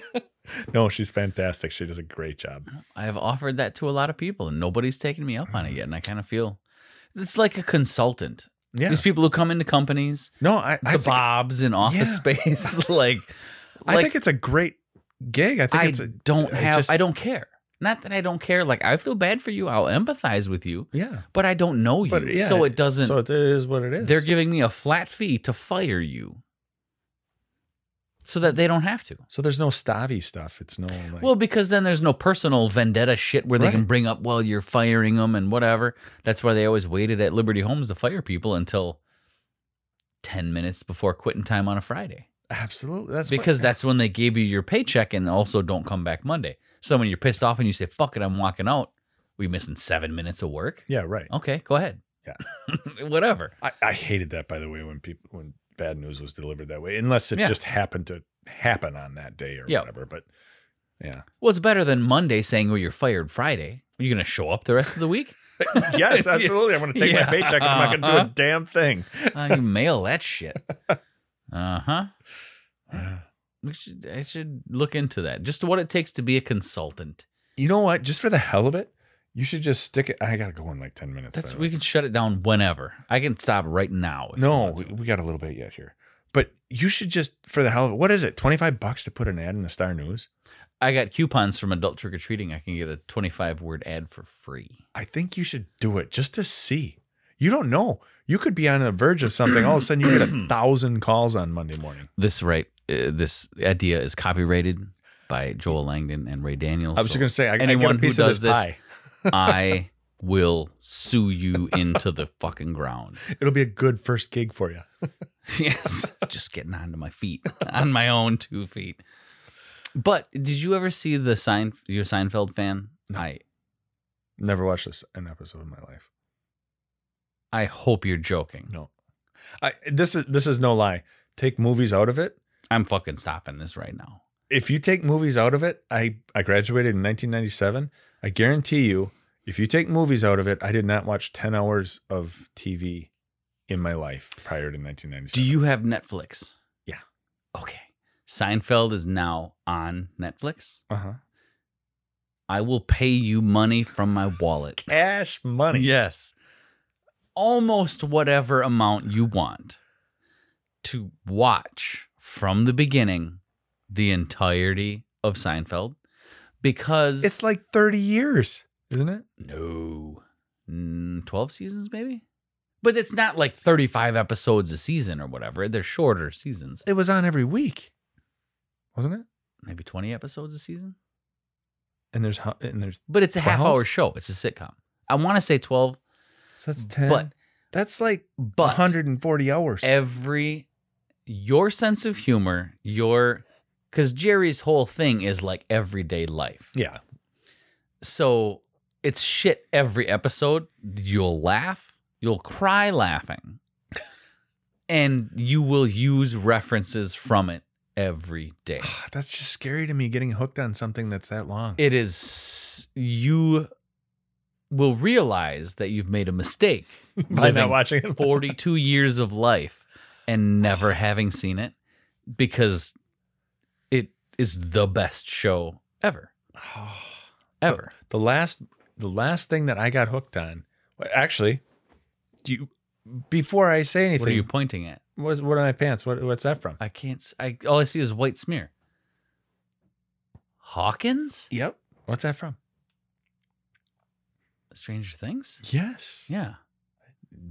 No, she's fantastic. She does a great job. I have offered that to a lot of people and nobody's taken me up on it yet. And I kind of feel it's like a consultant. Yeah. These people who come into companies, No, I, the think, Bobs in office Yeah. space, like, I like think it's a great gig. I think I it's a, don't I have, just- I don't care. Not that I don't care. Like, I feel bad for you. I'll empathize with you, yeah. but I don't know you. But yeah, so it doesn't, So it is what it is. they're giving me a flat fee to fire you so that they don't have to. so there's no stavy stuff. It's no like. Well, because then there's no personal vendetta shit where they can bring up, well, you're firing them and whatever. That's why they always waited at Liberty Homes to fire people until 10 minutes before quitting time on a Friday. Absolutely. That's Because that's when they gave you your paycheck and also don't come back Monday. So when you're pissed off and you say, fuck it, I'm walking out, we missing seven minutes of work? yeah, right. Okay, go ahead. Yeah. Whatever. I, I hated that by the way when people when bad news was delivered that way, unless it Yeah. just happened to happen on that day or Yeah. whatever. But yeah, Well, it's better than Monday saying, well, you're fired Friday. Are you going to show up the rest of the week? yes, absolutely. I'm going to take Yeah. my paycheck and I'm not going to do Uh-huh. a damn thing. Uh, you mail that shit. Uh huh. We should, I should look into that. Just what it takes to be a consultant. You know what? Just for the hell of it, you should just stick it. I got to go in like 10 minutes. That's we way. can shut it down whenever. I can stop right now. if you No, want we, we got a little bit yet here. But you should just, for the hell of it, what is it? 25 bucks to put an ad in the Star News? I got coupons from adult trick or treating. I can get a twenty-five word ad for free. I think you should do it just to see. You don't know. You could be on the verge of something. All of a sudden, you get a thousand calls on Monday morning. This right. Uh, this idea is copyrighted by Joel Langdon and Ray Daniels. I was just going to say, I, I anyone get a who does this. I will sue you into the fucking ground. It'll be a good first gig for you. yes, just getting onto my feet, on my own two feet. But did you ever see the Sein? You're a Seinfeld fan? No. I Never watched this an episode of my life. I hope you're joking. No, I this is this is no lie. Take movies out of it. I'm fucking stopping this right now. If you take movies out of it, I I graduated in 1997. I guarantee you, if you take movies out of it, I did not watch 10 hours of TV in my life prior to 1997. Do you have Netflix? Yeah. Okay. Seinfeld is now on Netflix. Uh huh. I will pay you money from my wallet. Cash money. Yes. Almost whatever amount you want to watch from the beginning the entirety of Seinfeld because It's like 30 years, isn't it? no. Mm, 12 seasons maybe? But it's not like 35 episodes a season or whatever. They're shorter seasons. It was on every week, wasn't it? maybe 20 episodes a season. And there's and there's but it's a half hour show. It's a sitcom. I want to say 12 so that's 10. but that's like but 140 hours. every your sense of humor, your Because Jerry's whole thing is like everyday life. Yeah. So it's shit every episode. You'll laugh, you'll cry laughing, and you will use references from it every day. Ah, that's just scary to me getting hooked on something that's that long. It is, you will realize that you've made a mistake By not watching it. 42 years of life and never having seen it because it is the best show ever. Ever. The last the last thing that I got hooked on actually do you before I say anything What are you pointing at? what's what are my pants? What what's that from? I can't. I all I see is white smear. Hawkins, Yep. What's that from? Stranger Things. Yes. Yeah,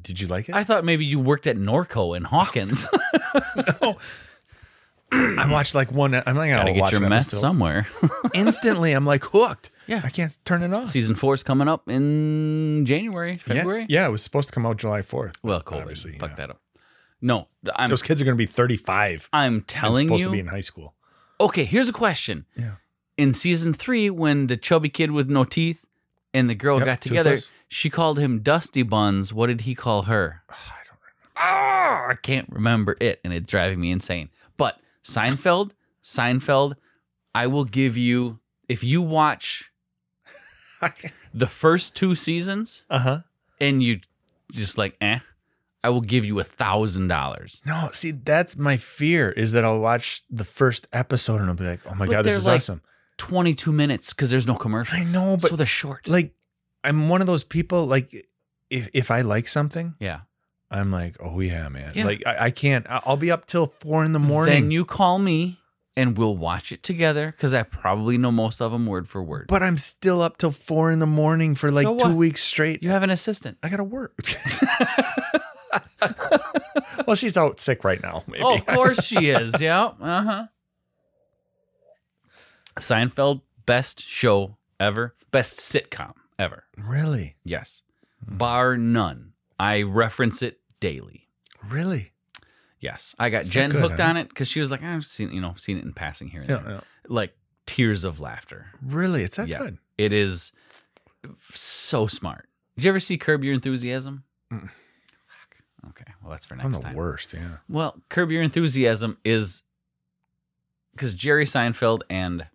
Did you like it? I thought maybe you worked at Norco in Hawkins. no. I watched like one. I'm like, Gotta I'll get watch your meth episode. somewhere. Instantly, I'm like hooked. Yeah. I can't turn it off. Season four is coming up in January, February. Yeah, yeah, it was supposed to come out July 4th. Well, COVID. Obviously, Fuck that up. No, I'm. Those kids are going to be 35. I'm telling supposed you. to be in high school. okay, here's a question. Yeah. In season three, when the chubby kid with no teeth and the girl Yep, got together, toothless. she called him Dusty Buns. What did he call her? I don't remember. Ah, I can't remember it, and it's driving me insane. But Seinfeld, Seinfeld, I will give you if you watch the first two seasons Uh huh. and you just like eh, I will give you a thousand dollars. No, see, that's my fear is that I'll watch the first episode and I'll be like, oh my But God, this is like- awesome. Twenty two minutes because there's no commercials. I know, but- so they're short. Like, I'm one of those people, like, if, if I like something, yeah. I'm like, oh yeah, man. Yeah. Like, I, I can't, I'll be up till four in the morning. Then you call me and we'll watch it together because I probably know most of them word for word. but I'm still up till four in the morning for like So two weeks straight. you have an assistant. I gotta work. well, she's out sick right now. Maybe. Oh, of course she is. Yeah. Uh huh. Seinfeld, best show ever, best sitcom ever. really, Yes, bar none. I reference it daily. really. Yes, I got It's Jen good, hooked huh? on it because she was like, I've seen you know seen it in passing here and Yeah, there, yeah. like tears of laughter. Really, it's that Yeah. good. It is so smart. Did you ever see Curb Your Enthusiasm? Mm. Fuck. Okay, well that's for I'm next the time. worst. Yeah. Well, Curb Your Enthusiasm is because Jerry Seinfeld and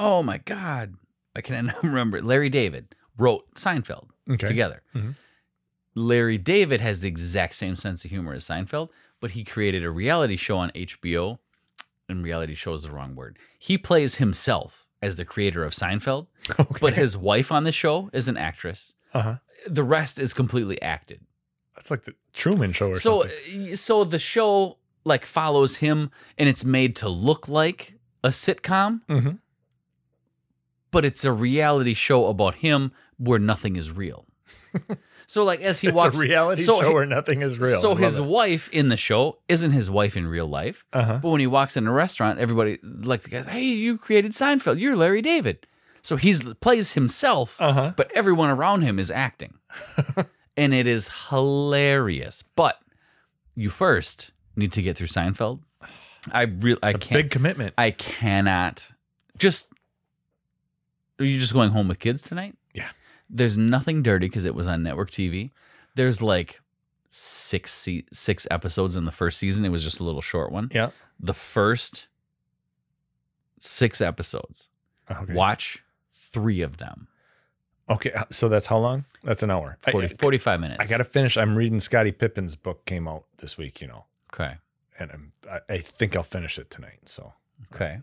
oh my god, I can remember Larry David wrote Seinfeld Okay. together. Mhm. Larry David has the exact same sense of humor as Seinfeld, but he created a reality show on HBO. And reality show is the wrong word. He plays himself as the creator of Seinfeld, Okay. but his wife on the show is an actress. uh huh. The rest is completely acted. That's like the Truman Show or so something. uh, so the show like follows him and it's made to look like a sitcom Mm-hmm. But it's a reality show about him where nothing is real so like as he walks. It's walks a reality so show he- where nothing is real. so his wife in the show isn't his wife in real life uh huh. but when he walks in a restaurant everybody like the guy hey you created seinfeld you're larry david so he's plays himself Uh huh. but everyone around him is acting. and it is hilarious. But you first need to get through Seinfeld. I really I can't big commitment. I cannot just Are you just going home with kids tonight? Yeah. There's nothing dirty because it was on network TV. There's like six se- six episodes in the first season. It was just a little short one. Yeah. The first six episodes. Okay. Watch three of them. Okay. uh, So that's how long? That's an hour. I- 40, 45 minutes. I, got to finish. I'm reading Scottie Pippen's book came out this week, you know, Okay. and I'm, I, I think I'll finish it tonight. So Okay.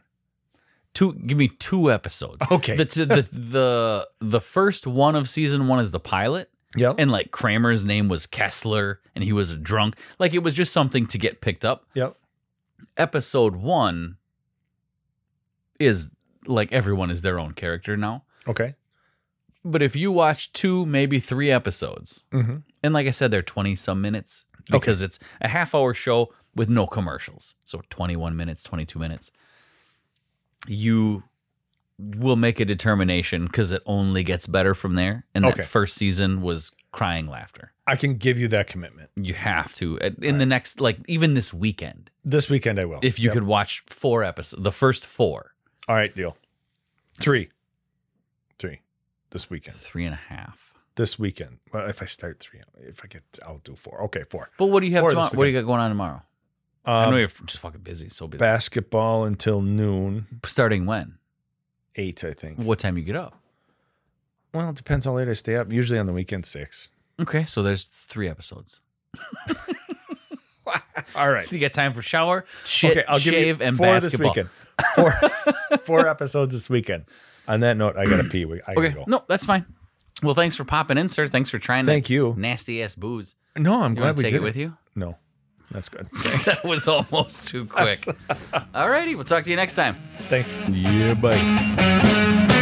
Two. Give me two episodes. Okay. The the the the, the first one of season one is the pilot, yep. and like Kramer's name was Kessler, and he was a drunk. Like it was just something to get picked up. yep. Episode one is like everyone is their own character now. Okay. But if you watch two, maybe three episodes, Mm-hmm. and like I said, they're twenty some minutes Okay. because it's a half hour show with no commercials. So 21 minutes, 22 minutes. You we'll make a determination because it only gets better from there. And Okay. that first season was crying laughter. I can give you that commitment. You have to in the next, like even this weekend, This weekend I will. if you Yep. could watch four episodes, the first four, All right, deal. Three. Three. This weekend. three and a half. This weekend. Well, if I start three, if I get, I'll do four. Okay, four. But what do you have tomorrow? What do you got going on tomorrow? I Um, know you're just fucking busy, so busy. basketball until noon. Starting when? Eight, I think. What time you get up? Well, it depends how late I stay up. Usually on the weekend, six. Okay, so there's three episodes. All right. You get time for shower, shit, Okay, I'll give shave, you and four basketball. this weekend. Four, four episodes this weekend. On that note, I gotta pee. We- I gotta Okay, go. no, that's fine. Well, thanks for popping in, sir. Thanks for trying. To. Thank that you. Nasty ass booze. No, I'm You glad want we to take did it with you? No, that's good. that was almost too quick. All righty, we'll talk to you next time. Thanks. Yeah, bye.